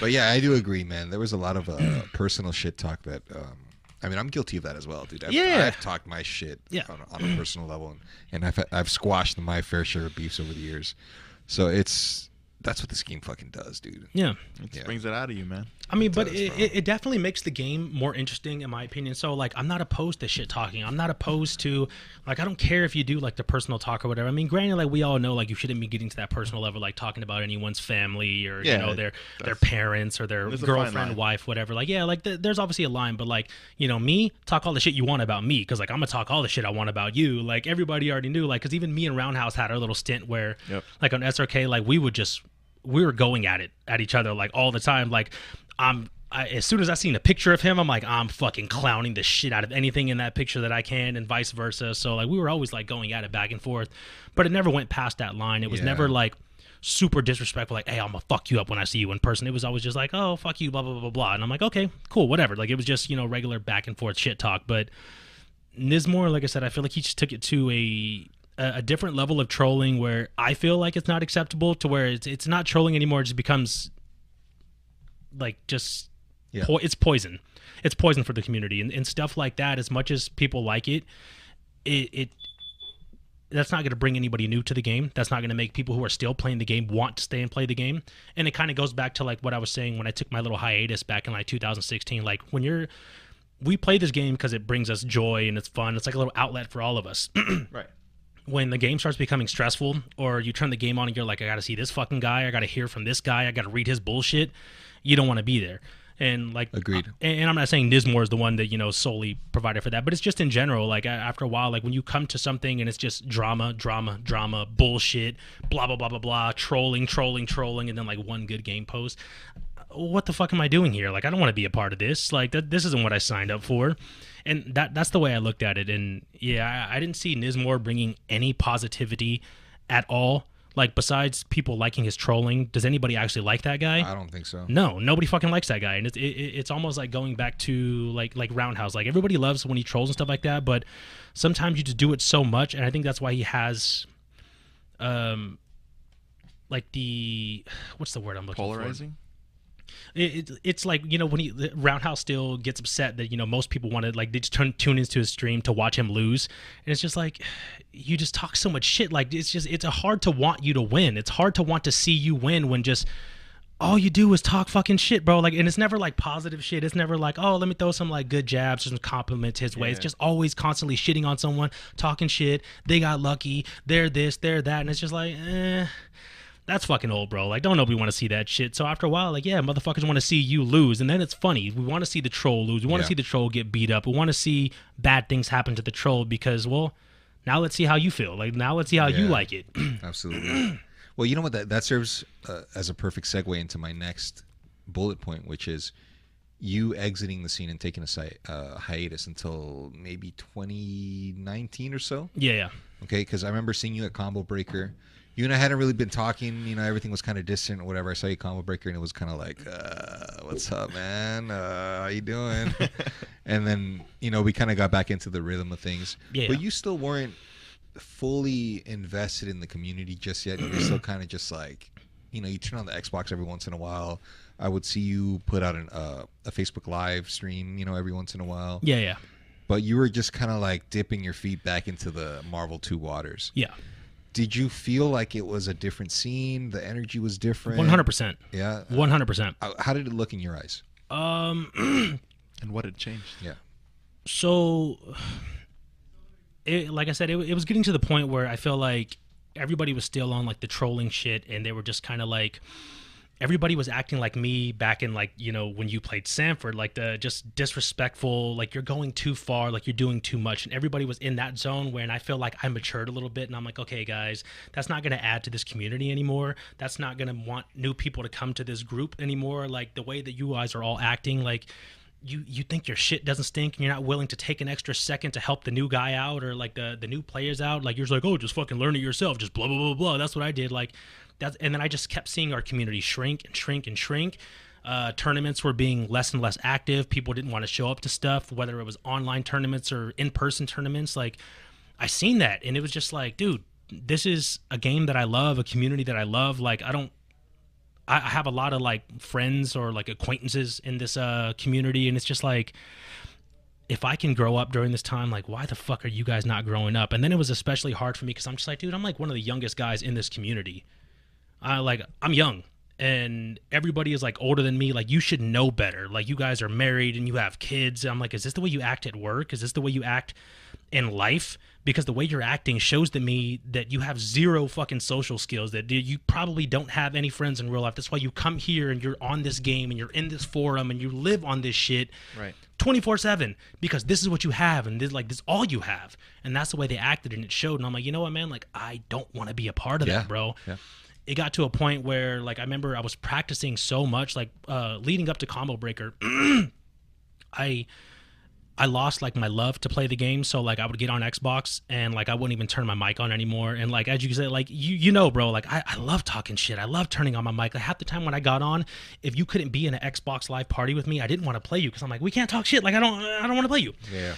but yeah, I do agree, man. There was a lot of uh, personal shit talk that. Um, I mean, I'm guilty of that as well, dude. I've, Yeah. I've talked my shit Yeah. on, a- on a personal level, and, and I've I've squashed my fair share of beefs over the years. So it's that's what this game fucking does, dude. Yeah. It Yeah. brings it out of you, man. I mean, but it, it, it definitely makes the game more interesting, in my opinion. So, like, I'm not opposed to shit talking. I'm not opposed to, like, I don't care if you do like the personal talk or whatever. I mean, granted, like we all know, like you shouldn't be getting to that personal level, like talking about anyone's family or Yeah, you know their their parents or their There's a fine girlfriend, wife, whatever. Like, yeah, like th- there's obviously a line, but like, you know, me talk all the shit you want about me because like I'm gonna talk all the shit I want about you. Like everybody already knew, like, because even me and Roundhouse had our little stint where, Yep. like on SRK, like we would just we were going at it at each other like all the time. Like I'm I, as soon as I seen a picture of him, I'm like I'm fucking clowning the shit out of anything in that picture that I can, and vice versa. So like we were always like going at it back and forth, but it never went past that line. It was Yeah. never like super disrespectful like hey i'm gonna fuck you up when i see you in person it was always just like oh fuck you blah blah blah blah blah and i'm like okay cool whatever like it was just you know regular back and forth shit talk but Nismore, like I said, I feel like he just took it to a a a different level of trolling where I feel like it's not acceptable to where it's it's not trolling anymore. It just becomes like just Yeah. po- it's poison. It's poison for the community and, and stuff like that. As much as people like it, it it that's not going to bring anybody new to the game. That's not going to make people who are still playing the game want to stay and play the game. And it kind of goes back to like what I was saying when I took my little hiatus back in like 2016. Like when you're we play this game because it brings us joy and it's fun. It's like a little outlet for all of us. Right. when the game starts becoming stressful, or you turn the game on and you're like, I got to see this fucking guy, I got to hear from this guy, I got to read his bullshit, you don't want to be there. And like, Agreed. And, and I'm not saying Nismore is the one that you know solely provided for that, but it's just in general. Like after a while, like when you come to something and it's just drama, drama, drama, bullshit, blah blah blah blah blah, trolling, trolling, trolling, and then like one good game post what the fuck am I doing here? Like, I don't want to be a part of this. Like, that, this isn't what I signed up for. And that that's the way I looked at it. And yeah, I, I didn't see Nismore bringing any positivity at all. Like, besides people liking his trolling, does anybody actually like that guy? I don't think so. No, nobody fucking likes that guy, and it's it, it- it's almost like going back to like like Roundhouse. Like everybody loves when he trolls and stuff like that, but sometimes you just do it so much, and I think that's why he has, um, like the what's the word I'm looking for? Polarizing. It, it, it's like you know when he the Roundhouse still gets upset that you know most people want to like they just turn tune into his stream to watch him lose, and it's just like you just talk so much shit. Like it's just it's hard to want you to win. It's hard to want to see you win when just all you do is talk fucking shit, bro. Like, and it's never like positive shit. It's never like, oh, let me throw some like good jabs or some compliments his way. It's just always constantly shitting on someone, talking shit. They got lucky. They're this, they're that, and it's just like, eh that's fucking old, bro. Like, don't nobody want to see that shit. So after a while, like, yeah, motherfuckers want to see you lose, and then it's funny. We want to see the troll lose. We want to Yeah. see the troll get beat up. We want to see bad things happen to the troll because, well, now let's see how you feel. Like, now let's see how you like it. Absolutely. well, you know what? That that serves uh, as a perfect segue into my next bullet point, which is you exiting the scene and taking a si- uh, hiatus until maybe 2019 or so. yeah, yeah, Okay, because I remember seeing you at Combo Breaker. You and I hadn't really been talking. You know, everything was kind of distant or whatever. I saw you Combo Breaker, and it was kind of like, uh, "What's up, man? Uh, how you doing?" and then you know we kind of got back into the rhythm of things. Yeah. But you still weren't fully invested in the community just yet. You're still kind of just like, you know, you turn on the Xbox every once in a while. I would see you put out an, uh, a Facebook Live stream, you know, every once in a while. yeah, yeah, But you were just kind of like dipping your feet back into the Marvel 2 waters yeah. Did you feel like it was a different scene? The energy was different. One hundred percent. Yeah. One hundred percent. How did it look in your eyes? Um. And what had changed? Yeah. so it, like i said it, it was getting to the point where i felt like everybody was still on like the trolling shit and they were just kind of like everybody was acting like me back in like you know when you played sanford like the just disrespectful like you're going too far like you're doing too much. And everybody was in that zone when i feel like i matured a little bit and i'm like okay guys that's not going to add to this community anymore. That's not going to want new people to come to this group anymore. Like the way that you guys are all acting like you you think your shit doesn't stink and you're not willing to take an extra second to help the new guy out or like the the new players out. Like you're just like oh just fucking learn it yourself. Just blah blah blah blah. That's what i did. Like that's and then i just kept seeing our community shrink and shrink and shrink uh, tournaments were being less and less active people didn't want to show up to stuff whether it was online tournaments or in-person tournaments like i seen that and it was just like dude this is a game that i love a community that i love like i don't I I have a lot of like friends or like acquaintances in this uh community, and it's just like if I can grow up during this time, like why the fuck are you guys not growing up? And then it was especially hard for me because I'm just like, dude, I'm like one of the youngest guys in this community. I like I'm young and everybody is like older than me. Like you should know better. Like you guys are married and you have kids. I'm like, is this the way you act at work? Is this the way you act in life? Because the way you're acting shows to me that you have zero fucking social skills. That you probably don't have any friends in real life. That's why you come here and you're on this game and you're in this forum and you live on this shit. Right. 24 7 because this is what you have and this like this is all you have and that's the way they acted and it showed and i'm like you know what man like i don't want to be a part of Yeah. that bro Yeah. It got to a point where like i remember i was practicing so much like uh leading up to combo breaker i I lost like my love to play the game, so like I would get on Xbox and like I wouldn't even turn my mic on anymore. And like as you said, like you you know, bro, like I, I love talking shit. I love turning on my mic. Like half the time when I got on, if you couldn't be in an Xbox live party with me, I didn't want to play you because I'm like, we can't talk shit. Like I don't I don't want to play you. Yeah.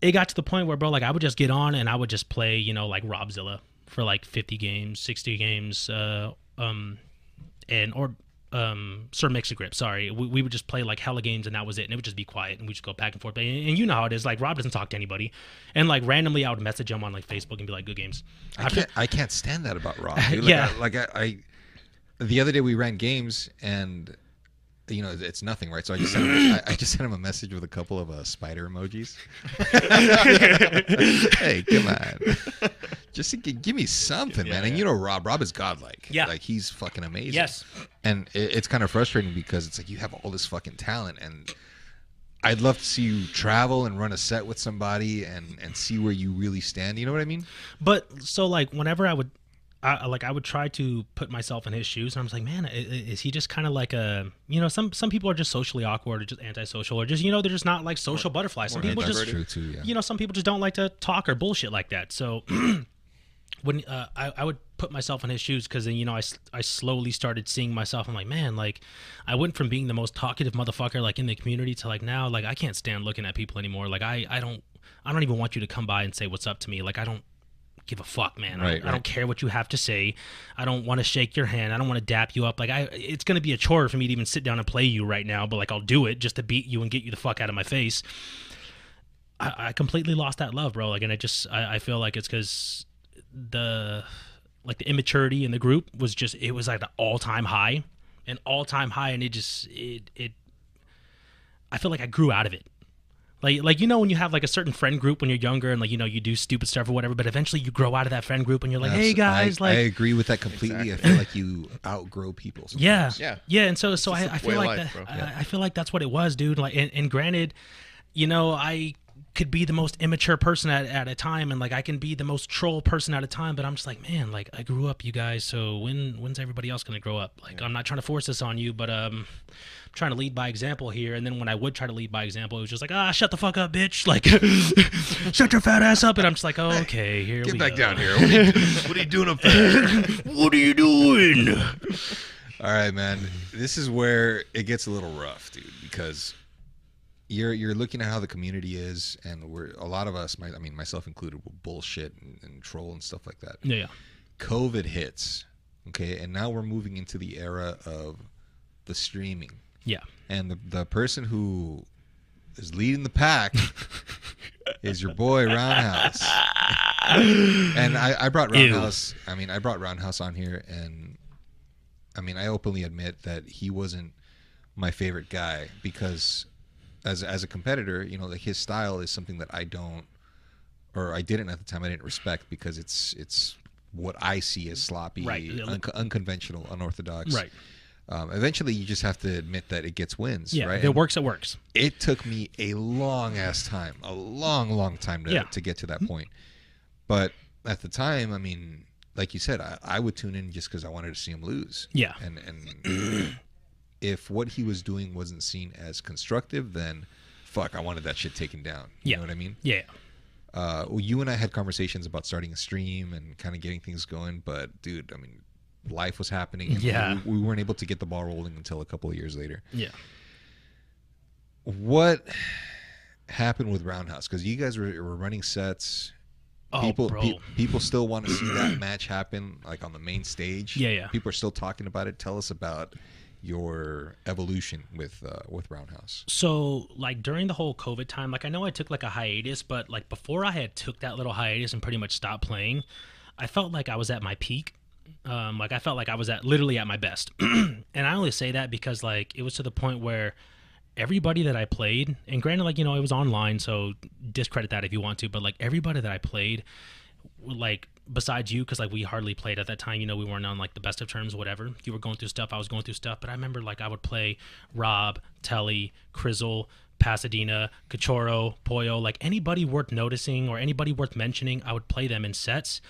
It got to the point where bro, like I would just get on and I would just play, you know, like Robzilla for like 50 games, 60 games, uh, um, and or um Sir Mix a Grip, sorry. We, we would just play like hella games and that was it. And it would just be quiet and we just go back and forth. And, and you know how it is. Like Rob doesn't talk to anybody. And like randomly I would message him on like Facebook and be like, good games. I can't. I can't stand that about Rob. Like, Yeah. I, like I, I, the other day we ran games and. You know, it's nothing, right? So I just sent him, I, I just sent him a message with a couple of uh, spider emojis. hey, come on, just to gi- give me something, man. And you know, Rob, Rob is godlike. Yeah. like he's fucking amazing. Yes. and it, it's kind of frustrating because it's like you have all this fucking talent and I'd love to see you travel and run a set with somebody and and see where you really stand. You know what I mean? But so like whenever I would, I, like I would try to put myself in his shoes, and I was like, man, is he just kind of like a, you know, some some people are just socially awkward or just antisocial or just you know they're just not like social butterflies. Some people just, too. Yeah. you know, some people just don't like to talk or bullshit like that. So when uh, I, I would put myself in his shoes because then you know I, I slowly started seeing myself. I'm like, man, like I went from being the most talkative motherfucker like in the community to like now like I can't stand looking at people anymore. Like I I don't I don't even want you to come by and say what's up to me. Like I don't give a fuck, man. I, Right, don't, I don't care what you have to say. I don't want to shake your hand. I don't want to dap you up. Like I, it's gonna be a chore for me to even sit down and play you right now. But like I'll do it just to beat you and get you the fuck out of my face. I, I completely lost that love, bro. Like, and I just, I, I feel like it's because the, like the immaturity in the group was just, it was like an all time high, an all time high, and it just, it, it, I feel like I grew out of it. Like, like you know when you have like a certain friend group when you're younger and like you know you do stupid stuff or whatever, but eventually you grow out of that friend group and you're like, hey guys, I, like I agree with that completely. I feel like you outgrow people. yeah, sometimes. Yeah. yeah. And so, so I, just I a feel like life, that, bro. I, I feel like that's what it was, dude. Like, and, and granted, you know, I could be the most immature person at, at a time, and like I can be the most troll person at a time. But I'm just like, man, like I grew up, you guys. So when when's everybody else gonna grow up? Like, I'm not trying to force this on you, but um. I'm Trying to lead by example here, and then when I would try to lead by example, it was just like, ah, shut the fuck up, bitch! Like, shut your fat ass up, and I'm just like, okay, here Get we back go. down here. What are, you, what are you doing up there? What are you doing? All right, man. This is where it gets a little rough, dude, because you're you're looking at how the community is, and we're a lot of us, my, I mean myself included, will bullshit and, and troll and stuff like that. Yeah, yeah. COVID hits, okay, and now we're moving into the era of the streaming, Yeah. and the the person who is leading the pack is your boy Roundhouse. and I, I brought Ew. Roundhouse. I mean, I brought Roundhouse on here, and I mean, I openly admit that he wasn't my favorite guy because, as as a competitor, you know, like his style is something that I don't, or I didn't at the time. I didn't respect because it's it's what I see as sloppy, Right. un- unconventional, unorthodox. Right. Um, eventually, you just have to admit that it gets wins. Yeah. right. If it And- works, it works. it took me a long ass time, a long, long time to, Yeah. to get to that point. But at the time, I mean, like you said, I, I would tune in just because I wanted to see him lose. Yeah. And and if what he was doing wasn't seen as constructive, then fuck, I wanted that shit taken down. You Yeah. know what I mean? Yeah. Uh, well, you and I had conversations about starting a stream and kind of getting things going, but dude, I mean, life was happening. Yeah. We, we weren't able to get the ball rolling until a couple of years later Yeah. what happened with Roundhouse? Because you guys were, were running sets. Oh, people, bro. pe- people still want to see that match happen, like on the main stage. Yeah, yeah. People are still talking about it. Tell us about your evolution with uh, with Roundhouse. so like during the whole covid time like i know i took like a hiatus but like before i had took that little hiatus and pretty much stopped playing i felt like i was at my peak Um, like I felt like I was at literally at my best, and I only say that because like it was to the point where everybody that I played, and granted, like you know, it was online, so discredit that if you want to, but like everybody that I played, like besides you, because like we hardly played at that time, you know, we weren't on like the best of terms, whatever. You were going through stuff, I was going through stuff, but I remember like I would play Rob, Telly, Crizzle. Pasadena, Cachorro, Pollo like anybody worth noticing or anybody worth mentioning, I would play them in sets.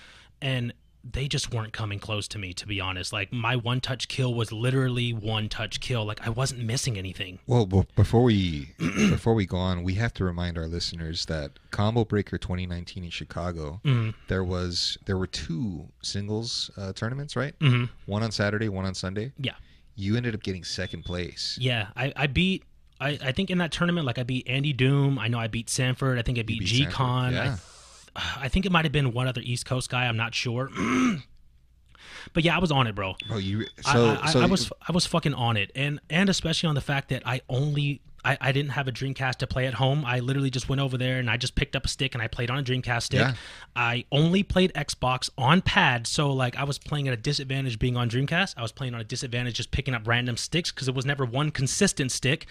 And they just weren't coming close to me to be honest like my one touch kill was literally one touch kill like i wasn't missing anything Well, b- before we before we go on, we have to remind our listeners that Combo Breaker 2019 in Chicago, there was there were two singles uh, tournaments, right? Mhm. One on Saturday, one on Sunday. yeah You ended up getting second place. yeah i, I beat I, I think in that tournament like i beat andy doom i know i beat sanford i think i beat, beat g-con yeah. I, I think it might have been one other east coast guy i'm not sure but yeah i was on it bro Oh, you I- so I, I, so I was I was fucking on it, and and especially on the fact that I only I, I didn't have a Dreamcast to play at home. I literally just went over there and I just picked up a stick and I played on a Dreamcast stick. Yeah. I only played Xbox on pad, so like I was playing at a disadvantage being on Dreamcast. I was playing on a disadvantage just picking up random sticks because it was never one consistent stick.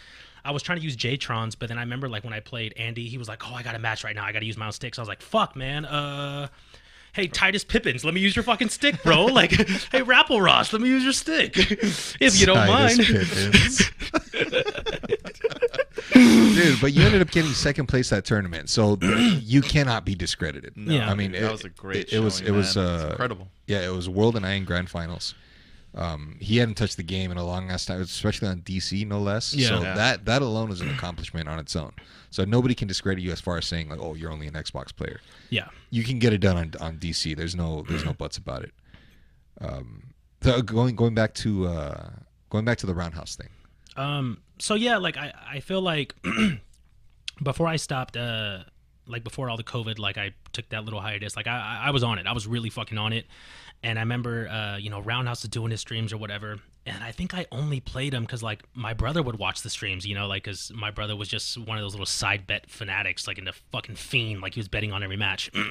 I was trying to use J-Trons, but then I remember like when I played Andy, he was like, "Oh, I got a match right now. I got to use my own sticks." I was like, "Fuck, man. Uh." hey Titus Pippins, let me use your fucking stick, bro. Like, hey Rapple Ross, let me use your stick, if you don't Titus mind. Dude, but you ended up getting second place that tournament, so you cannot be discredited. Yeah. I mean that it, was a great. It, it was it was man. It's uh, incredible. Yeah, it was World and Iron Grand Finals. Um, he hadn't touched the game in a long ass time, especially on DC, no less. Yeah. So Yeah. that that alone is an accomplishment on its own. So nobody can discredit you as far as saying like, "Oh, you're only an Xbox player." Yeah, You can get it done on, on DC. There's no there's no buts about it. Um, so going going back to uh, going back to the roundhouse thing. Um. So yeah, like I, I feel like before I stopped, uh, like before all the COVID, like I took that little hiatus. Like I, I- I was on it. I was really fucking on it. And I remember, uh, you know, Roundhouse was doing his streams or whatever. And I think I only played him because like my brother would watch the streams, you know, like because my brother was just one of those little side bet fanatics, like in the fucking fiend, like he was betting on every match.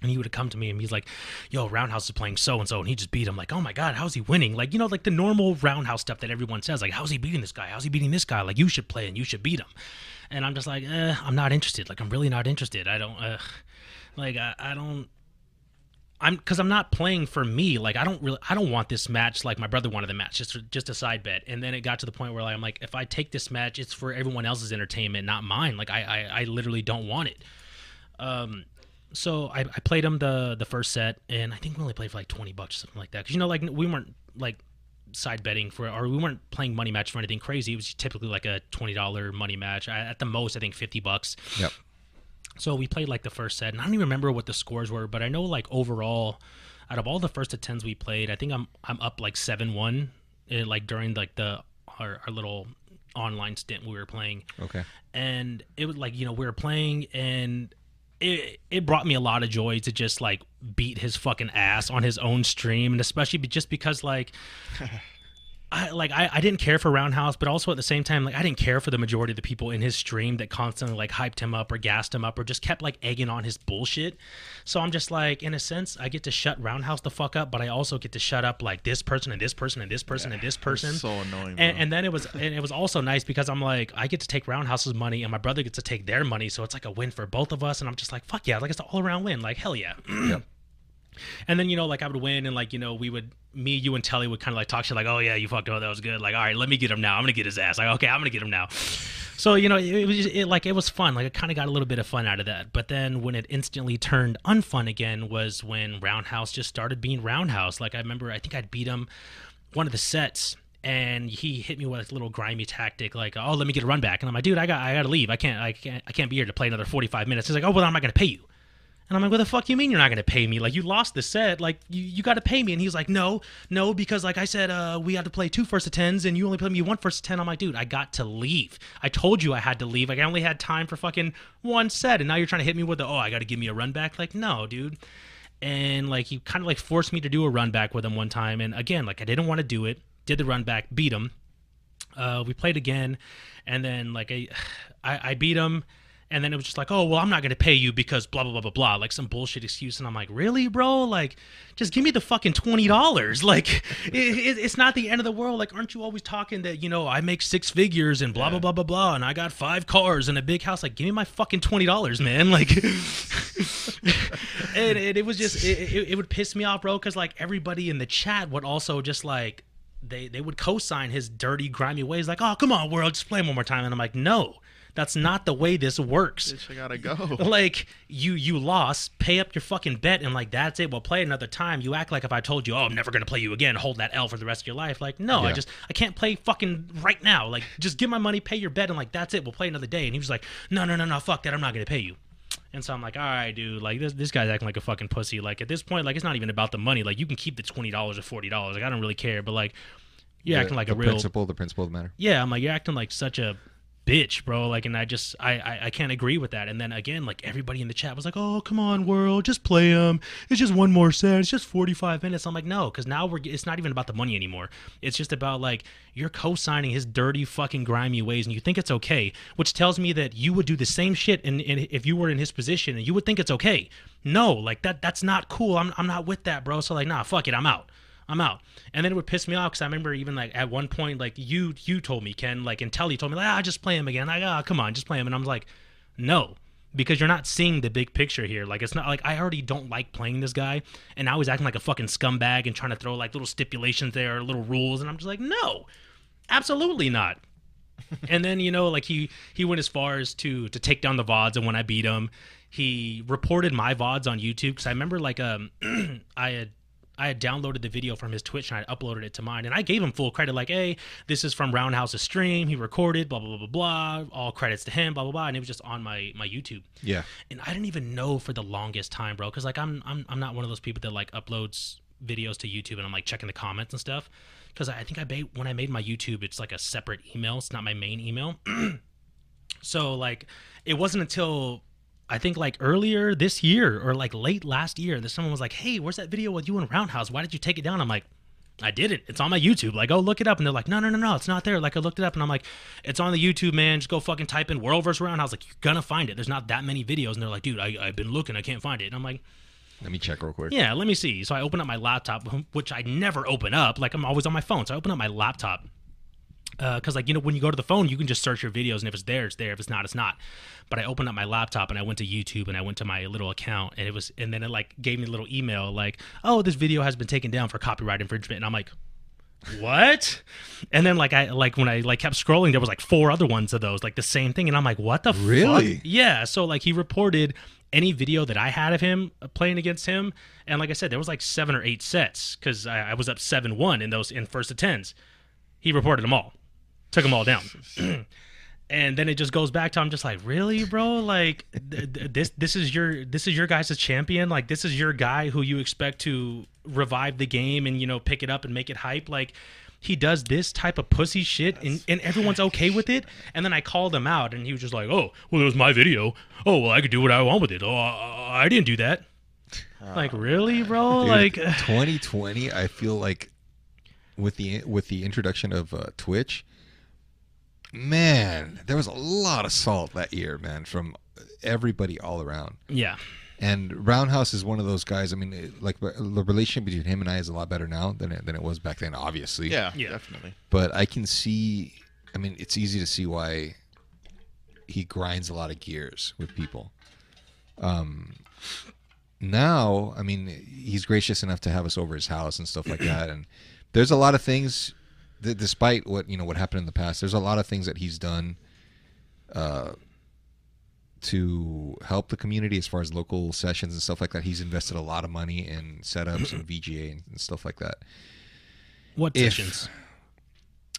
And he would have come to me and he's like, "Yo, Roundhouse is playing so and so," and he just beat him. Like, oh my god, how's he winning? Like, you know, like the normal Roundhouse stuff that everyone says. Like, how's he beating this guy? How's he beating this guy? Like, you should play and you should beat him. And I'm just like, eh, I'm not interested. Like, I'm really not interested. I don't, uh, like, I, I don't. I'm because I'm not playing for me. Like I don't really, I don't want this match like my brother wanted the match, just just a side bet. And then it got to the point where like, I'm like, if I take this match, it's for everyone else's entertainment, not mine. Like I, I, I literally don't want it. Um, so I, I played him the the first set, and I think we only played for like twenty bucks, or something like that. Because you know, like we weren't like side betting for, or we weren't playing money match for anything crazy. It was typically like a twenty dollar money match. I, at the most, I think fifty bucks. Yep. So we played like the first set, and I don't even remember what the scores were, but I know like overall, out of all the first attempts we played, I think I'm I'm up like seven one, eh, like during like the our, our little online stint we were playing Okay. and it was like you know we were playing and it it brought me a lot of joy to just like beat his fucking ass on his own stream and especially just because like I like I, I didn't care for Roundhouse, but also at the same time, like I didn't care for the majority of the people in his stream that constantly like hyped him up or gassed him up or just kept like egging on his bullshit. So I'm just like, in a sense, I get to shut Roundhouse the fuck up, but I also get to shut up like this person and this person and this person and this person. so annoying. And, and then it was and it was also nice because I'm like I get to take Roundhouse's money and my brother gets to take their money, so it's like a win for both of us. And I'm just like fuck yeah, like it's an all around win, like hell yeah. Yep. And then you know like I would win and like you know we would me you and Telly would kind of like talk shit like oh yeah you fucked up. That was good. Like all right let me get him now. I'm gonna get his ass. Like okay I'm gonna get him now. So you know it, was just, it, like it was fun. Like I kind of got a little bit of fun out of that. But then when it instantly turned unfun again was when Roundhouse just started being Roundhouse. Like I remember I think I'd beat him one of the sets and he hit me with a little grimy tactic like oh let me get a run back. And i'm like dude i got i gotta leave. I can't i can't i can't be here to play another 45 minutes. He's like oh well i'm not gonna pay you and i'm like what the fuck you mean you're not gonna pay me? Like you lost the set. Like you, you gotta pay me. And he's like no no because like i said uh we had to play two first to tens and you only played me one first ten i'm like dude i got to leave. I told you i had to leave. Like i only had time for fucking one set and now you're trying to hit me with the oh i gotta give me a run back? Like no dude. And like he kind of like forced me to do a run back with him one time. And again like i didn't want to do it. Did the run back beat him. Uh, we played again. And then like I, I i beat him And then it was just like, oh well, I'm not gonna pay you because blah blah blah blah blah, like some bullshit excuse. And I'm like, really, bro? Like, just give me the fucking twenty dollars. Like, it, it, it's not the end of the world. Like, aren't you always talking that you know I make six figures and blah blah blah blah blah, and I got five cars and a big house? Like, give me my fucking twenty dollars, man. Like, and, and it was just it, it, would piss me off, bro, because like everybody in the chat would also just like they they would co-sign his dirty, grimy ways. Like, oh come on, world, just play one more time. And I'm like, no. That's not the way this works. Bitch, I gotta go. Like you you lost, pay up your fucking bet, and like that's it. We'll play another time. You act like if I told you, oh, I'm never gonna play you again, hold that L for the rest of your life. Like no, I just I can't play fucking right now. Like just give my money, pay your bet, and like that's it. We'll play another day. And he was like, no no no no, fuck that. I'm not gonna pay you. And so I'm like, all right, dude, like this this guy's acting like a fucking pussy. Like at this point, like it's not even about the money. Like you can keep the twenty dollars or forty dollars. Like I don't really care. But like you're The- acting like the a real principle, the principle of the matter. yeah, I'm like you're acting like such a bitch, bro. Like, and I just I, I I can't agree with that. And then again, like everybody in the chat was like, "Oh, come on, world, just play him. It's just one more set. It's just 45 minutes." I'm like, no, because now we're it's not even about the money anymore. It's just about like you're co-signing his dirty fucking grimy ways, and you think it's okay, which tells me that you would do the same shit in if you were in his position, and you would think it's okay. No, like that that's not cool. I'm I'm not with that, bro. So like, nah, fuck it, I'm out. I'm out. And then it would piss me off because I remember even like at one point, like you you told me, Ken, like and Telly told me, like, ah, just play him again. Like, ah, come on, just play him. And I'm like, no, because you're not seeing the big picture here. Like, it's not like I already don't like playing this guy, and now he's acting like a fucking scumbag and trying to throw like little stipulations there, little rules, and I'm just like, no, absolutely not. and then you know, like he he went as far as to to take down the vods, and when I beat him, he reported my vods on YouTube because I remember like um I had I had downloaded the video from his Twitch and I uploaded it to mine, and I gave him full credit, like, hey, this is from Roundhouse's stream. He recorded, blah blah blah blah blah. All credits to him, blah blah blah, and it was just on my my YouTube. Yeah. And I didn't even know for the longest time, bro, because like I'm I'm I'm not one of those people that like uploads videos to YouTube and I'm like checking the comments and stuff. Because I think I made when I made my YouTube, it's like a separate email. It's not my main email. so like, it wasn't until I think like earlier this year or like late last year that someone was like, "Hey, where's that video with you and Roundhouse? Why did you take it down?" I'm like, "I did it. It's on my YouTube. Like, oh, look it up." And they're like, "No, no, no, no, it's not there." Like, I looked it up and I'm like, "It's on the YouTube, man. Just go fucking type in World vs Roundhouse. Like, you're gonna find it. There's not that many videos." And they're like, "Dude, I, I've been looking. I can't find it." And I'm like, Let me check real quick. yeah, let me see. So I open up my laptop, which I never open up. Like I'm always on my phone. So I open up my laptop. Because, like, you know, when you go to the phone, you can just search your videos, and if it's there, it's there. If it's not, it's not. But I opened up my laptop and I went to YouTube and I went to my little account, and it was, and then it like gave me a little email like, oh, this video has been taken down for copyright infringement. And I'm like, what? And then like I like when I like kept scrolling, there was like four other ones of those, like the same thing, and I'm like, what the Really? fuck? Yeah. So like he reported any video that I had of him uh, playing against him, and like I said, there was like seven or eight sets because I, I was up seven one in those in first tens. He reported them all, took them all down. And then it just goes back to I'm just like really, bro. Like th- th- this, this is your, this is your guys' champion. Like this is your guy who you expect to revive the game and you know pick it up and make it hype. Like he does this type of pussy shit and, and everyone's okay with it. And then I called him out and he was just like, oh, well, it was my video. Oh, well, I could do what I want with it. Oh, I, I didn't do that. like really, bro? Dude, like 2020, I feel like with the with the introduction of uh, Twitch, man, there was a lot of salt that year, man, from everybody all around. yeah, And Roundhouse is one of those guys. I mean, like the relationship between him and I is a lot better now than it, than it was back then, obviously. Yeah, Yeah. definitely. But I can see. I mean, it's easy to see why he grinds a lot of gears with people. Um, now, I mean, he's gracious enough to have us over his house and stuff like that. And there's a lot of things, that despite what you know what happened in the past, there's a lot of things that he's done uh, to help the community as far as local sessions and stuff like that. He's invested a lot of money in setups and VGA and, and stuff like that. what If- sessions?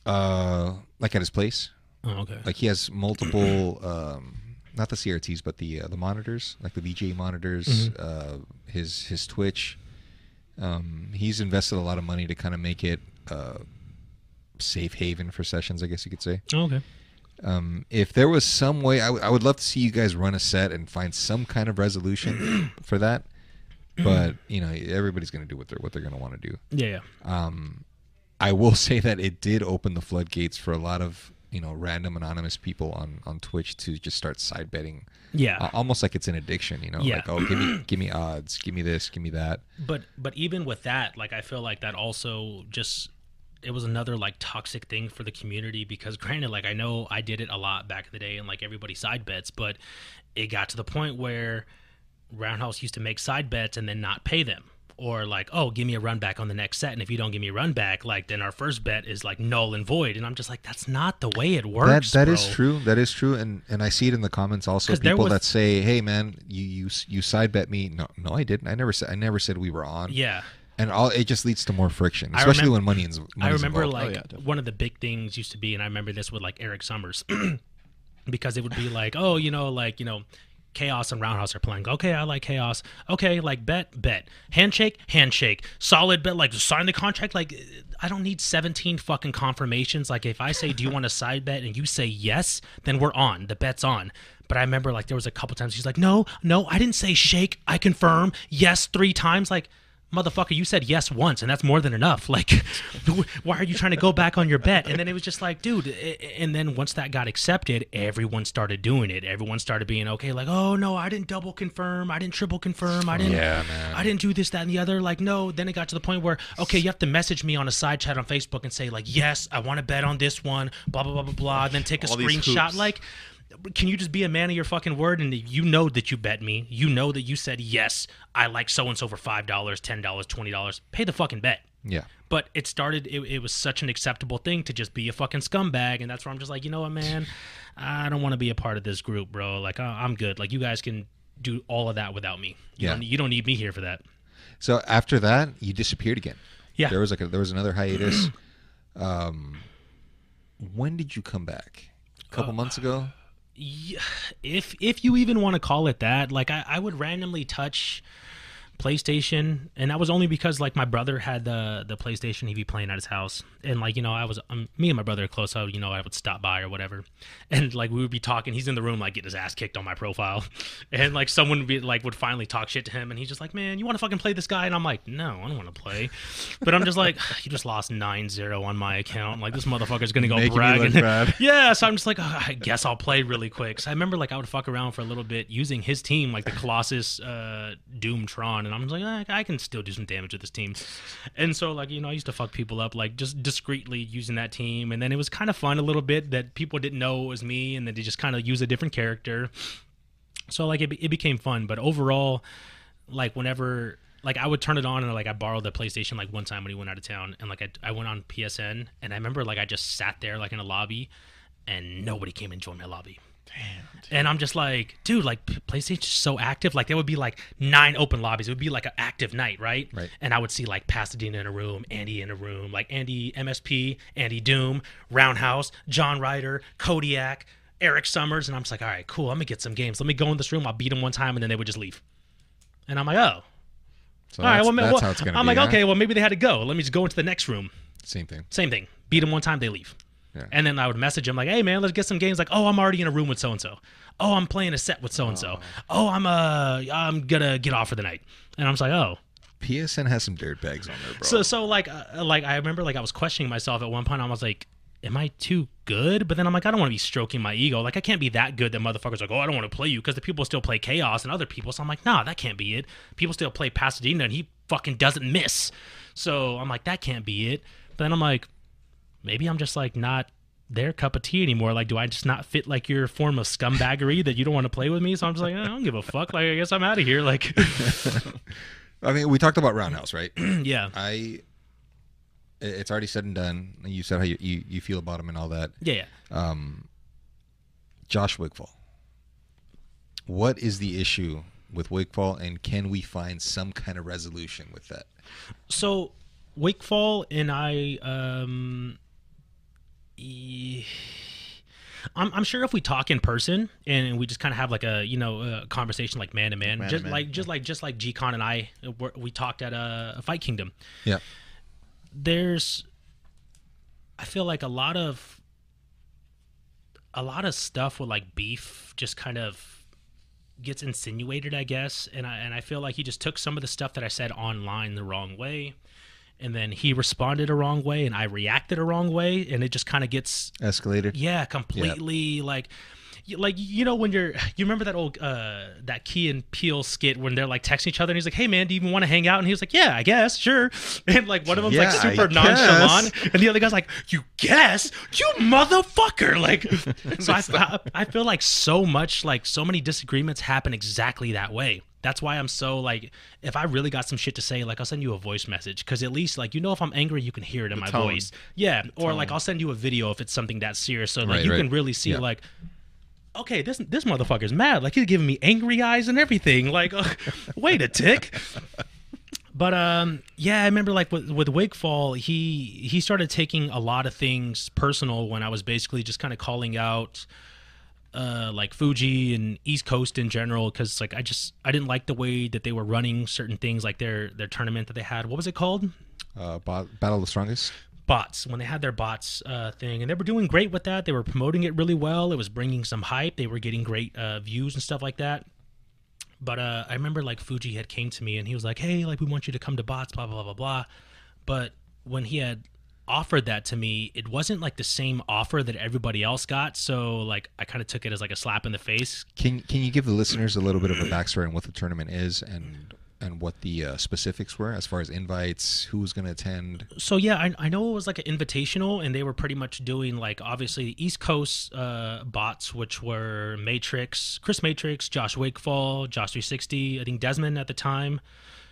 Uh, like at his place, Oh, okay. like he has multiple um not the crts but the uh, the monitors like the vga monitors uh his his twitch um he's invested a lot of money to kind of make it uh safe haven for sessions i guess you could say Oh, okay. um if there was some way I, w- I would love to see you guys run a set and find some kind of resolution for that but you know everybody's going to do what they're what they're going to want to do Yeah, yeah. um, I will say that it did open the floodgates for a lot of you know random anonymous people on on Twitch to just start side betting, Yeah. uh, almost like it's an addiction. You know, Yeah. like oh give me give me odds, give me this, give me that. but but even with that like i feel like that also just it was another like toxic thing for the community because granted like i know i did it a lot back in the day and like everybody side bets but it got to the point where roundhouse used to make side bets and then not pay them or like oh give me a run back on the next set and if you don't give me a run back like then our first bet is like null and void and i'm just like that's not the way it works that that is true. That is true, and and I see it in the comments also People was- that say, "Hey, man, you you you side bet me." No, no, I didn't. I never said. I never said we were on. yeah And all it just leads to more friction, I especially remem- when money is. I remember involved. like oh, yeah, one of the big things used to be, and I remember this with like Eric Summers, because it would be like, oh, you know, like you know, Khaos and Roundhouse are playing. Okay, I like Khaos. Okay, like bet, bet, handshake, handshake, solid bet. Like sign the contract. Like I don't need seventeen fucking confirmations. Like if I say, do you want a side bet, and you say yes, then we're on. The bet's on. But I remember like there was a couple times he's like, no, no, I didn't say shake. I confirm yes three times. Like motherfucker, you said yes once, and that's more than enough. Like, why are you trying to go back on your bet? And then it was just like, dude. And then once that got accepted, everyone started doing it. Everyone started being okay. Like, oh no, I didn't double confirm. I didn't triple confirm. I didn't. Yeah. I didn't do this, that, and the other. Like, no. Then it got to the point where, okay, you have to message me on a side chat on Facebook and say like, yes, I want to bet on this one. Blah blah blah blah blah. And then take a All screenshot. Like, can you just be a man of your fucking word and you know that you bet me you know that you said yes i like so and so for five dollars ten dollars twenty dollars pay the fucking bet yeah. but it started it, it was such an acceptable thing to just be a fucking scumbag and that's where i'm just like you know what man i don't want to be a part of this group bro like I- i'm good like you guys can do all of that without me you, Yeah. don't, you don't need me here for that So after that, you disappeared again. yeah There was like a, there was another hiatus. um, when did you come back? A Uh, couple months ago. If if you even want to call it that like I, I would randomly touch playstation and that was only because like my brother had the the playstation he'd be playing at his house. And like you know i was um, me and my brother are close so you know i would stop by or whatever. And like we would be talking. He's in the room like getting his ass kicked on my profile. And like someone would be like would finally talk shit to him and he's just like man you want to fucking play this guy? And i'm like no i don't want to play. But i'm just like you just lost 9-0 on my account. Like this motherfucker's gonna go Making look bad. yeah, so I'm just like, oh, I guess I'll play really quick. So I remember like I would fuck around for a little bit using his team, like the Colossus uh, Doom Tron, and I'm like, eh, I can still do some damage with this team. And so like you know, I used to fuck people up like just discreetly using that team, and then it was kind of fun a little bit that people didn't know it was me, and then they just kind of use a different character. So like it, it became fun, but overall, like whenever like I would turn it on and like I borrowed the PlayStation like one time when he went out of town and like I, I went on PSN and I remember like I just sat there like in a lobby and nobody came and joined my lobby. Damn. And I'm just like, dude, like PlayStation's so active. Like there would be like nine open lobbies. It would be like an active night, right? Right. And I would see like Pasadena in a room, Andy in a room, like Andy MSP, Andy Doom, Roundhouse, John Ryder, Kodiak, Eric Summers, and I'm just like, all right, cool. I'm gonna get some games. Let me go in this room. I'll beat them one time, and then they would just leave. And I'm like, oh, So all right. Well, that's well, how it's gonna I'm be. like, huh? okay, well, maybe they had to go. Let me just go into the next room. Same thing. Same thing. Beat them one time, they leave. Yeah. And then I would message him like, "Hey man, let's get some games." Like, "Oh, I'm already in a room with so and so. Oh, I'm playing a set with so and so. Oh, I'm uh, I'm gonna get off for the night." And I'm just like, "Oh." PSN has some dirt bags on there, bro. So so like uh, like I remember like I was questioning myself at one point. I was like, "Am I too good?" But then I'm like, I don't want to be stroking my ego. Like I can't be that good that motherfuckers like, "Oh, I don't want to play you," because the people still play Khaos and other people. So I'm like, "Nah, that can't be it." People still play Pasadena, and he fucking doesn't miss. So I'm like, that can't be it. But then I'm like, maybe I'm just like not their cup of tea anymore. Like, do I just not fit like your form of scumbaggery that you don't want to play with me? So I'm just like, I don't give a fuck. Like, I guess I'm out of here. Like, I mean, we talked about Roundhouse, right? yeah, I. It's already said and done. You said how you, you, you feel about him and all that. yeah, yeah. Um, Josh Wigfall. What is the issue with Wigfall, and can we find some kind of resolution with that? So Wakefall and I, um, I'm, I'm sure if we talk in person and we just kind of have like a you know a conversation like man to man, Man just man, like just like just like G-Con and I, we talked at a, a Fight Kingdom. Yeah. there's I feel like a lot of a lot of stuff with like beef just kind of gets insinuated, I guess, and I and I feel like he just took some of the stuff that I said online the wrong way. And then he responded a wrong way and I reacted a wrong way and it just kind of gets Escalated. yeah completely like like you know when you're you remember that old uh that Key and Peele skit when they're like texting each other and he's like hey man do you even want to hang out? And he was like yeah I guess sure. And like one of them's like super I nonchalant and the other guy's like you guess? You motherfucker! Like so I, I, I feel like so much like so many disagreements happen exactly that way that's why I'm so like if I really got some shit to say like I'll send you a voice message. Because at least like you know if I'm angry you can hear it in my tone. voice. Yeah or like I'll send you a video if it's something that serious. So like Right, you right. can really see Yeah. like okay this this motherfucker's mad. Like he's giving me angry eyes and everything. Like uh, wait a tick. But um yeah i remember like with with Wakefall, he he started taking a lot of things personal when i was basically just kind of calling out uh like fuji and east coast in general because like i just i didn't like the way that they were running certain things like their their tournament that they had. What was it called? Uh, Bo- Battle of the Strongest. bots when they had their bots uh, thing and they were doing great with that. They were promoting it really well. It was bringing some hype. They were getting great uh, views and stuff like that. But uh, i remember like fuji had came to me and he was like hey like we want you to come to bots blah blah blah blah blah. But when he had offered that to me it wasn't like the same offer that everybody else got so like i kind of took it as like a slap in the face Can Can you give the listeners a little bit of a backstory on what the tournament is and and what the uh, specifics were as far as invites, who was going to attend? so yeah, I, I know it was like an invitational, and they were pretty much doing like obviously the East Coast uh, bots, which were Matrix, Chris Matrix, Josh Wakefall, Josh 360, I think Desmond at the time,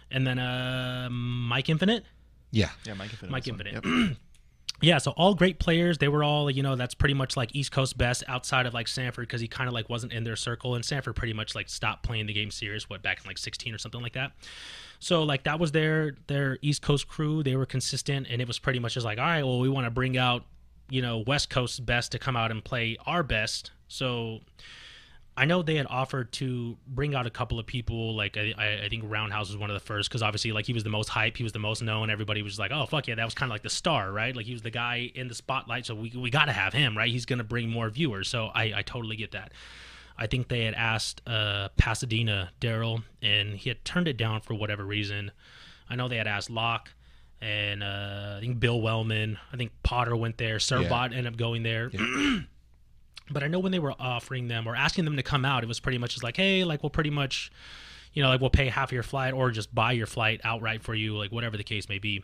and then uh, Mike Infinite. Yeah, Yeah, Mike Infinite. Mike. Infinite. Yep. Yeah, so all great players. They were all, you know, that's pretty much like East Coast best outside of like Sanford because he kind of like wasn't in their circle, and Sanford pretty much like stopped playing the game serious. What back in like 16 or something like that. So like that was their their East Coast crew. They were consistent, and it was pretty much just like, all right, well, we want to bring out, you know, West Coast best to come out and play our best. So I know they had offered to bring out a couple of people. Like I, I- think Roundhouse was one of the first because obviously like he was the most hype, he was the most known. Everybody was like, oh fuck yeah, that was kind of like the star, right? Like he was the guy in the spotlight, so we we got to have him, right? He's gonna bring more viewers. So I I totally get that. I think they had asked uh, Pasadena Daryl, and he had turned it down for whatever reason. I know they had asked Locke, and uh, I think Bill Wellman. I think Potter went there. Serbot ended up going there. but I know when they were offering them or asking them to come out, it was pretty much just like, hey, like we'll pretty much, you know, like we'll pay half of your flight or just buy your flight outright for you, like whatever the case may be.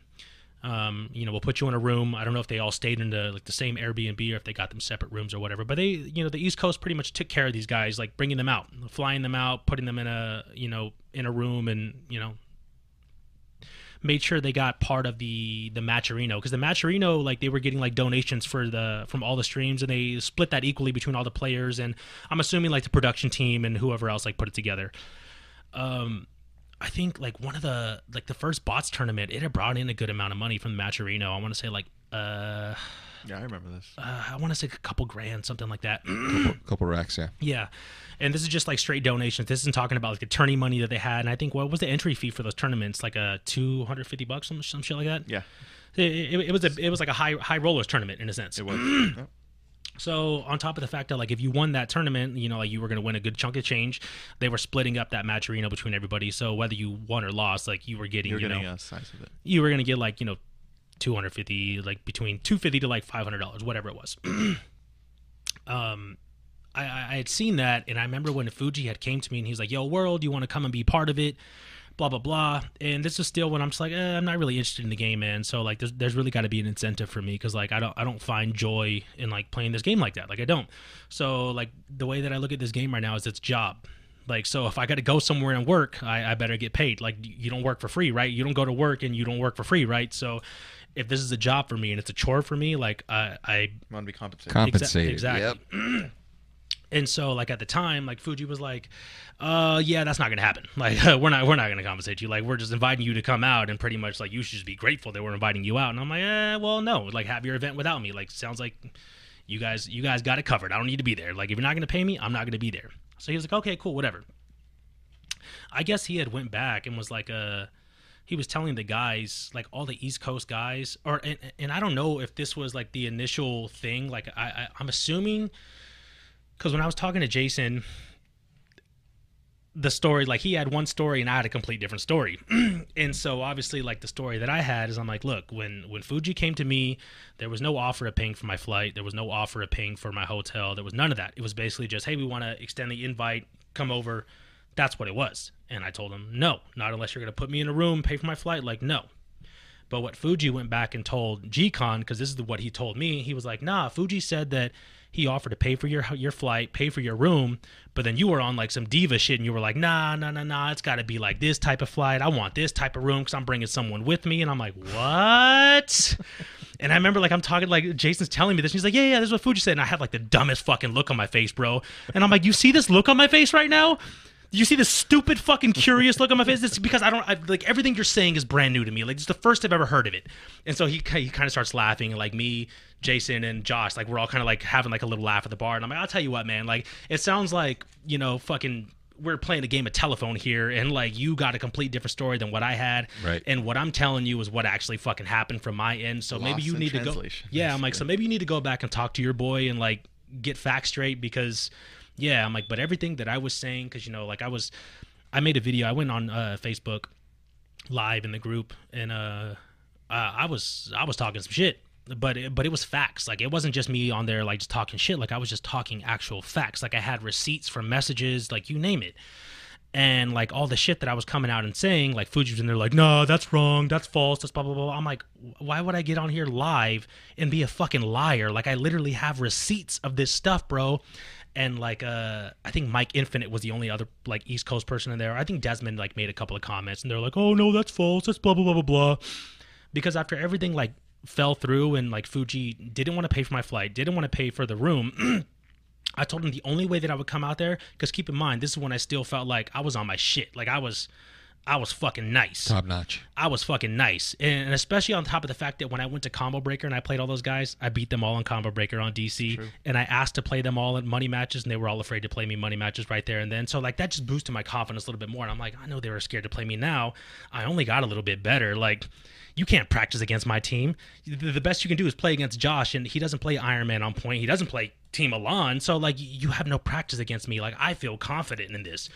Um, you know, we'll put you in a room. I don't know if they all stayed in the like the same Airbnb or if they got them separate rooms or whatever. But they, you know, the East Coast pretty much took care of these guys, like bringing them out, flying them out, putting them in a, you know, in a room, and you know, made sure they got part of the the Matcherino because the Matcherino like they were getting like donations for the from all the streams and they split that equally between all the players and I'm assuming like the production team and whoever else like put it together. Um, I think like one of the like the first bots tournament it had brought in a good amount of money from the Matcherino. I want to say like uh, Yeah, I remember this. uh I want to say a couple grand something like that. couple, couple racks. Yeah, Yeah. And this is just like straight donations. This isn't talking about like the tourney money that they had. And I think what was the entry fee for those tournaments? Like a 250 bucks, some, some shit like that. Yeah, It, it, it was a it was like a high high rollers tournament in a sense. it was. So on top of the fact that like if you won that tournament, you know like you were going to win a good chunk of change. They were splitting up that Matcherino between everybody. So whether you won or lost, like you were getting You're you know a size of it. you were going to get like you know 250 like between 250 to like 500 dollars whatever it was. Um I, I had seen that and i remember when fuji had came to me and he was like yo world you want to come and be part of it? Blah blah blah. And this is still when i'm just like eh, i'm not really interested in the game man. So like there's, there's really got to be an incentive for me because like i don't i don't find joy in like playing this game like that. Like i don't. So like the way that i look at this game right now is it's job like so if i got to go somewhere and work I, I better get paid. Like you don't work for free right? You don't go to work and you don't work for free right? So if this is a job for me and it's a chore for me like i i want to be compensated. compensated. exactly. Yep. and so like at the time like fuji was like uh yeah that's not gonna happen. Like we're not we're not gonna compensate you. Like we're just inviting you to come out and pretty much like you should just be grateful that we're inviting you out. And i'm like eh, well no. Like have your event without me. Like sounds like you guys you guys got it covered. I don't need to be there. Like if you're not gonna pay me i'm not gonna be there so he was like okay cool whatever. I guess he had went back and was like uh he was telling the guys like all the east coast guys or and, and i don't know if this was like the initial thing like i, I i'm assuming because when I was talking to Jason, the story like he had one story and I had a complete different story. and so obviously like the story that I had is I'm like, look, when when Fuji came to me, there was no offer of paying for my flight, there was no offer of paying for my hotel, there was none of that. It was basically just, hey, we want to extend the invite, come over. That's what it was. And I told him, no, not unless you're going to put me in a room, pay for my flight. Like, no. But what Fuji went back and told G-Con, because this is what he told me, he was like, nah, Fuji said that he offered to pay for your your flight, pay for your room, but then you were on like some diva shit and you were like, nah, nah, nah, nah, it's got to be like this type of flight. I want this type of room because I'm bringing someone with me. And I'm like, what? and I remember like I'm talking like Jason's telling me this. And he's like, yeah, yeah, this is what Fuji said. And I had like the dumbest fucking look on my face, bro. And I'm like, you see this look on my face right now? You see this stupid fucking curious look on my face? It's because I don't I, like everything you're saying is brand new to me. Like it's the first I've ever heard of it. And so he he kind of starts laughing, and like me, Jason, and Josh, like we're all kind of like having like a little laugh at the bar. And I'm like, I'll tell you what, man. Like it sounds like you know fucking we're playing a game of telephone here and like you got a complete different story than what I had. Right. And what I'm telling you is what actually fucking happened from my end. So maybe you need to go. translation, Yeah, I'm like, so maybe you need to go back and talk to your boy and like get facts straight because yeah, I'm like, but everything that I was saying, because you know, like I was I made a video, I went on uh Facebook live in the group and uh, I was I was talking some shit but it, but it was facts. Like it wasn't just me on there like just talking shit. Like I was just talking actual facts. Like I had receipts from messages like you name it. And like all the shit that I was coming out and saying like Fuji's was in there like no that's wrong that's false that's blah blah blah. I'm like why would I get on here live and be a fucking liar? Like I literally have receipts of this stuff bro and like uh I think Mike Infinite was the only other like East Coast person in there. I think Desmond like made a couple of comments and they're like, "Oh no, that's false. That's blah blah blah blah blah." Because after everything like fell through and like Fuji didn't want to pay for my flight, didn't want to pay for the room, I told him the only way that I would come out there cuz keep in mind, this is when I still felt like I was on my shit. Like I was I was fucking nice. Top notch. I was fucking nice. And especially on top of the fact that when I went to Combo Breaker and I played all those guys, I beat them all in Combo Breaker on DC. And I asked to play them all in money matches and they were all afraid to play me money matches right there and then. So like that just boosted my confidence a little bit more. And I'm like, I know they were scared to play me now. I only got a little bit better. Like you can't practice against my team. The the best you can do is play against Josh, and he doesn't play Iron Man on point. He doesn't play Team Elan. So like you have no practice against me. Like I feel confident in this.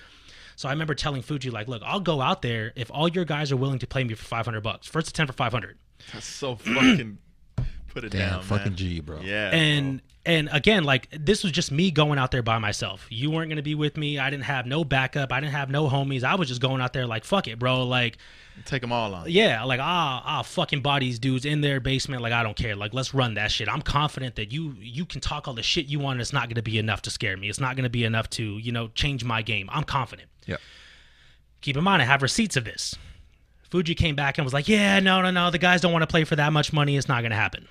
So I remember telling Fuji, like, look, I'll go out there if all your guys are willing to play me for 500 bucks. First to 10 for 500. That's so fucking. Put it Damn, down, fucking man. G, bro. Yeah. And and again, like this was just me going out there by myself. You weren't gonna be with me. I didn't have no backup. I didn't have no homies. I was just going out there like, fuck it, bro. Like, take them all on. yeah, like ah, ah, fucking bodies, dudes in their basement. Like I don't care. Like let's run that shit. I'm confident that you you can talk all the shit you want. And it's not gonna be enough to scare me. It's not gonna be enough to you know change my game. I'm confident. Yep. keep in mind, I have receipts of this. Fuji came back and was like, "Yeah, no, no, no. The guys don't want to play for that much money. It's not going to happen."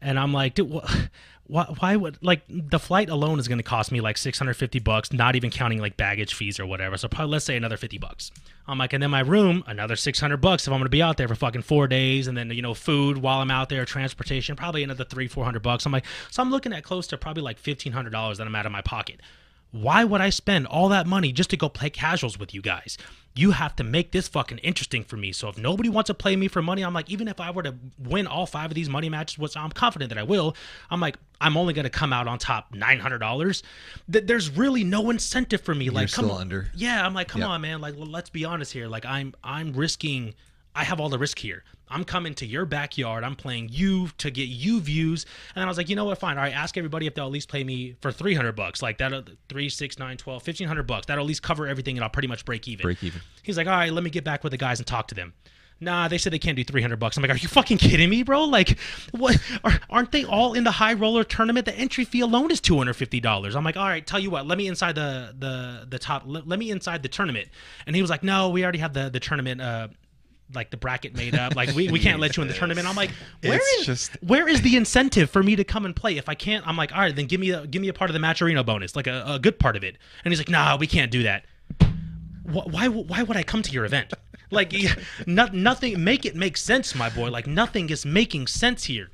And I'm like, "Dude, wh- why, why would like the flight alone is going to cost me like 650 bucks, not even counting like baggage fees or whatever. So probably let's say another 50 bucks. I'm like, and then my room, another 600 bucks if I'm going to be out there for fucking four days, and then you know food while I'm out there, transportation, probably another three, 400 bucks. I'm like, so I'm looking at close to probably like 1500 dollars that I'm out of my pocket. Why would I spend all that money just to go play casuals with you guys? You have to make this fucking interesting for me. So if nobody wants to play me for money, I'm like, even if I were to win all five of these money matches, which I'm confident that I will, I'm like, I'm only going to come out on top nine hundred dollars. Th- there's really no incentive for me. like, come still on, under. yeah. I'm like, come Yep. on, man. Like, well, let's be honest here. Like, I'm I'm risking. I have all the risk here. I'm coming to your backyard. I'm playing you to get you views. And I was like, you know what? Fine. All right. Ask everybody if they'll at least play me for 300 bucks. Like that, three, six, nine, 12, 1500 bucks. That'll at least cover everything and I'll pretty much break even. Break even. He's like, all right, let me get back with the guys and talk to them. Nah, they said they can't do 300 bucks. I'm like, are you fucking kidding me, bro? Like, what? Are, aren't they all in the high roller tournament? The entry fee alone is $250. I'm like, all right, tell you what, let me inside the the the top. Let, let me inside the tournament. And he was like, no, we already have the the tournament. Uh, like the bracket made up. Like we, we can't let you in the tournament. I'm like, where It's is just- where is the incentive for me to come and play? If I can't, I'm like, all right, then give me a give me a part of the Matcherino bonus, like a, a good part of it. And he's like, nah, we can't do that why why would I come to your event? Like nothing make it make sense, my boy. Like nothing is making sense here.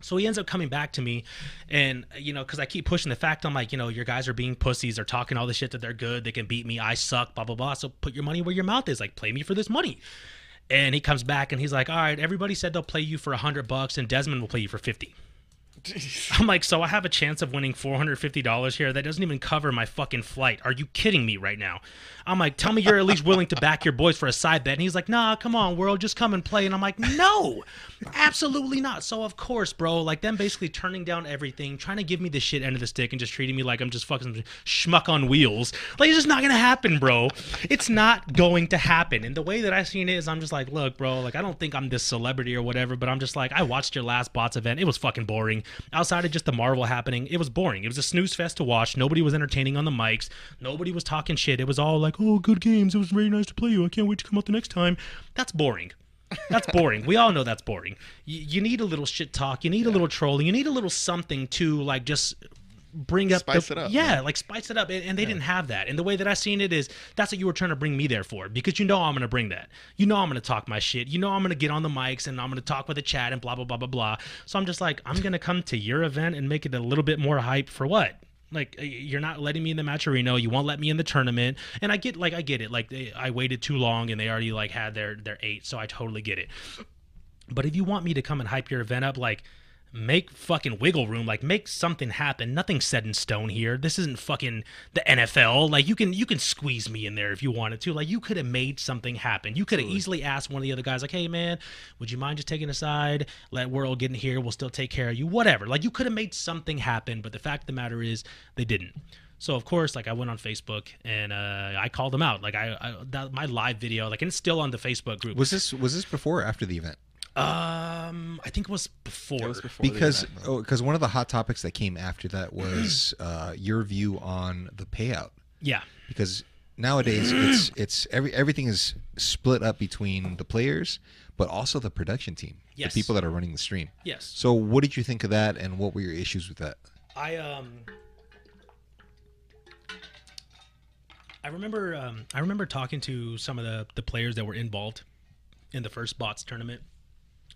So he ends up coming back to me, and you know, because I keep pushing the fact, I'm like, you know, your guys are being pussies. They're talking all the shit that they're good. They can beat me. I suck. Blah blah blah. So put your money where your mouth is. Like play me for this money. And he comes back and he's like, all right, everybody said they'll play you for a hundred bucks, and Desmond will play you for fifty. I'm like, so I have a chance of winning $450 here. That doesn't even cover my fucking flight. Are you kidding me right now? I'm like, tell me you're at least willing to back your boys for a side bet. And he's like, nah, come on, world, just come and play. And I'm like, no, absolutely not. So of course, bro, like them basically turning down everything, trying to give me the shit end of the stick and just treating me like I'm just fucking schmuck on wheels. Like it's just not gonna happen, bro. It's not going to happen. And the way that I seen it is I'm just like, look, bro, like I don't think I'm this celebrity or whatever, but I'm just like, I watched your last bots event. It was fucking boring. Outside of just the Marvel happening, it was boring. It was a snooze fest to watch. Nobody was entertaining on the mics. Nobody was talking shit. It was all like, oh, good games. It was very nice to play you. I can't wait to come out the next time. That's boring. That's boring. we all know that's boring. You, you need a little shit talk. You need a little trolling. You need a little something to like just bring up Spice the, it up, Yeah, yeah. like spice it up. And, and they didn't have that. And the way that I seen it is that's what you were trying to bring me there for because you know I'm gonna bring that. You know I'm gonna talk my shit. You know I'm gonna get on the mics and I'm gonna talk with the chat and blah blah blah blah blah. So I'm just like I'm gonna come to your event and make it a little bit more hype for what? Like you're not letting me in the Matcherino, you won't let me in the tournament, and I get like I get it. Like they, I waited too long and they already like had their their eight, so I totally get it. But if you want me to come and hype your event up, like make fucking wiggle room, like make something happen. Nothing's set in stone here. This isn't fucking the NFL. Like you can you can squeeze me in there if you wanted to. Like you could have made something happen. You could have easily asked one of the other guys, like, hey man, would you mind just taking a side? Let World get in here. We'll still take care of you. Whatever. Like you could have made something happen. But the fact of the matter is, they didn't. So of course, like I went on Facebook and uh, I called them out. Like I, I that, my live video, like and it's still on the Facebook group. Was this was this before or after the event? Um, I think it was before. It was before Because because one of the hot topics that came after that was uh, your view on the payout. Yeah, Because nowadays it's it's every everything is split up between the players, but also the production team, Yes. the people that are running the stream. yes. So what did you think of that, and what were your issues with that? I um, I remember um, I remember talking to some of the the players that were involved in the first bots tournament,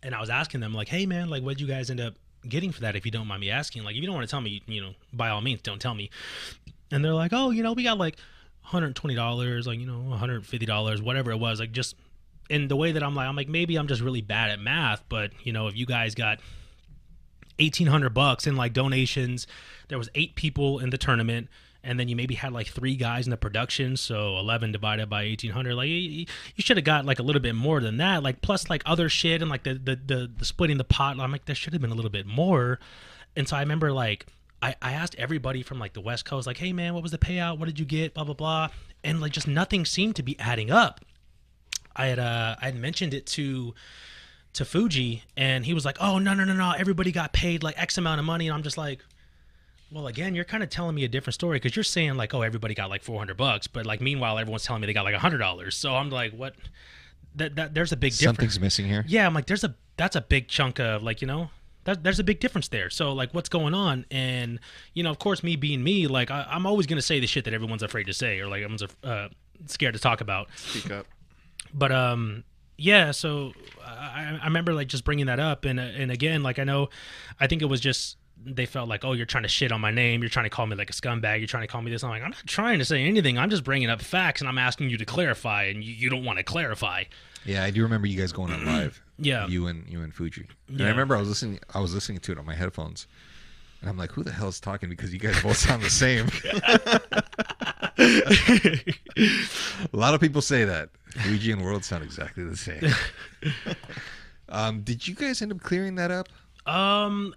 and I was asking them like, "Hey man, like, what'd you guys end up getting for that? If you don't mind me asking, like, if you don't want to tell me, you know, by all means, don't tell me." And they're like, "Oh, you know, we got like." $120 like you know $150 whatever it was like just in the way that i'm like i'm like maybe i'm just really bad at math but you know if you guys got 1800 bucks in like donations there was eight people in the tournament and then you maybe had like three guys in the production so 11 divided by 1800 like you, should have got like a little bit more than that like plus like other shit and like the the the, the splitting the pot i'm like there should have been a little bit more. And so i remember like I, I asked everybody from like the west coast like hey man what was the payout? What did you get? Blah blah blah. And like just nothing seemed to be adding up. I had uh i had mentioned it to to Fuji and he was like, "Oh, no, no, no, no, everybody got paid like X amount of money." And I'm just like, "Well, again, you're kind of telling me a different story because you're saying like, "Oh, everybody got like 400 bucks," but like meanwhile everyone's telling me they got like $100." So I'm like, "What that, that there's a big difference." Something's missing here. Yeah, I'm like, there's a that's a big chunk of like you know that there's a big difference there. So like, what's going on? And you know, of course, me being me, like I, I'm always gonna say the shit that everyone's afraid to say or like everyone's uh, scared to talk about. Speak up. But um, yeah. So I, I remember like just bringing that up, and uh, and again, like I know, I think it was just they felt like, oh, you're trying to shit on my name. You're trying to call me like a scumbag. You're trying to call me this. I'm like, I'm not trying to say anything. I'm just bringing up facts, and I'm asking you to clarify, and you, you don't want to clarify. Yeah, I do remember you guys going on live. Yeah. you and you and Fuji. And Yeah. I remember I was listening. I was listening to it on my headphones, and I'm like, "Who the hell is talking?" Because you guys both sound the same. A lot of people say that Fuji and World sound exactly the same. um, did you guys end up clearing that up? Um,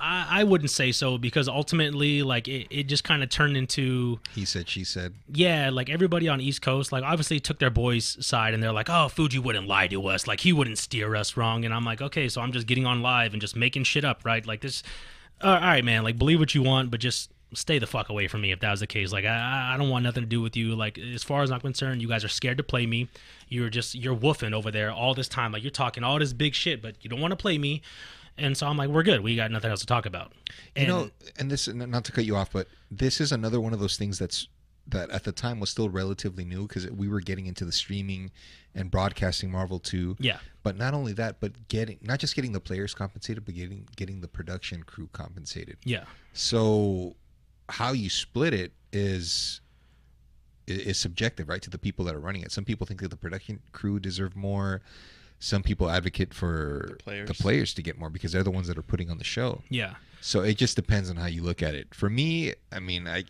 I, I wouldn't say so because ultimately, like it, it just kind of turned into He said, she said. yeah, like everybody on East Coast, like obviously took their boys' side and they're like, oh, Fuji wouldn't lie to us, like he wouldn't steer us wrong, and I'm like, okay, so I'm just getting on live and just making shit up, right? Like this, uh, all right, man, like believe what you want, but just stay the fuck away from me if that was the case. Like I, I don't want nothing to do with you. Like as far as I'm concerned, you guys are scared to play me. You're just you're woofing over there all this time, like you're talking all this big shit, but you don't want to play me. And so I'm like, we're good. We got nothing else to talk about. You And know, and this not to cut you off, but this is another one of those things that's that at the time was still relatively new because we were getting into the streaming and broadcasting Marvel 2. yeah, But not only that, but getting not just getting the players compensated, but getting getting the production crew compensated. yeah, So how you split it is is subjective, right? To the people that are running it. Some people think that the production crew deserve more. Some people advocate for The players. the players to get more because they're the ones that are putting on the show. Yeah. So it just depends on how you look at it. For me, I mean, I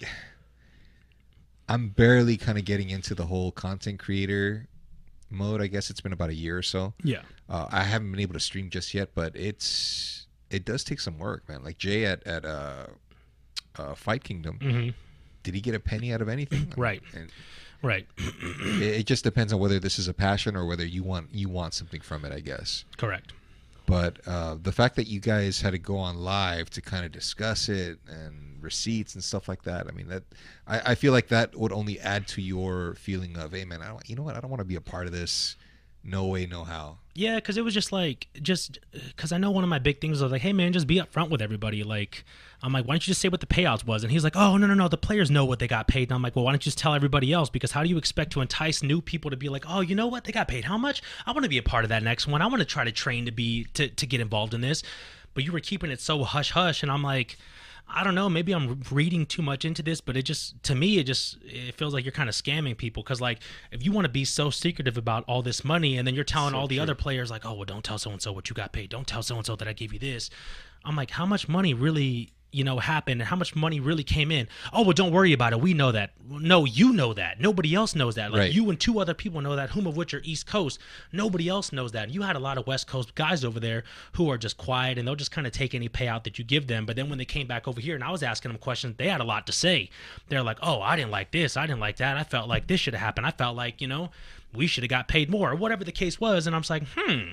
I'm barely kind of getting into the whole content creator mode. I guess it's been about a year or so. Yeah. Uh, I haven't been able to stream just yet, but it's it does take some work, man. Like Jay at at uh, uh, Fight Kingdom, hmm did he get a penny out of anything? Right. And Right. it, it just depends on whether this is a passion or whether you want you want something from it. I guess. Correct. But uh, the fact that you guys had to go on live to kind of discuss it and receipts and stuff like that, I mean that I, I feel like that would only add to your feeling of, hey man, I don't, you know what, I don't want to be a part of this. No way, no how. Yeah, because it was just like, just uh, because I know one of my big things was like, hey man, just be upfront with everybody. Like, I'm like, why don't you just say what the payouts was? And he's like, oh no no no, the players know what they got paid. And I'm like, well, why don't you just tell everybody else? Because how do you expect to entice new people to be like, oh, you know what, they got paid how much? I want to be a part of that next one. I want to try to train to be to to get involved in this. But you were keeping it so hush hush, and I'm like. I don't know. Maybe I'm reading too much into this, but it just to me it just it feels like you're kind of scamming people because like if you want to be so secretive about all this money and then you're telling So all the true. other players like, oh well, don't tell so and so what you got paid. Don't tell so and so that I gave you this. I'm like, how much money really you know happened and how much money really came in? Oh well, don't worry about it. We know that. No, you know that. Nobody else knows that. Like Right. you and two other people know that, whom of which are East Coast. Nobody else knows that. You had a lot of West Coast guys over there who are just quiet and they'll just kind of take any payout that you give them. But then when they came back over here and I was asking them questions, they had a lot to say. They're like, "Oh, I didn't like this. I didn't like that. I felt like this should have happened. I felt like you know we should have got paid more or whatever the case was." And I'm just like, hmm.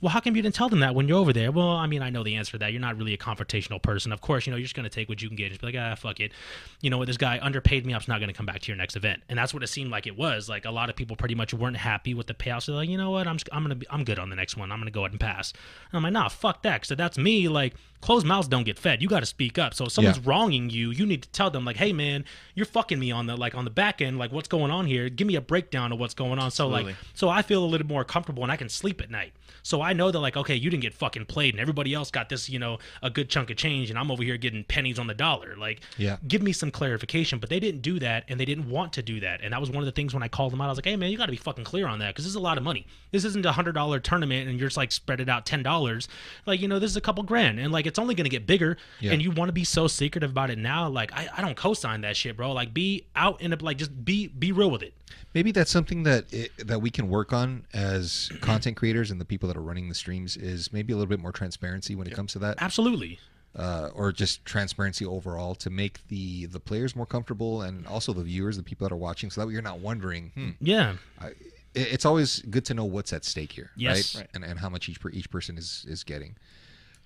Well, how come you didn't tell them that when you're over there? Well, I mean, I know the answer to that. You're not really a confrontational person. Of course, you know, you're just going to take what you can get and just be like, ah, fuck it. You know what? This guy underpaid me. I'm just not going to come back to your next event. And that's what it seemed like it was. Like a lot of people pretty much weren't happy with the payouts. They're like, you know what? I'm just, I'm going to be, I'm good on the next one. I'm going to go ahead and pass. And I'm like, nah, fuck that. So that's me. Like closed mouths don't get fed. You got to speak up. So if someone's Yeah. wronging you, you need to tell them like, hey man, you're fucking me on the, like on the back end. Like what's going on here? Give me a breakdown of what's going on. So like, so I feel a little more comfortable and I can sleep at night. So I know that like, okay, you didn't get fucking played and everybody else got this, you know, a good chunk of change and I'm over here getting pennies on the dollar. Like, Yeah. give me some clarification. But they didn't do that and they didn't want to do that. And that was one of the things when I called them out. I was like, hey man, you got to be fucking clear on that because this is a lot of money. This isn't a hundred dollar tournament and you're just like spread it out ten dollars. Like, you know, this is a couple grand and like it's only gonna get bigger. Yeah. And you want to be so secretive about it now. Like, I, I don't co-sign that shit, bro. Like, be out in a like just be be real with it. Maybe that's something that it, that we can work on as content creators and the people that are running the streams is maybe a little bit more transparency when it comes to that, Absolutely. uh, or just transparency overall to make the the players more comfortable and also the viewers, the people that are watching, so that way you're not wondering. Hmm, Yeah. I, it's always good to know what's at stake here, Yes. right? Right. And and how much each per, each person is is getting.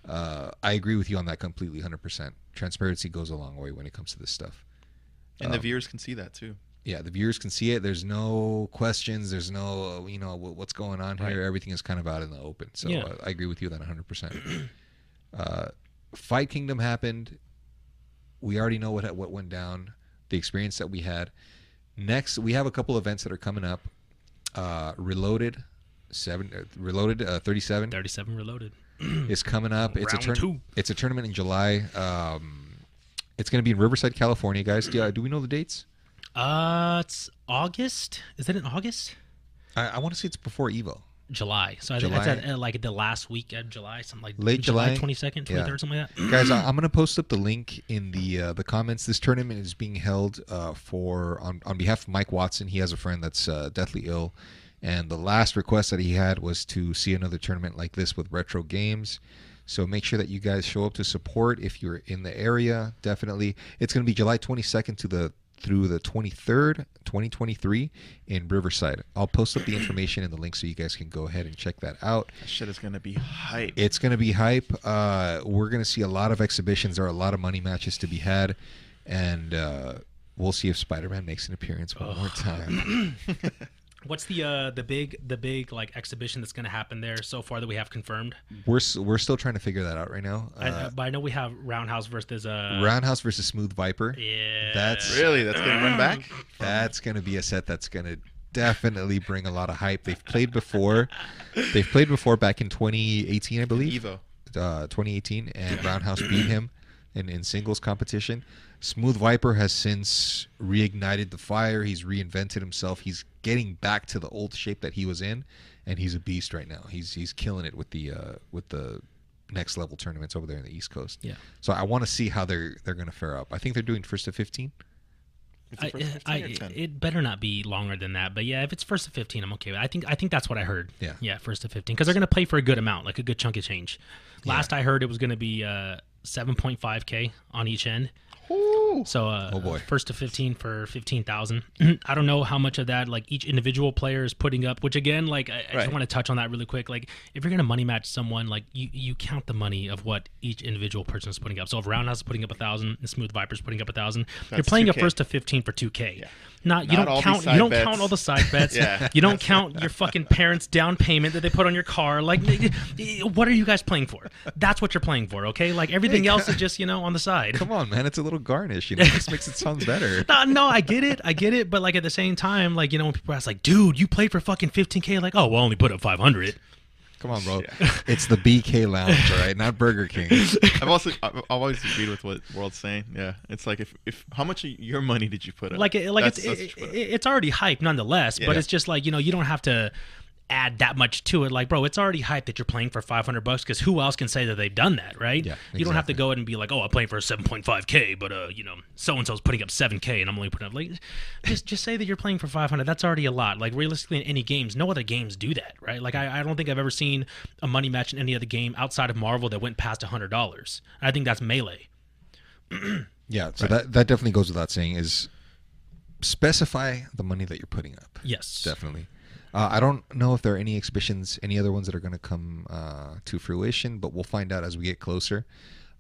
Uh, I agree with you on that completely, hundred percent. Transparency goes a long way when it comes to this stuff. And the Um, viewers can see that too. yeah, the viewers can see it. There's no questions. There's no, you know, wh- what's going on here. Right. Everything is kind of out in the open. So Yeah. uh, I agree with you on that 100%. uh, Fight Kingdom happened. We already know what what went down, the experience that we had. Next, we have a couple events that are coming up. Uh, Reloaded, seven, uh, Reloaded, uh, 37 37 reloaded. is coming up. It's a turn. two. It's a tournament in July. Um, it's going to be in Riverside, California, guys. Do, uh, do we know the dates? Uh, it's August. Is it in August? I, I want to say it's before Evo. July. So I think it's at, uh, like the last week of July, something like Late July twenty second, twenty third, something like that. guys I- i'm going to post up the link in the uh, the comments this tournament is being held uh, for on, on behalf of mike watson he has a friend that's uh, deathly ill and the last request that he had was to see another tournament like this with retro games so make sure that you guys show up to support if you're in the area definitely it's going to be july 22nd to the through the 23rd 2023 in riverside i'll post up the information and the link so you guys can go ahead and check that out That shit is gonna be hype. it's going to be hype. Uh, we're going to see a lot of exhibitions. There are a lot of money matches to be had, and uh, we'll see if Spider-Man makes an appearance one more time. What's the uh the big the big like exhibition that's going to happen there so far that we have confirmed? we're s- we're still trying to figure that out right now. I, Uh, but I know we have Roundhouse versus uh Roundhouse versus Smooth Viper. Yeah, That's- really? That's gonna run back? That's going to be a set that's going to definitely bring a lot of hype. They've played before. They've played before back in 2018, I believe. Evo. uh, 2018, and Roundhouse beat him in, in singles competition. Smooth Viper has since reignited the fire. He's reinvented himself. He's getting back to the old shape that he was in, and he's a beast right now. He's he's killing it with the uh, with the next level tournaments over there in the East Coast. Yeah. So I want to see how they're they're going to fare up. I think they're doing first to fifteen. It I, I, it better not be longer than that. But yeah, if it's first to fifteen, I'm okay I think I think that's what I heard. Yeah. yeah, first to fifteen, because they're gonna play for a good amount, like a good chunk of change. Last I heard, it was gonna be uh, seven point five k on each end. Ooh. So, uh, Oh, boy. first to fifteen for fifteen thousand. I don't know how much of that like each individual player is putting up. Which again, like I, I Right. just want to touch on that really quick. Like if you're gonna money match someone, like you you count the money of what each individual person is putting up. So if Roundhouse is putting up a thousand, and Smooth Viper's putting up a thousand, you're playing a 2K. first to fifteen for two k. Yeah. Not you Not don't count you don't bets. count all the side bets. Yeah. You don't count your fucking parents' down payment that they put on your car. Like, what are you guys playing for? That's what you're playing for, okay? Like everything else is just you know on the side. Come on, man, it's a little garnish. You know, this makes it sound better. No, no, I get it, I get it, but like at the same time, like you know, when people ask, like, dude, you played for fucking 15k, like, oh, well, I only put up 500. Come on, bro. It's the BK Lounge, all right, not Burger King. I've also I've I've always agreed with what World's saying. Yeah, it's like if if how much of your money did you put up? Like, it, like That's- it's that's it, what you put up. it- it's already hype nonetheless, but it's just like you know, you don't have to add that much to it. Like, bro, it's already hype that you're playing for 500 bucks because who else can say that they've done that, right? Yeah, You don't have to go in and be like, oh, I'm playing for 7.5k, but uh, you know, so and so's putting up 7k, and I'm only putting up like, just just say that you're playing for 500. That's already a lot. Like realistically, in any games, no other games do that, right? Like I, I don't think I've ever seen a money match in any other game outside of Marvel that went past hundred dollars. I think that's melee. Yeah, so that that definitely goes without saying. Is specify the money that you're putting up. Yes, Definitely. Uh, I don't know if there are any exhibitions, any other ones that are going to come uh, to fruition, but we'll find out as we get closer.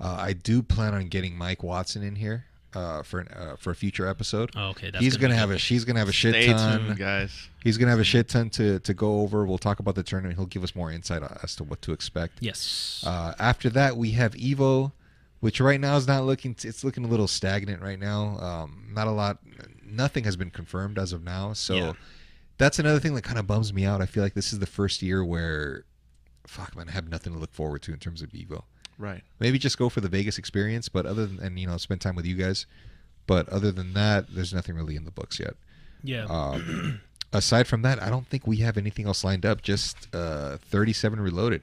Uh, I do plan on getting Mike Watson in here uh, for an, uh, for a future episode. Oh, okay, that's he's gonna gonna have a she's gonna have a shit Stay ton. tuned, guys. He's gonna have a shit ton to to go over. We'll talk about the tournament. He'll give us more insight as to what to expect. Yes. Uh, after that, we have Evo, which right now is not looking. It's looking a little stagnant right now. Um, not a lot. Nothing has been confirmed as of now. So Yeah. That's another thing that kind of bums me out. I feel like this is the first year where, fuck man, I have nothing to look forward to in terms of Evo. Right. Maybe just go for the Vegas experience, but other than and you know spend time with you guys. But other than that, there's nothing really in the books yet. yeah. Um, aside from that, I don't think we have anything else lined up. Just uh, 37 Reloaded.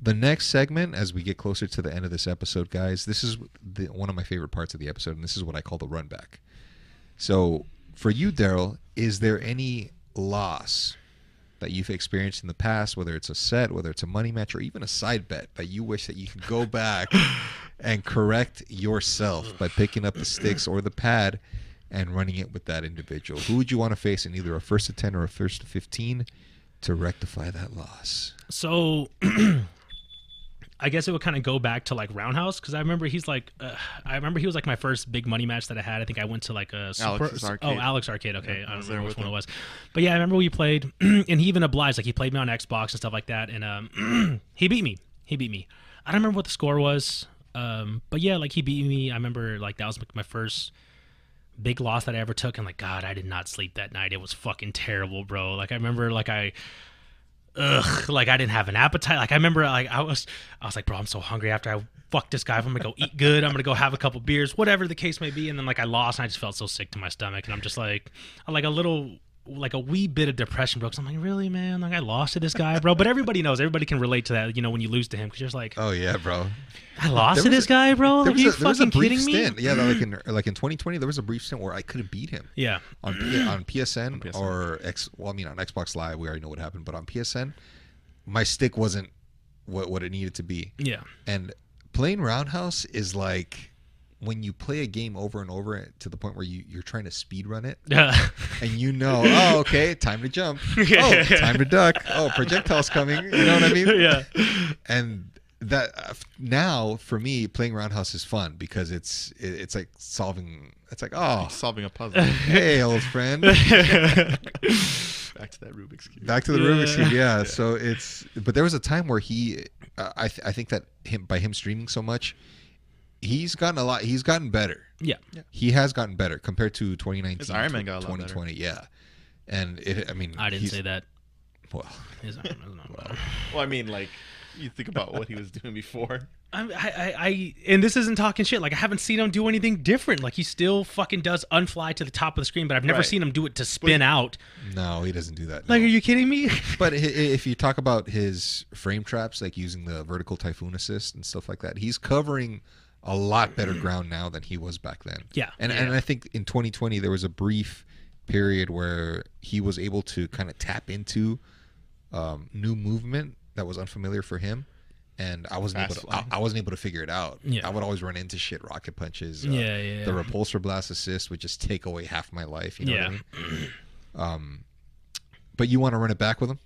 The next segment, as we get closer to the end of this episode, guys, this is the, one of my favorite parts of the episode, and this is what I call the run back. So, for you, Daryl, is there any loss that you've experienced in the past, whether it's a set, whether it's a money match, or even a side bet, that you wish that you could go back and correct yourself by picking up the sticks or the pad and running it with that individual? Who would you want to face in either a first to 10 or a first to 15 to rectify that loss? So I guess it would kind of go back to like Roundhouse because I remember he's like, uh, I remember he was like my first big money match that I had. I think I went to like a super, Alex's oh Alex Arcade. Okay, Yeah, I I don't remember which one it was, but yeah, I remember we played, and he even obliged like he played me on Xbox and stuff like that, and um, he beat me. He beat me. I don't remember what the score was, um, but yeah, like he beat me. I remember like that was my first big loss that I ever took, and like God, I did not sleep that night. It was fucking terrible, bro. Like I remember like I ugh, like I didn't have an appetite. Like I remember, like I was, I was like, bro, I'm so hungry after I fuck this guy. I'm gonna go eat good. I'm gonna go have a couple beers, whatever the case may be. And then like I lost, and I just felt so sick to my stomach, and I'm just like, like a little. Like a wee bit of depression, bro. Cause I'm like, really, man? Like I lost to this guy, bro. But everybody knows, everybody can relate to that. You know, when you lose to him, because you're just like, Oh, yeah, bro. I lost to this a- guy, bro. Like, are you a fucking kidding me? stint. Yeah, like in, like in 2020, there was a brief stint where I couldn't beat him. Yeah, on P- on PSN, On PSN. or X. Well, I mean on Xbox Live, we already know what happened, but on PSN, my stick wasn't what what it needed to be. yeah, And playing Roundhouse is like when you play a game over and over to the point where you you're trying to speed run it, yeah, and you know, oh, okay, time to jump. Oh, time to duck. Oh, projectiles coming. You know what I mean? yeah. and that uh, now for me playing roundhouse is fun because it's it, it's like solving it's like oh Solving a puzzle. hey old friend Back to that Rubik's cube. back to the Yeah. Rubik's cube yeah so it's but there was a time where he uh, I th- I think that him by him streaming so much he's gotten a lot he's gotten better yeah. he has gotten better compared to 2019 His Iron Man got a lot better. 2020 yeah and it I mean I didn't say that. well His Iron Man's not bad. Well, I mean, like You think about what he was doing before. I, I, I, and this isn't talking shit. Like I haven't seen him do anything different. Like he still fucking does unfly to the top of the screen, but I've never Right. seen him do it to spin out. No, he doesn't do that. Like, are you kidding me? But i- i- if you talk about his frame traps, like using the vertical typhoon assist and stuff like that, he's covering a lot better ground now than he was back then. Yeah, and yeah. and I think in 2020 there was a brief period where he was able to kind of tap into um, new movement that was unfamiliar for him. And I wasn't able to. I. I wasn't able to figure it out. Yeah. I would always run into shit, rocket punches. uh, Yeah, yeah, The repulsor blast assist would just take away half my life. You know what I Yeah. mean? Um, but you want to run it back with him?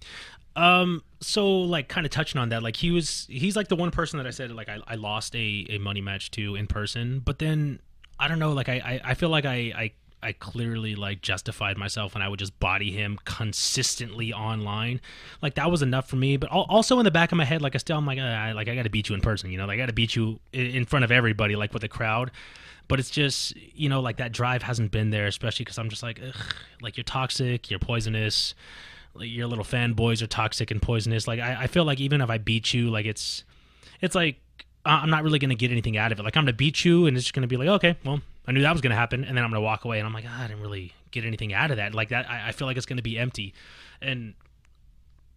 Um, so like kind of touching on that, like he was, he's like the one person that I said like I, I lost a, a money match to in person, but then I don't know, like I, I, I feel like I, I, I clearly like justified myself and I would just body him consistently online. Like that was enough for me, but also in the back of my head, like I still, I'm like, uh, I, like I got to beat you in person, you know, like I got to beat you in, front of everybody, like with the crowd. But it's just, you know, like that drive hasn't been there, especially because I'm just like, like you're toxic, you're poisonous like your little fanboys are toxic and poisonous. Like I, I feel like even if I beat you, like it's it's like I'm not really gonna get anything out of it. Like I'm gonna beat you, and it's just gonna be like, okay, well, I knew that was gonna happen, and then I'm gonna walk away, and I'm like, ah, I didn't really get anything out of that. Like that, I, I feel like it's gonna be empty, and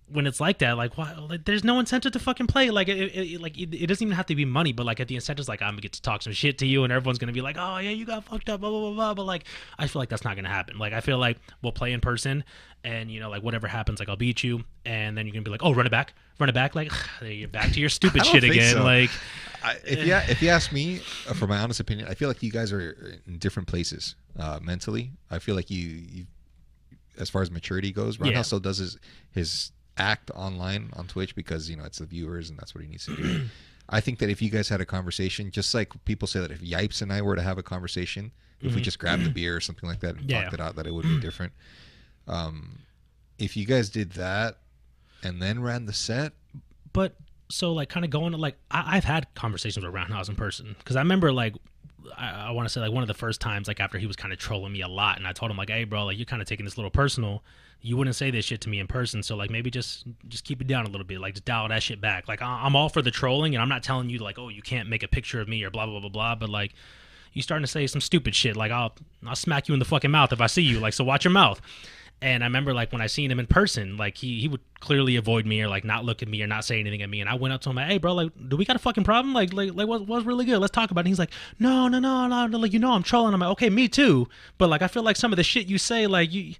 when it's like that, like, why? Like, there's no incentive to fucking play. Like, it, it, like it, it doesn't even have to be money, but like, at the incentive's like, I'm gonna get to talk some shit to you, and everyone's gonna be like, oh yeah, you got fucked up, blah blah blah blah. But like, I feel like that's not gonna happen. Like, I feel like we'll play in person, and you know, like whatever happens, like I'll beat you, and then you're gonna be like, oh, run it back, run it back, like you're back to your stupid shit again. so. Like, I, if you if you ask me, uh, for my honest opinion, I feel like you guys are in different places uh, mentally. I feel like you, you, as far as maturity goes, Ron Yeah. still does his his act online on Twitch because you know it's the viewers and that's what he needs to do. I think that if you guys had a conversation, just like people say that if Yipes and I were to have a conversation, if we just grabbed a beer or something like that and Mm-hmm. Yeah. talked it out, that it would be different. Um, if you guys did that and then ran the set, but so like kind of going to like I, I've had conversations with Roundhouse in person because I remember like I, I want to say like one of the first times like after he was kind of trolling me a lot and I told him like hey bro like you're kind of taking this little personal you wouldn't say this shit to me in person so like maybe just just keep it down a little bit like just dial that shit back like I, I'm all for the trolling and I'm not telling you like oh you can't make a picture of me or blah blah blah blah but like you starting to say some stupid shit like I'll I'll smack you in the fucking mouth if I see you like so watch your mouth and I remember like when I seen him in person, like he he would clearly avoid me or like not look at me or not say anything at me. And I went up to him, like, hey bro, like, do we got a fucking problem? Like like like what what's really good? Let's talk about it. And he's like, no no no no, no, like you know I'm trolling. I'm like, okay, me too. But like I feel like some of the shit you say, like you.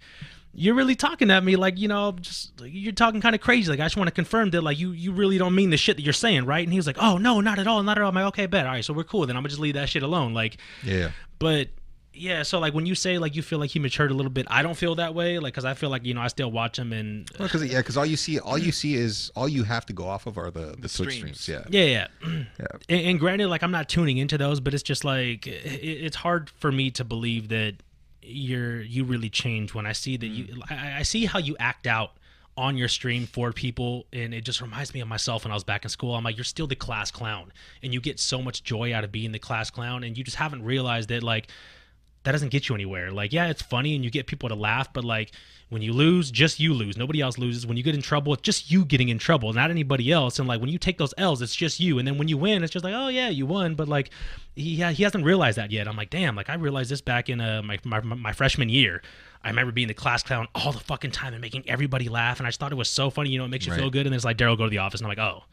You're really talking at me like you know, just like, you're talking kind of crazy. Like I just want to confirm that like you you really don't mean the shit that you're saying, right? And he was like, oh no, not at all, not at all. I'm like, okay, bet, all right, so we're cool. Then I'm gonna just leave that shit alone. Like yeah. but yeah, so like when you say like you feel like he matured a little bit, I don't feel that way. Like because I feel like you know I still watch him and Because yeah, because all you see, all you see is all you have to go off of are the, the, Twitch streams. streams. Yeah, yeah, yeah. yeah. And, and granted, like I'm not tuning into those, but it's just like it, it's hard for me to believe that you're you really change when I see that you. Mm. I, I see how you act out on your stream for people, and it just reminds me of myself when I was back in school. I'm like, you're still the class clown, and you get so much joy out of being the class clown, and you just haven't realized that like that doesn't get you anywhere. Like, yeah, it's funny and you get people to laugh, but like when you lose, just you lose. Nobody else loses. When you get in trouble, it's just you getting in trouble, not anybody else. And like when you take those L's, it's just you. And then when you win, it's just like, oh yeah, you won. But like, he he hasn't realized that yet. I'm like, damn. Like I realized this back in uh, my, my my freshman year. I remember being the class clown all the fucking time and making everybody laugh, and I just thought it was so funny. You know, it makes you Right. feel good. And then it's like Daryl go to the office, and I'm like, oh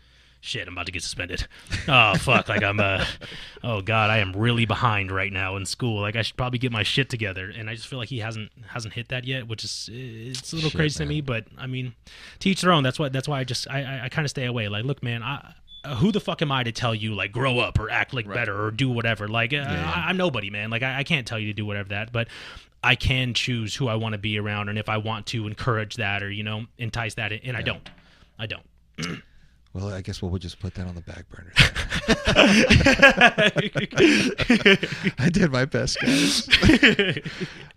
shit, I'm about to get suspended. Oh fuck, like I'm uh oh god, I am really behind right now in school. Like I should probably get my shit together. And I just feel like he hasn't hasn't hit that yet, which is it's a little Shit, crazy to me, but I mean, teach their own. That's why that's why I just I I, I kind of stay away. Like, look, man, I uh, who the fuck am I to tell you like grow up or act like better or do whatever? Like uh, I, I'm nobody, man. Like I, I can't tell you to do whatever that, but I can choose who I want to be around and if I want to encourage that or you know entice that, and I don't. I don't. Well, I guess we'll, we'll just put that on the back burner. I did my best, guys.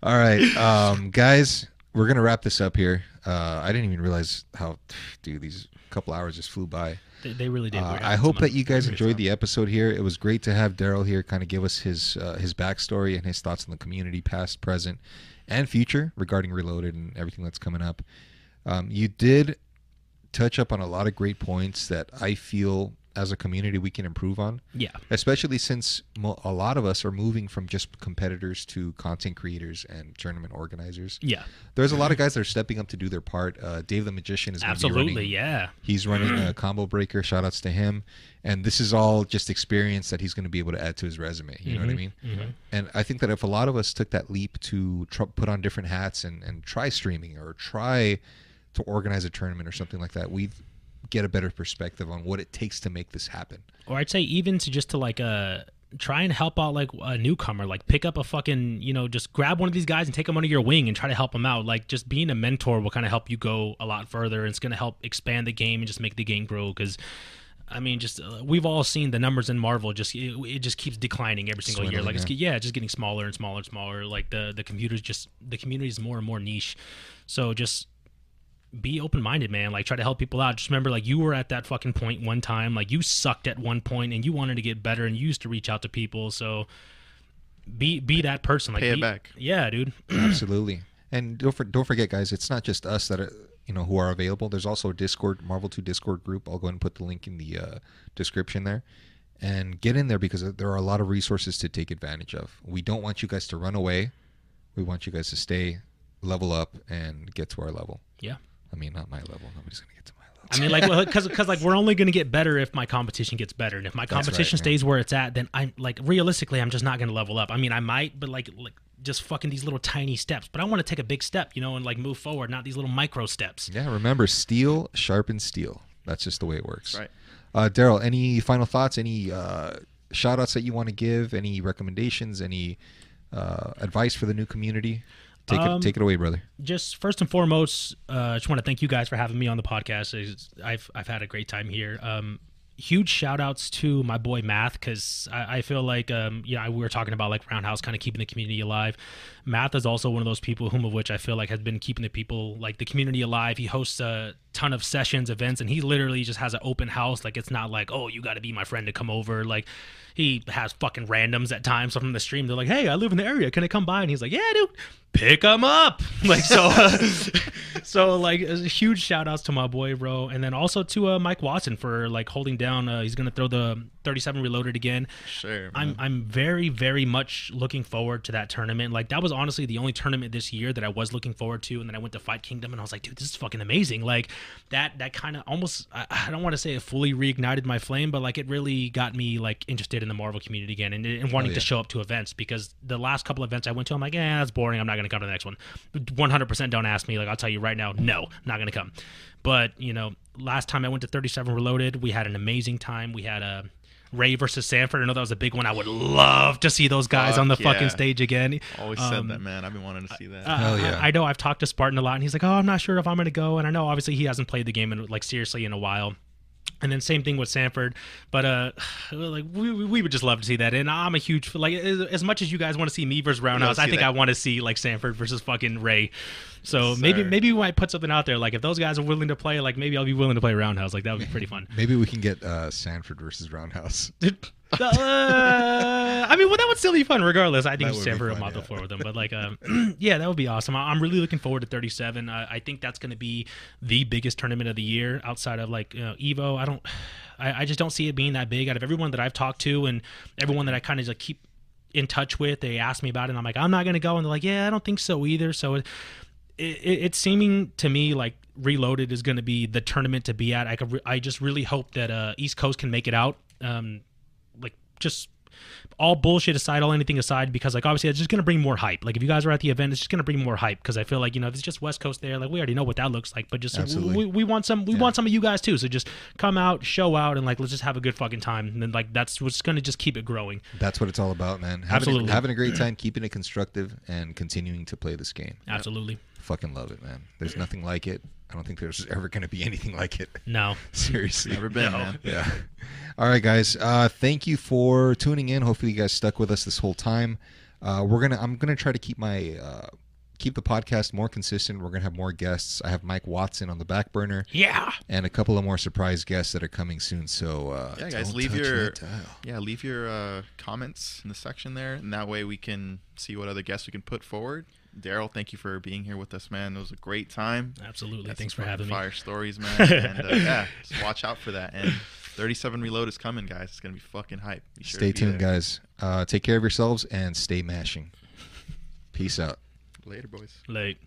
All right, um, guys, we're gonna wrap this up here. Uh, I didn't even realize how, dude, these couple hours just flew by. They, they really did. Uh, I hope that you guys enjoyed the episode here. It was great to have Daryl here, kind of give us his uh, his backstory and his thoughts on the community, past, present, and future regarding Reloaded and everything that's coming up. Um, you did touch up on a lot of great points that I feel as a community we can improve on. Yeah. Especially since mo- a lot of us are moving from just competitors to content creators and tournament organizers. Yeah. There's a lot of guys that are stepping up to do their part. Uh, Dave the Magician is Absolutely. running- Yeah. He's running a combo breaker. Shout outs to him. And this is all just experience that he's going to be able to add to his resume. You know what I mean? And I think that if a lot of us took that leap to tr- put on different hats and, and try streaming or try to organize a tournament or something like that, we'd get a better perspective on what it takes to make this happen. or I'd say even to just to like uh try and help out like a newcomer like pick up a fucking you know just grab one of these guys and take them under your wing and try to help them out like just being a mentor will kind of help you go a lot further and it's going to help expand the game and just make the game grow because I mean, just uh, we've all seen the numbers in Marvel. Just it, it just keeps declining every single year. Swindling, Like it's yeah. yeah, it's just getting smaller and smaller and smaller. Like the the computers just the community is more and more niche. So just be open minded, man. Like try to help people out. Just remember, like you were at that fucking point one time. Like you sucked at one point and you wanted to get better and you used to reach out to people. So be be that person. Like Pay it back. Yeah, dude. Absolutely. And don't for, don't forget, guys, it's not just us that are you know who are available. There's also a Discord, Marvel Two Discord group. I'll go ahead and put the link in the uh, description there, and get in there because there are a lot of resources to take advantage of. We don't want you guys to run away. We want you guys to stay, level up, and get to our level. Yeah. I mean, not my level. Nobody's gonna get to my level. I mean, like, because because like we're only gonna get better if my competition gets better, and if my competition man. stays where it's at, then I'm like realistically, I'm just not gonna level up. I mean, I might, but like like just fucking these little tiny steps. But I want to take a big step, you know, and like move forward, not these little micro steps. Yeah, remember, steel sharpens steel. That's just the way it works. Right. Uh, Daryl, any final thoughts? Any uh, shout outs that you want to give? Any recommendations? Any uh, advice for the new community? Take Um, it, take it away, brother. just first and foremost, uh, I just want to thank you guys for having me on the podcast. I've I've had a great time here. Um, huge shout outs to my boy Math because I, I feel like um, you know we were talking about like Roundhouse kind of keeping the community alive. Math is also one of those people whom of which I feel like has been keeping the people like the community alive. He hosts a ton of sessions, events, and he literally just has an open house. Like it's not like oh you got to be my friend to come over. Like he has fucking randoms at times so from the stream. They're like hey I live in the area, can I come by? And he's like yeah dude, pick him up. Like so. so like huge shout outs to my boy bro and then also to uh, mike watson for like holding down uh, he's gonna throw the 37 reloaded again. Sure. i'm i'm very very much looking forward to that tournament. Like that was honestly the only tournament this year that i was looking forward to and then i went to fight kingdom and i was like dude this is fucking amazing. Like that that kind of almost I, I don't want to say it fully reignited my flame but like it really got me like interested in the marvel community again and, and wanting oh, yeah. to show up to events because the last couple events i went to i'm like yeah that's boring. I'm not gonna come to the next one. 100% don't ask me. Like i'll tell you right now no not gonna come. But you know last time i went to 37 reloaded we had an amazing time. We had a Ray versus Sanford. I know that was a big one. I would love to see those guys Fuck on the yeah. fucking stage again. Always Um, said that, man. I've been wanting to see that. uh, Hell yeah. I, I know I've talked to Spartan a lot, and he's like, "Oh, I'm not sure if I'm going to go." And I know obviously he hasn't played the game in like seriously in a while. And then same thing with Sanford, but uh, like we, we we would just love to see that. And I'm a huge like as, as much as you guys want to see me versus Roundhouse, I think that. I want to see like Sanford versus fucking Ray. So maybe maybe we might put something out there. Like if those guys are willing to play, like maybe I'll be willing to play Roundhouse. Like that would be pretty fun. Maybe we can get uh, Sanford versus Roundhouse. uh, I mean, well, that would still be fun regardless. I think That would be Sanford will mop the yeah. floor with them. But like, um, yeah, that would be awesome. I- I'm really looking forward to 37. I, I think that's going to be the biggest tournament of the year outside of like uh, Evo. I don't, I, I just don't see it being that big. Out of everyone that I've talked to and everyone that I kind of like keep in touch with, they ask me about it, and I'm like, I'm not going to go, and they're like, Yeah, I don't think so either. So it, it, it's seeming to me like Reloaded is going to be the tournament to be at. I could, re- I just really hope that uh, East Coast can make it out. Um, like just all bullshit aside, all anything aside, because like obviously it's just gonna bring more hype. Like if you guys are at the event, it's just gonna bring more hype. Because I feel like you know if it's just West Coast there, like we already know what that looks like. But just Absolutely. we, we want some we want some of you guys too. So just come out, show out, and like let's just have a good fucking time. And then like that's what's gonna just keep it growing. That's what it's all about, man. Having Absolutely. A, having a great time, keeping it constructive, and continuing to play this game. Absolutely. Fucking love it, man. There's nothing like it. I don't think there's ever going to be anything like it. No. Seriously. Never been, No. man. Yeah. All right, guys. Uh, thank you for tuning in. Hopefully, you guys stuck with us this whole time. Uh, we're gonna. I'm gonna try to keep my uh, keep the podcast more consistent. We're gonna have more guests. I have Mike Watson on the back burner, Yeah. and a couple of more surprise guests that are coming soon. So uh, Yeah, guys, leave your yeah, leave your uh, comments in the section there, and that way we can see what other guests we can put forward. Daryl, thank you for being here with us, man. It was a great time. Absolutely. Thanks for fucking having me. Fire stories, man. and uh, yeah, just watch out for that. And 37 Reload is coming, guys. It's gonna be fucking hype. Be sure Stay tuned, there. guys. Uh, take care of yourselves and stay mashing. Peace out. Later, boys. Like.